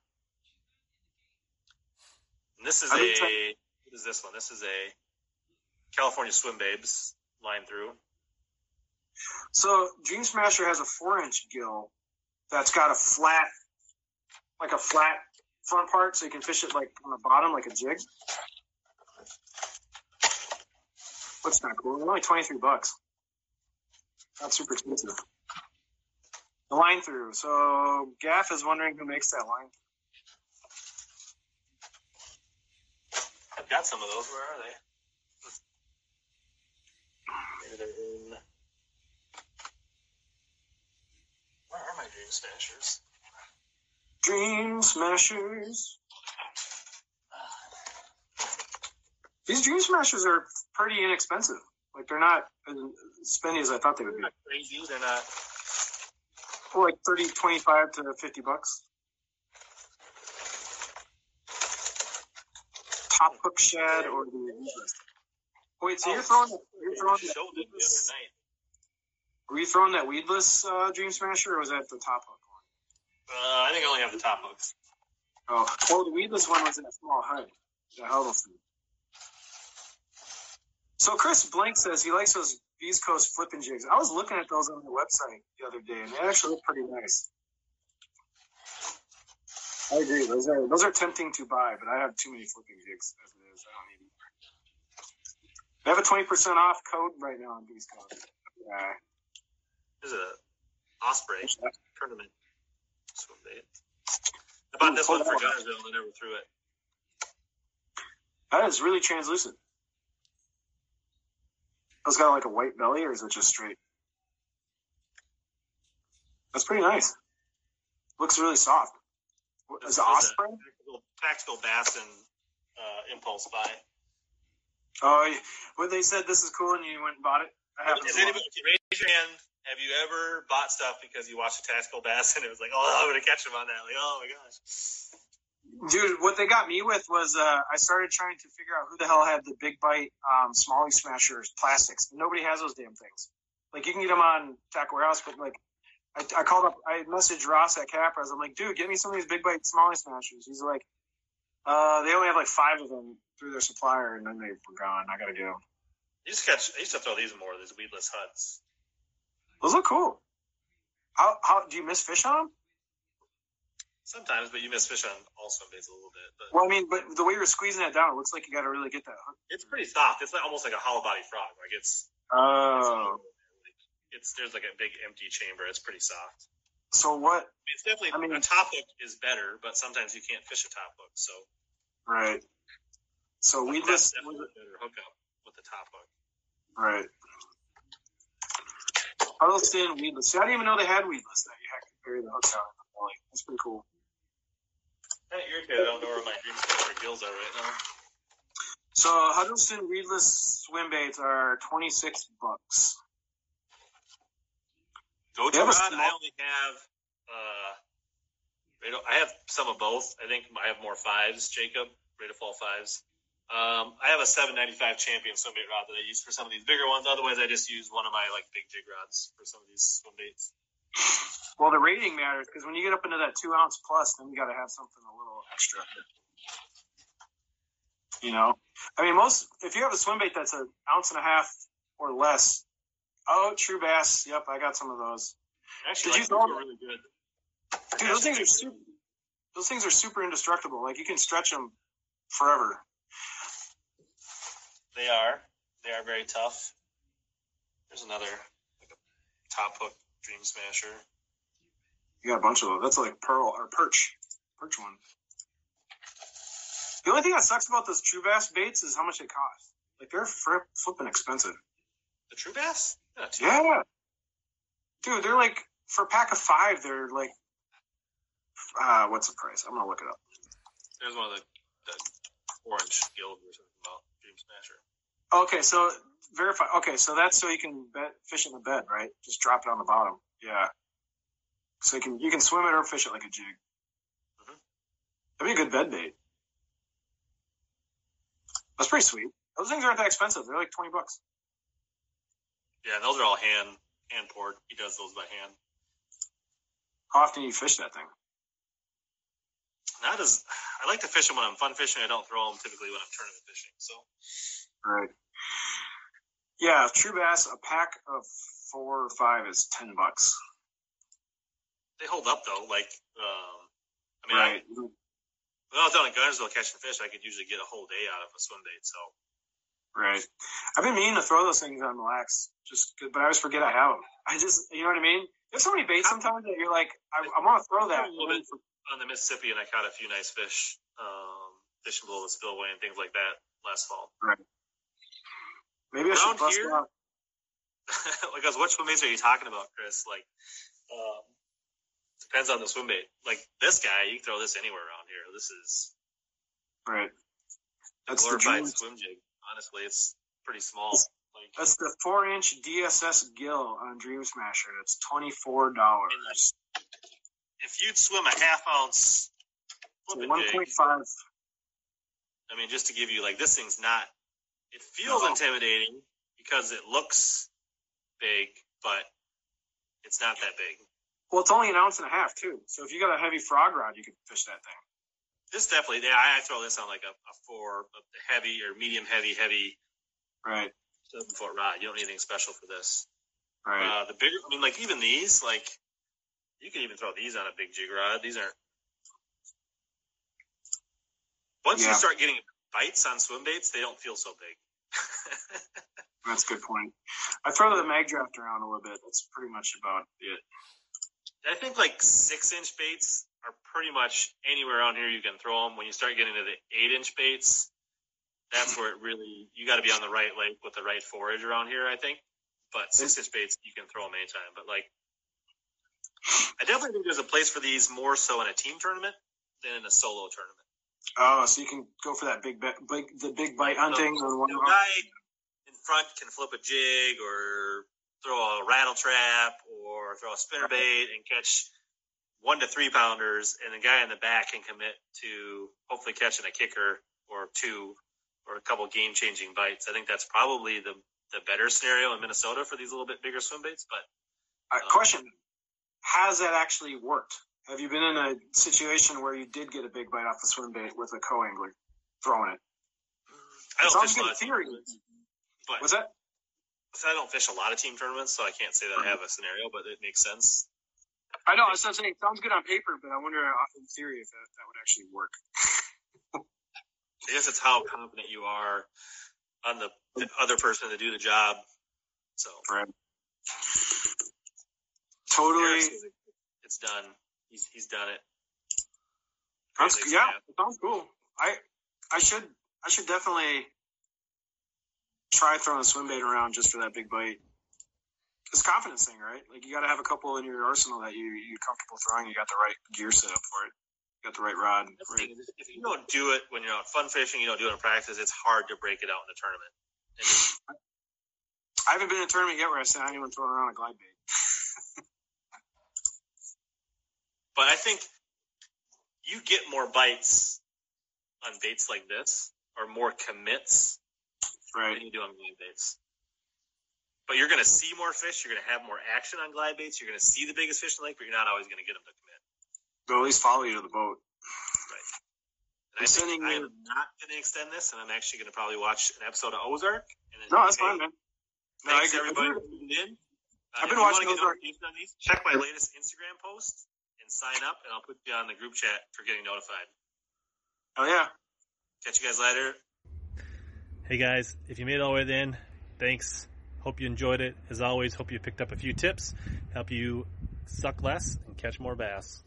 And this is a what is this one? This is a California Swim Babes line through. so Dream Smasher has a four-inch gill that's got a flat, like a flat front part, so you can fish it like on the bottom, like a jig. Looks not cool. They're only twenty-three bucks. Not super expensive. The line through. So Gaff is wondering who makes that line. I've got some of those. Where are they? Maybe they're in. Where are my Dream Smashers? Dream Smashers. These Dream Smashers are pretty inexpensive. Like they're not as spendy as I thought they would They're be. not crazy. They're not. For like 30, 25 to 50 bucks. Top hook shed or the weedless. Wait, so you're throwing you're throwing They that showed it the weedless, other night. were you throwing that weedless uh, Dream Smasher or was that the top hook one? Uh, I think I only have the top hooks. Oh, well, the weedless one was in a small hut. The Huddleston. So Chris Blank says he likes those Beast Coast flipping jigs. I was looking at those on the website the other day, and they actually look pretty nice. I agree. Those are those are tempting to buy, but I have too many flipping jigs as it is. I don't need them. They have a twenty percent off code right now on Beast Coast. Yeah. There's a Osprey tournament bait. I bought this one for and I never threw it. That is really translucent. It's got like a white belly, or is it just straight? That's pretty nice. Looks really soft. What, is it Osprey? Tactical, tactical bass and uh, impulse buy. Oh, when they said this is cool and you went and bought it, I have Is anybody, raise your hand. Have you ever bought stuff because you watched a tactical bass and it was like, oh, I'm going to catch him on that? Like, oh my gosh. Dude, what they got me with was uh, I started trying to figure out who the hell had the big bite um, Smalley Smashers plastics. Nobody has those damn things. Like you can get them on Tackle Warehouse, but like I, I called up, I messaged Ross at Capras. I'm like, dude, get me some of these big bite Smalley Smashers. He's like, uh, they only have like five of them through their supplier, and then they were gone. I gotta get them. You to catch, I used to throw these more, these weedless huts. Those look cool. How how do you miss fish on them? Sometimes, but you miss fish on all swim baits a little bit. But Well, I mean, but the way you're squeezing it down, it looks like you got to really get that hook. it's pretty soft. It's like almost like a hollow body frog. Like it's, Oh, it's there's like a big empty chamber. It's pretty soft. so what? It's definitely I mean- a top hook is better, but sometimes you can't fish a top hook. So Right. So we just definitely a better hookup with the top hook. right. Huddleston weedless. See, I didn't even know they had weedless. That you had to bury the hooks out in the belly. That's pretty cool. Kind of irritated. I don't know where my dream smasher gills are right now. So Huddleston weedless swim baits are twenty six bucks. Go to rod. I only have. Uh, I have some of both. I think I have more fives. Jacob, Rate of Fall fives. Um, I have a 795 champion swim bait rod that I use for some of these bigger ones. Otherwise, I just use one of my like big jig rods for some of these swim baits. Well, the rating matters because when you get up into that two ounce plus, then you got to have something a little extra. You know, I mean, most if you have a swim bait that's an ounce and a half or less. Oh, true bass. Yep, I got some of those. Actually, Did like, you those were really good. Dude, those things are super. Those things are super indestructible. Like you can stretch them forever. They are. They are very tough. There's another like a top hook dream smasher. You got a bunch of them. That's like pearl or perch, perch one. The only thing that sucks about those true bass baits is how much they cost. Like they're fri flipping expensive. The true bass? Yeah, dude, they're like for a pack of five. They're like, uh, what's the price? I'm gonna look it up. There's one of the, the orange guild we're talking about, Dream Smasher. Okay, so verify. Okay, so that's so you can bet, fish in the bed, right? Just drop it on the bottom. Yeah. So you can you can swim it or fish it like a jig. Mhm. That'd be a good bed bait. That's pretty sweet. Those things aren't that expensive. They're like twenty bucks. Yeah, those are all hand hand poured. He does those by hand. How often do you fish that thing? Not as I like to fish them when I'm fun fishing. I don't throw them typically when I'm tournament fishing. So Right. Yeah, true bass. A pack of four or five is ten bucks. they hold up though. Like, um, I mean, Right. I, when I was down in Guntersville catching fish, I could usually get a whole day out of a swim bait. So Right. I've been meaning to throw those things on the lax, just but I always forget I have them. I just, you know what I mean? There's so many baits sometimes that you're like, I, I want to throw that. A little bit on the Mississippi, and I caught a few nice fish, um, fishing below the spillway and things like that last fall. Maybe I should bust here- out. like, I was, what swimbaits are you talking about, Chris? Like, um, depends on the swim bait. Like this guy, you can throw this anywhere around here. This is Right. a That's the glorified dream. swim jig. Honestly, it's pretty small. Like, That's the four inch DSS gill on Dream Smasher. It's twenty four dollars. if you'd swim a half ounce One point five. I mean, just to give you like this thing's not. It feels No. intimidating because it looks big, but it's not that big. Well, it's only an ounce and a half too. So if you got a heavy frog rod, you could fish that thing. This definitely. Yeah, I I throw this on like a, a four, a heavy or medium heavy, heavy Right. seven foot rod. You don't need anything special for this. Right. Uh, the bigger, I mean, like even these, like you can even throw these on a big jig rod. These aren't. Once Yeah. you start getting bites on swim baits, they don't feel so big. That's a good point. I throw the mag draft around a little bit. That's pretty much about it. I think like six inch baits are pretty much anywhere around here you can throw them. When you start getting to the eight inch baits, that's where it really you got to be on the right lake with the right forage around here. I think, but six inch baits you can throw them anytime. But like, I definitely think there's a place for these more so in a team tournament than in a solo tournament. Oh, so you can go for that big, big the big bite hunting The, on the guy in front can flip a jig or throw a rattle trap or throw a spinner bait and catch one to three pounders, and the guy in the back can commit to hopefully catching a kicker or two or a couple game changing bites. I think that's probably the the better scenario in Minnesota for these little bit bigger swim baits. But Uh, question: Has that actually worked? Have you been in a situation where you did get a big bite off the swim bait with a co-angler throwing it? I don't sounds fish a good lot in of team theory. But What's that? I don't fish a lot of team tournaments, so I can't say that I have a scenario, but it makes sense. I know. I was saying it sounds good on paper, but I wonder in theory if that, that would actually work. I guess it's how confident you are on the, the other person to do the job. So Right. Totally. Eric says it- it's done. He's he's done it. Great yeah, it sounds cool. I I should I should definitely try throwing a swim bait around just for that big bite. It's a confidence thing, right? Like you got to have a couple in your arsenal that you you're comfortable throwing. You got the right gear set up for it. You got the right rod. Right. If you don't do it when you're out fun fishing, you don't do it in practice. It's hard to break it out in the tournament. I haven't been in a tournament yet where I said anyone throwing around a glide bait. But I think you get more bites on baits like this, or more commits Right. than you do on glide baits. But you're going to see more fish. You're going to have more action on glide baits. You're going to see the biggest fish in the lake, but you're not always going to get them to commit. They'll at least follow you to the boat. And I I'm think I am not going to extend this, and I'm actually going to probably watch an episode of Ozark. And then No, that's fine, man. No, I Thanks agree. everybody tuning in. Uh, I've been watching Ozark. notifications on these, check my latest Instagram post and sign up, and I'll put you on the group chat for getting notified. Oh yeah. Catch you guys later. Hey guys, if you made it all the way to the end, thanks. Hope you enjoyed it. As always, hope you picked up a few tips, help you suck less and catch more bass.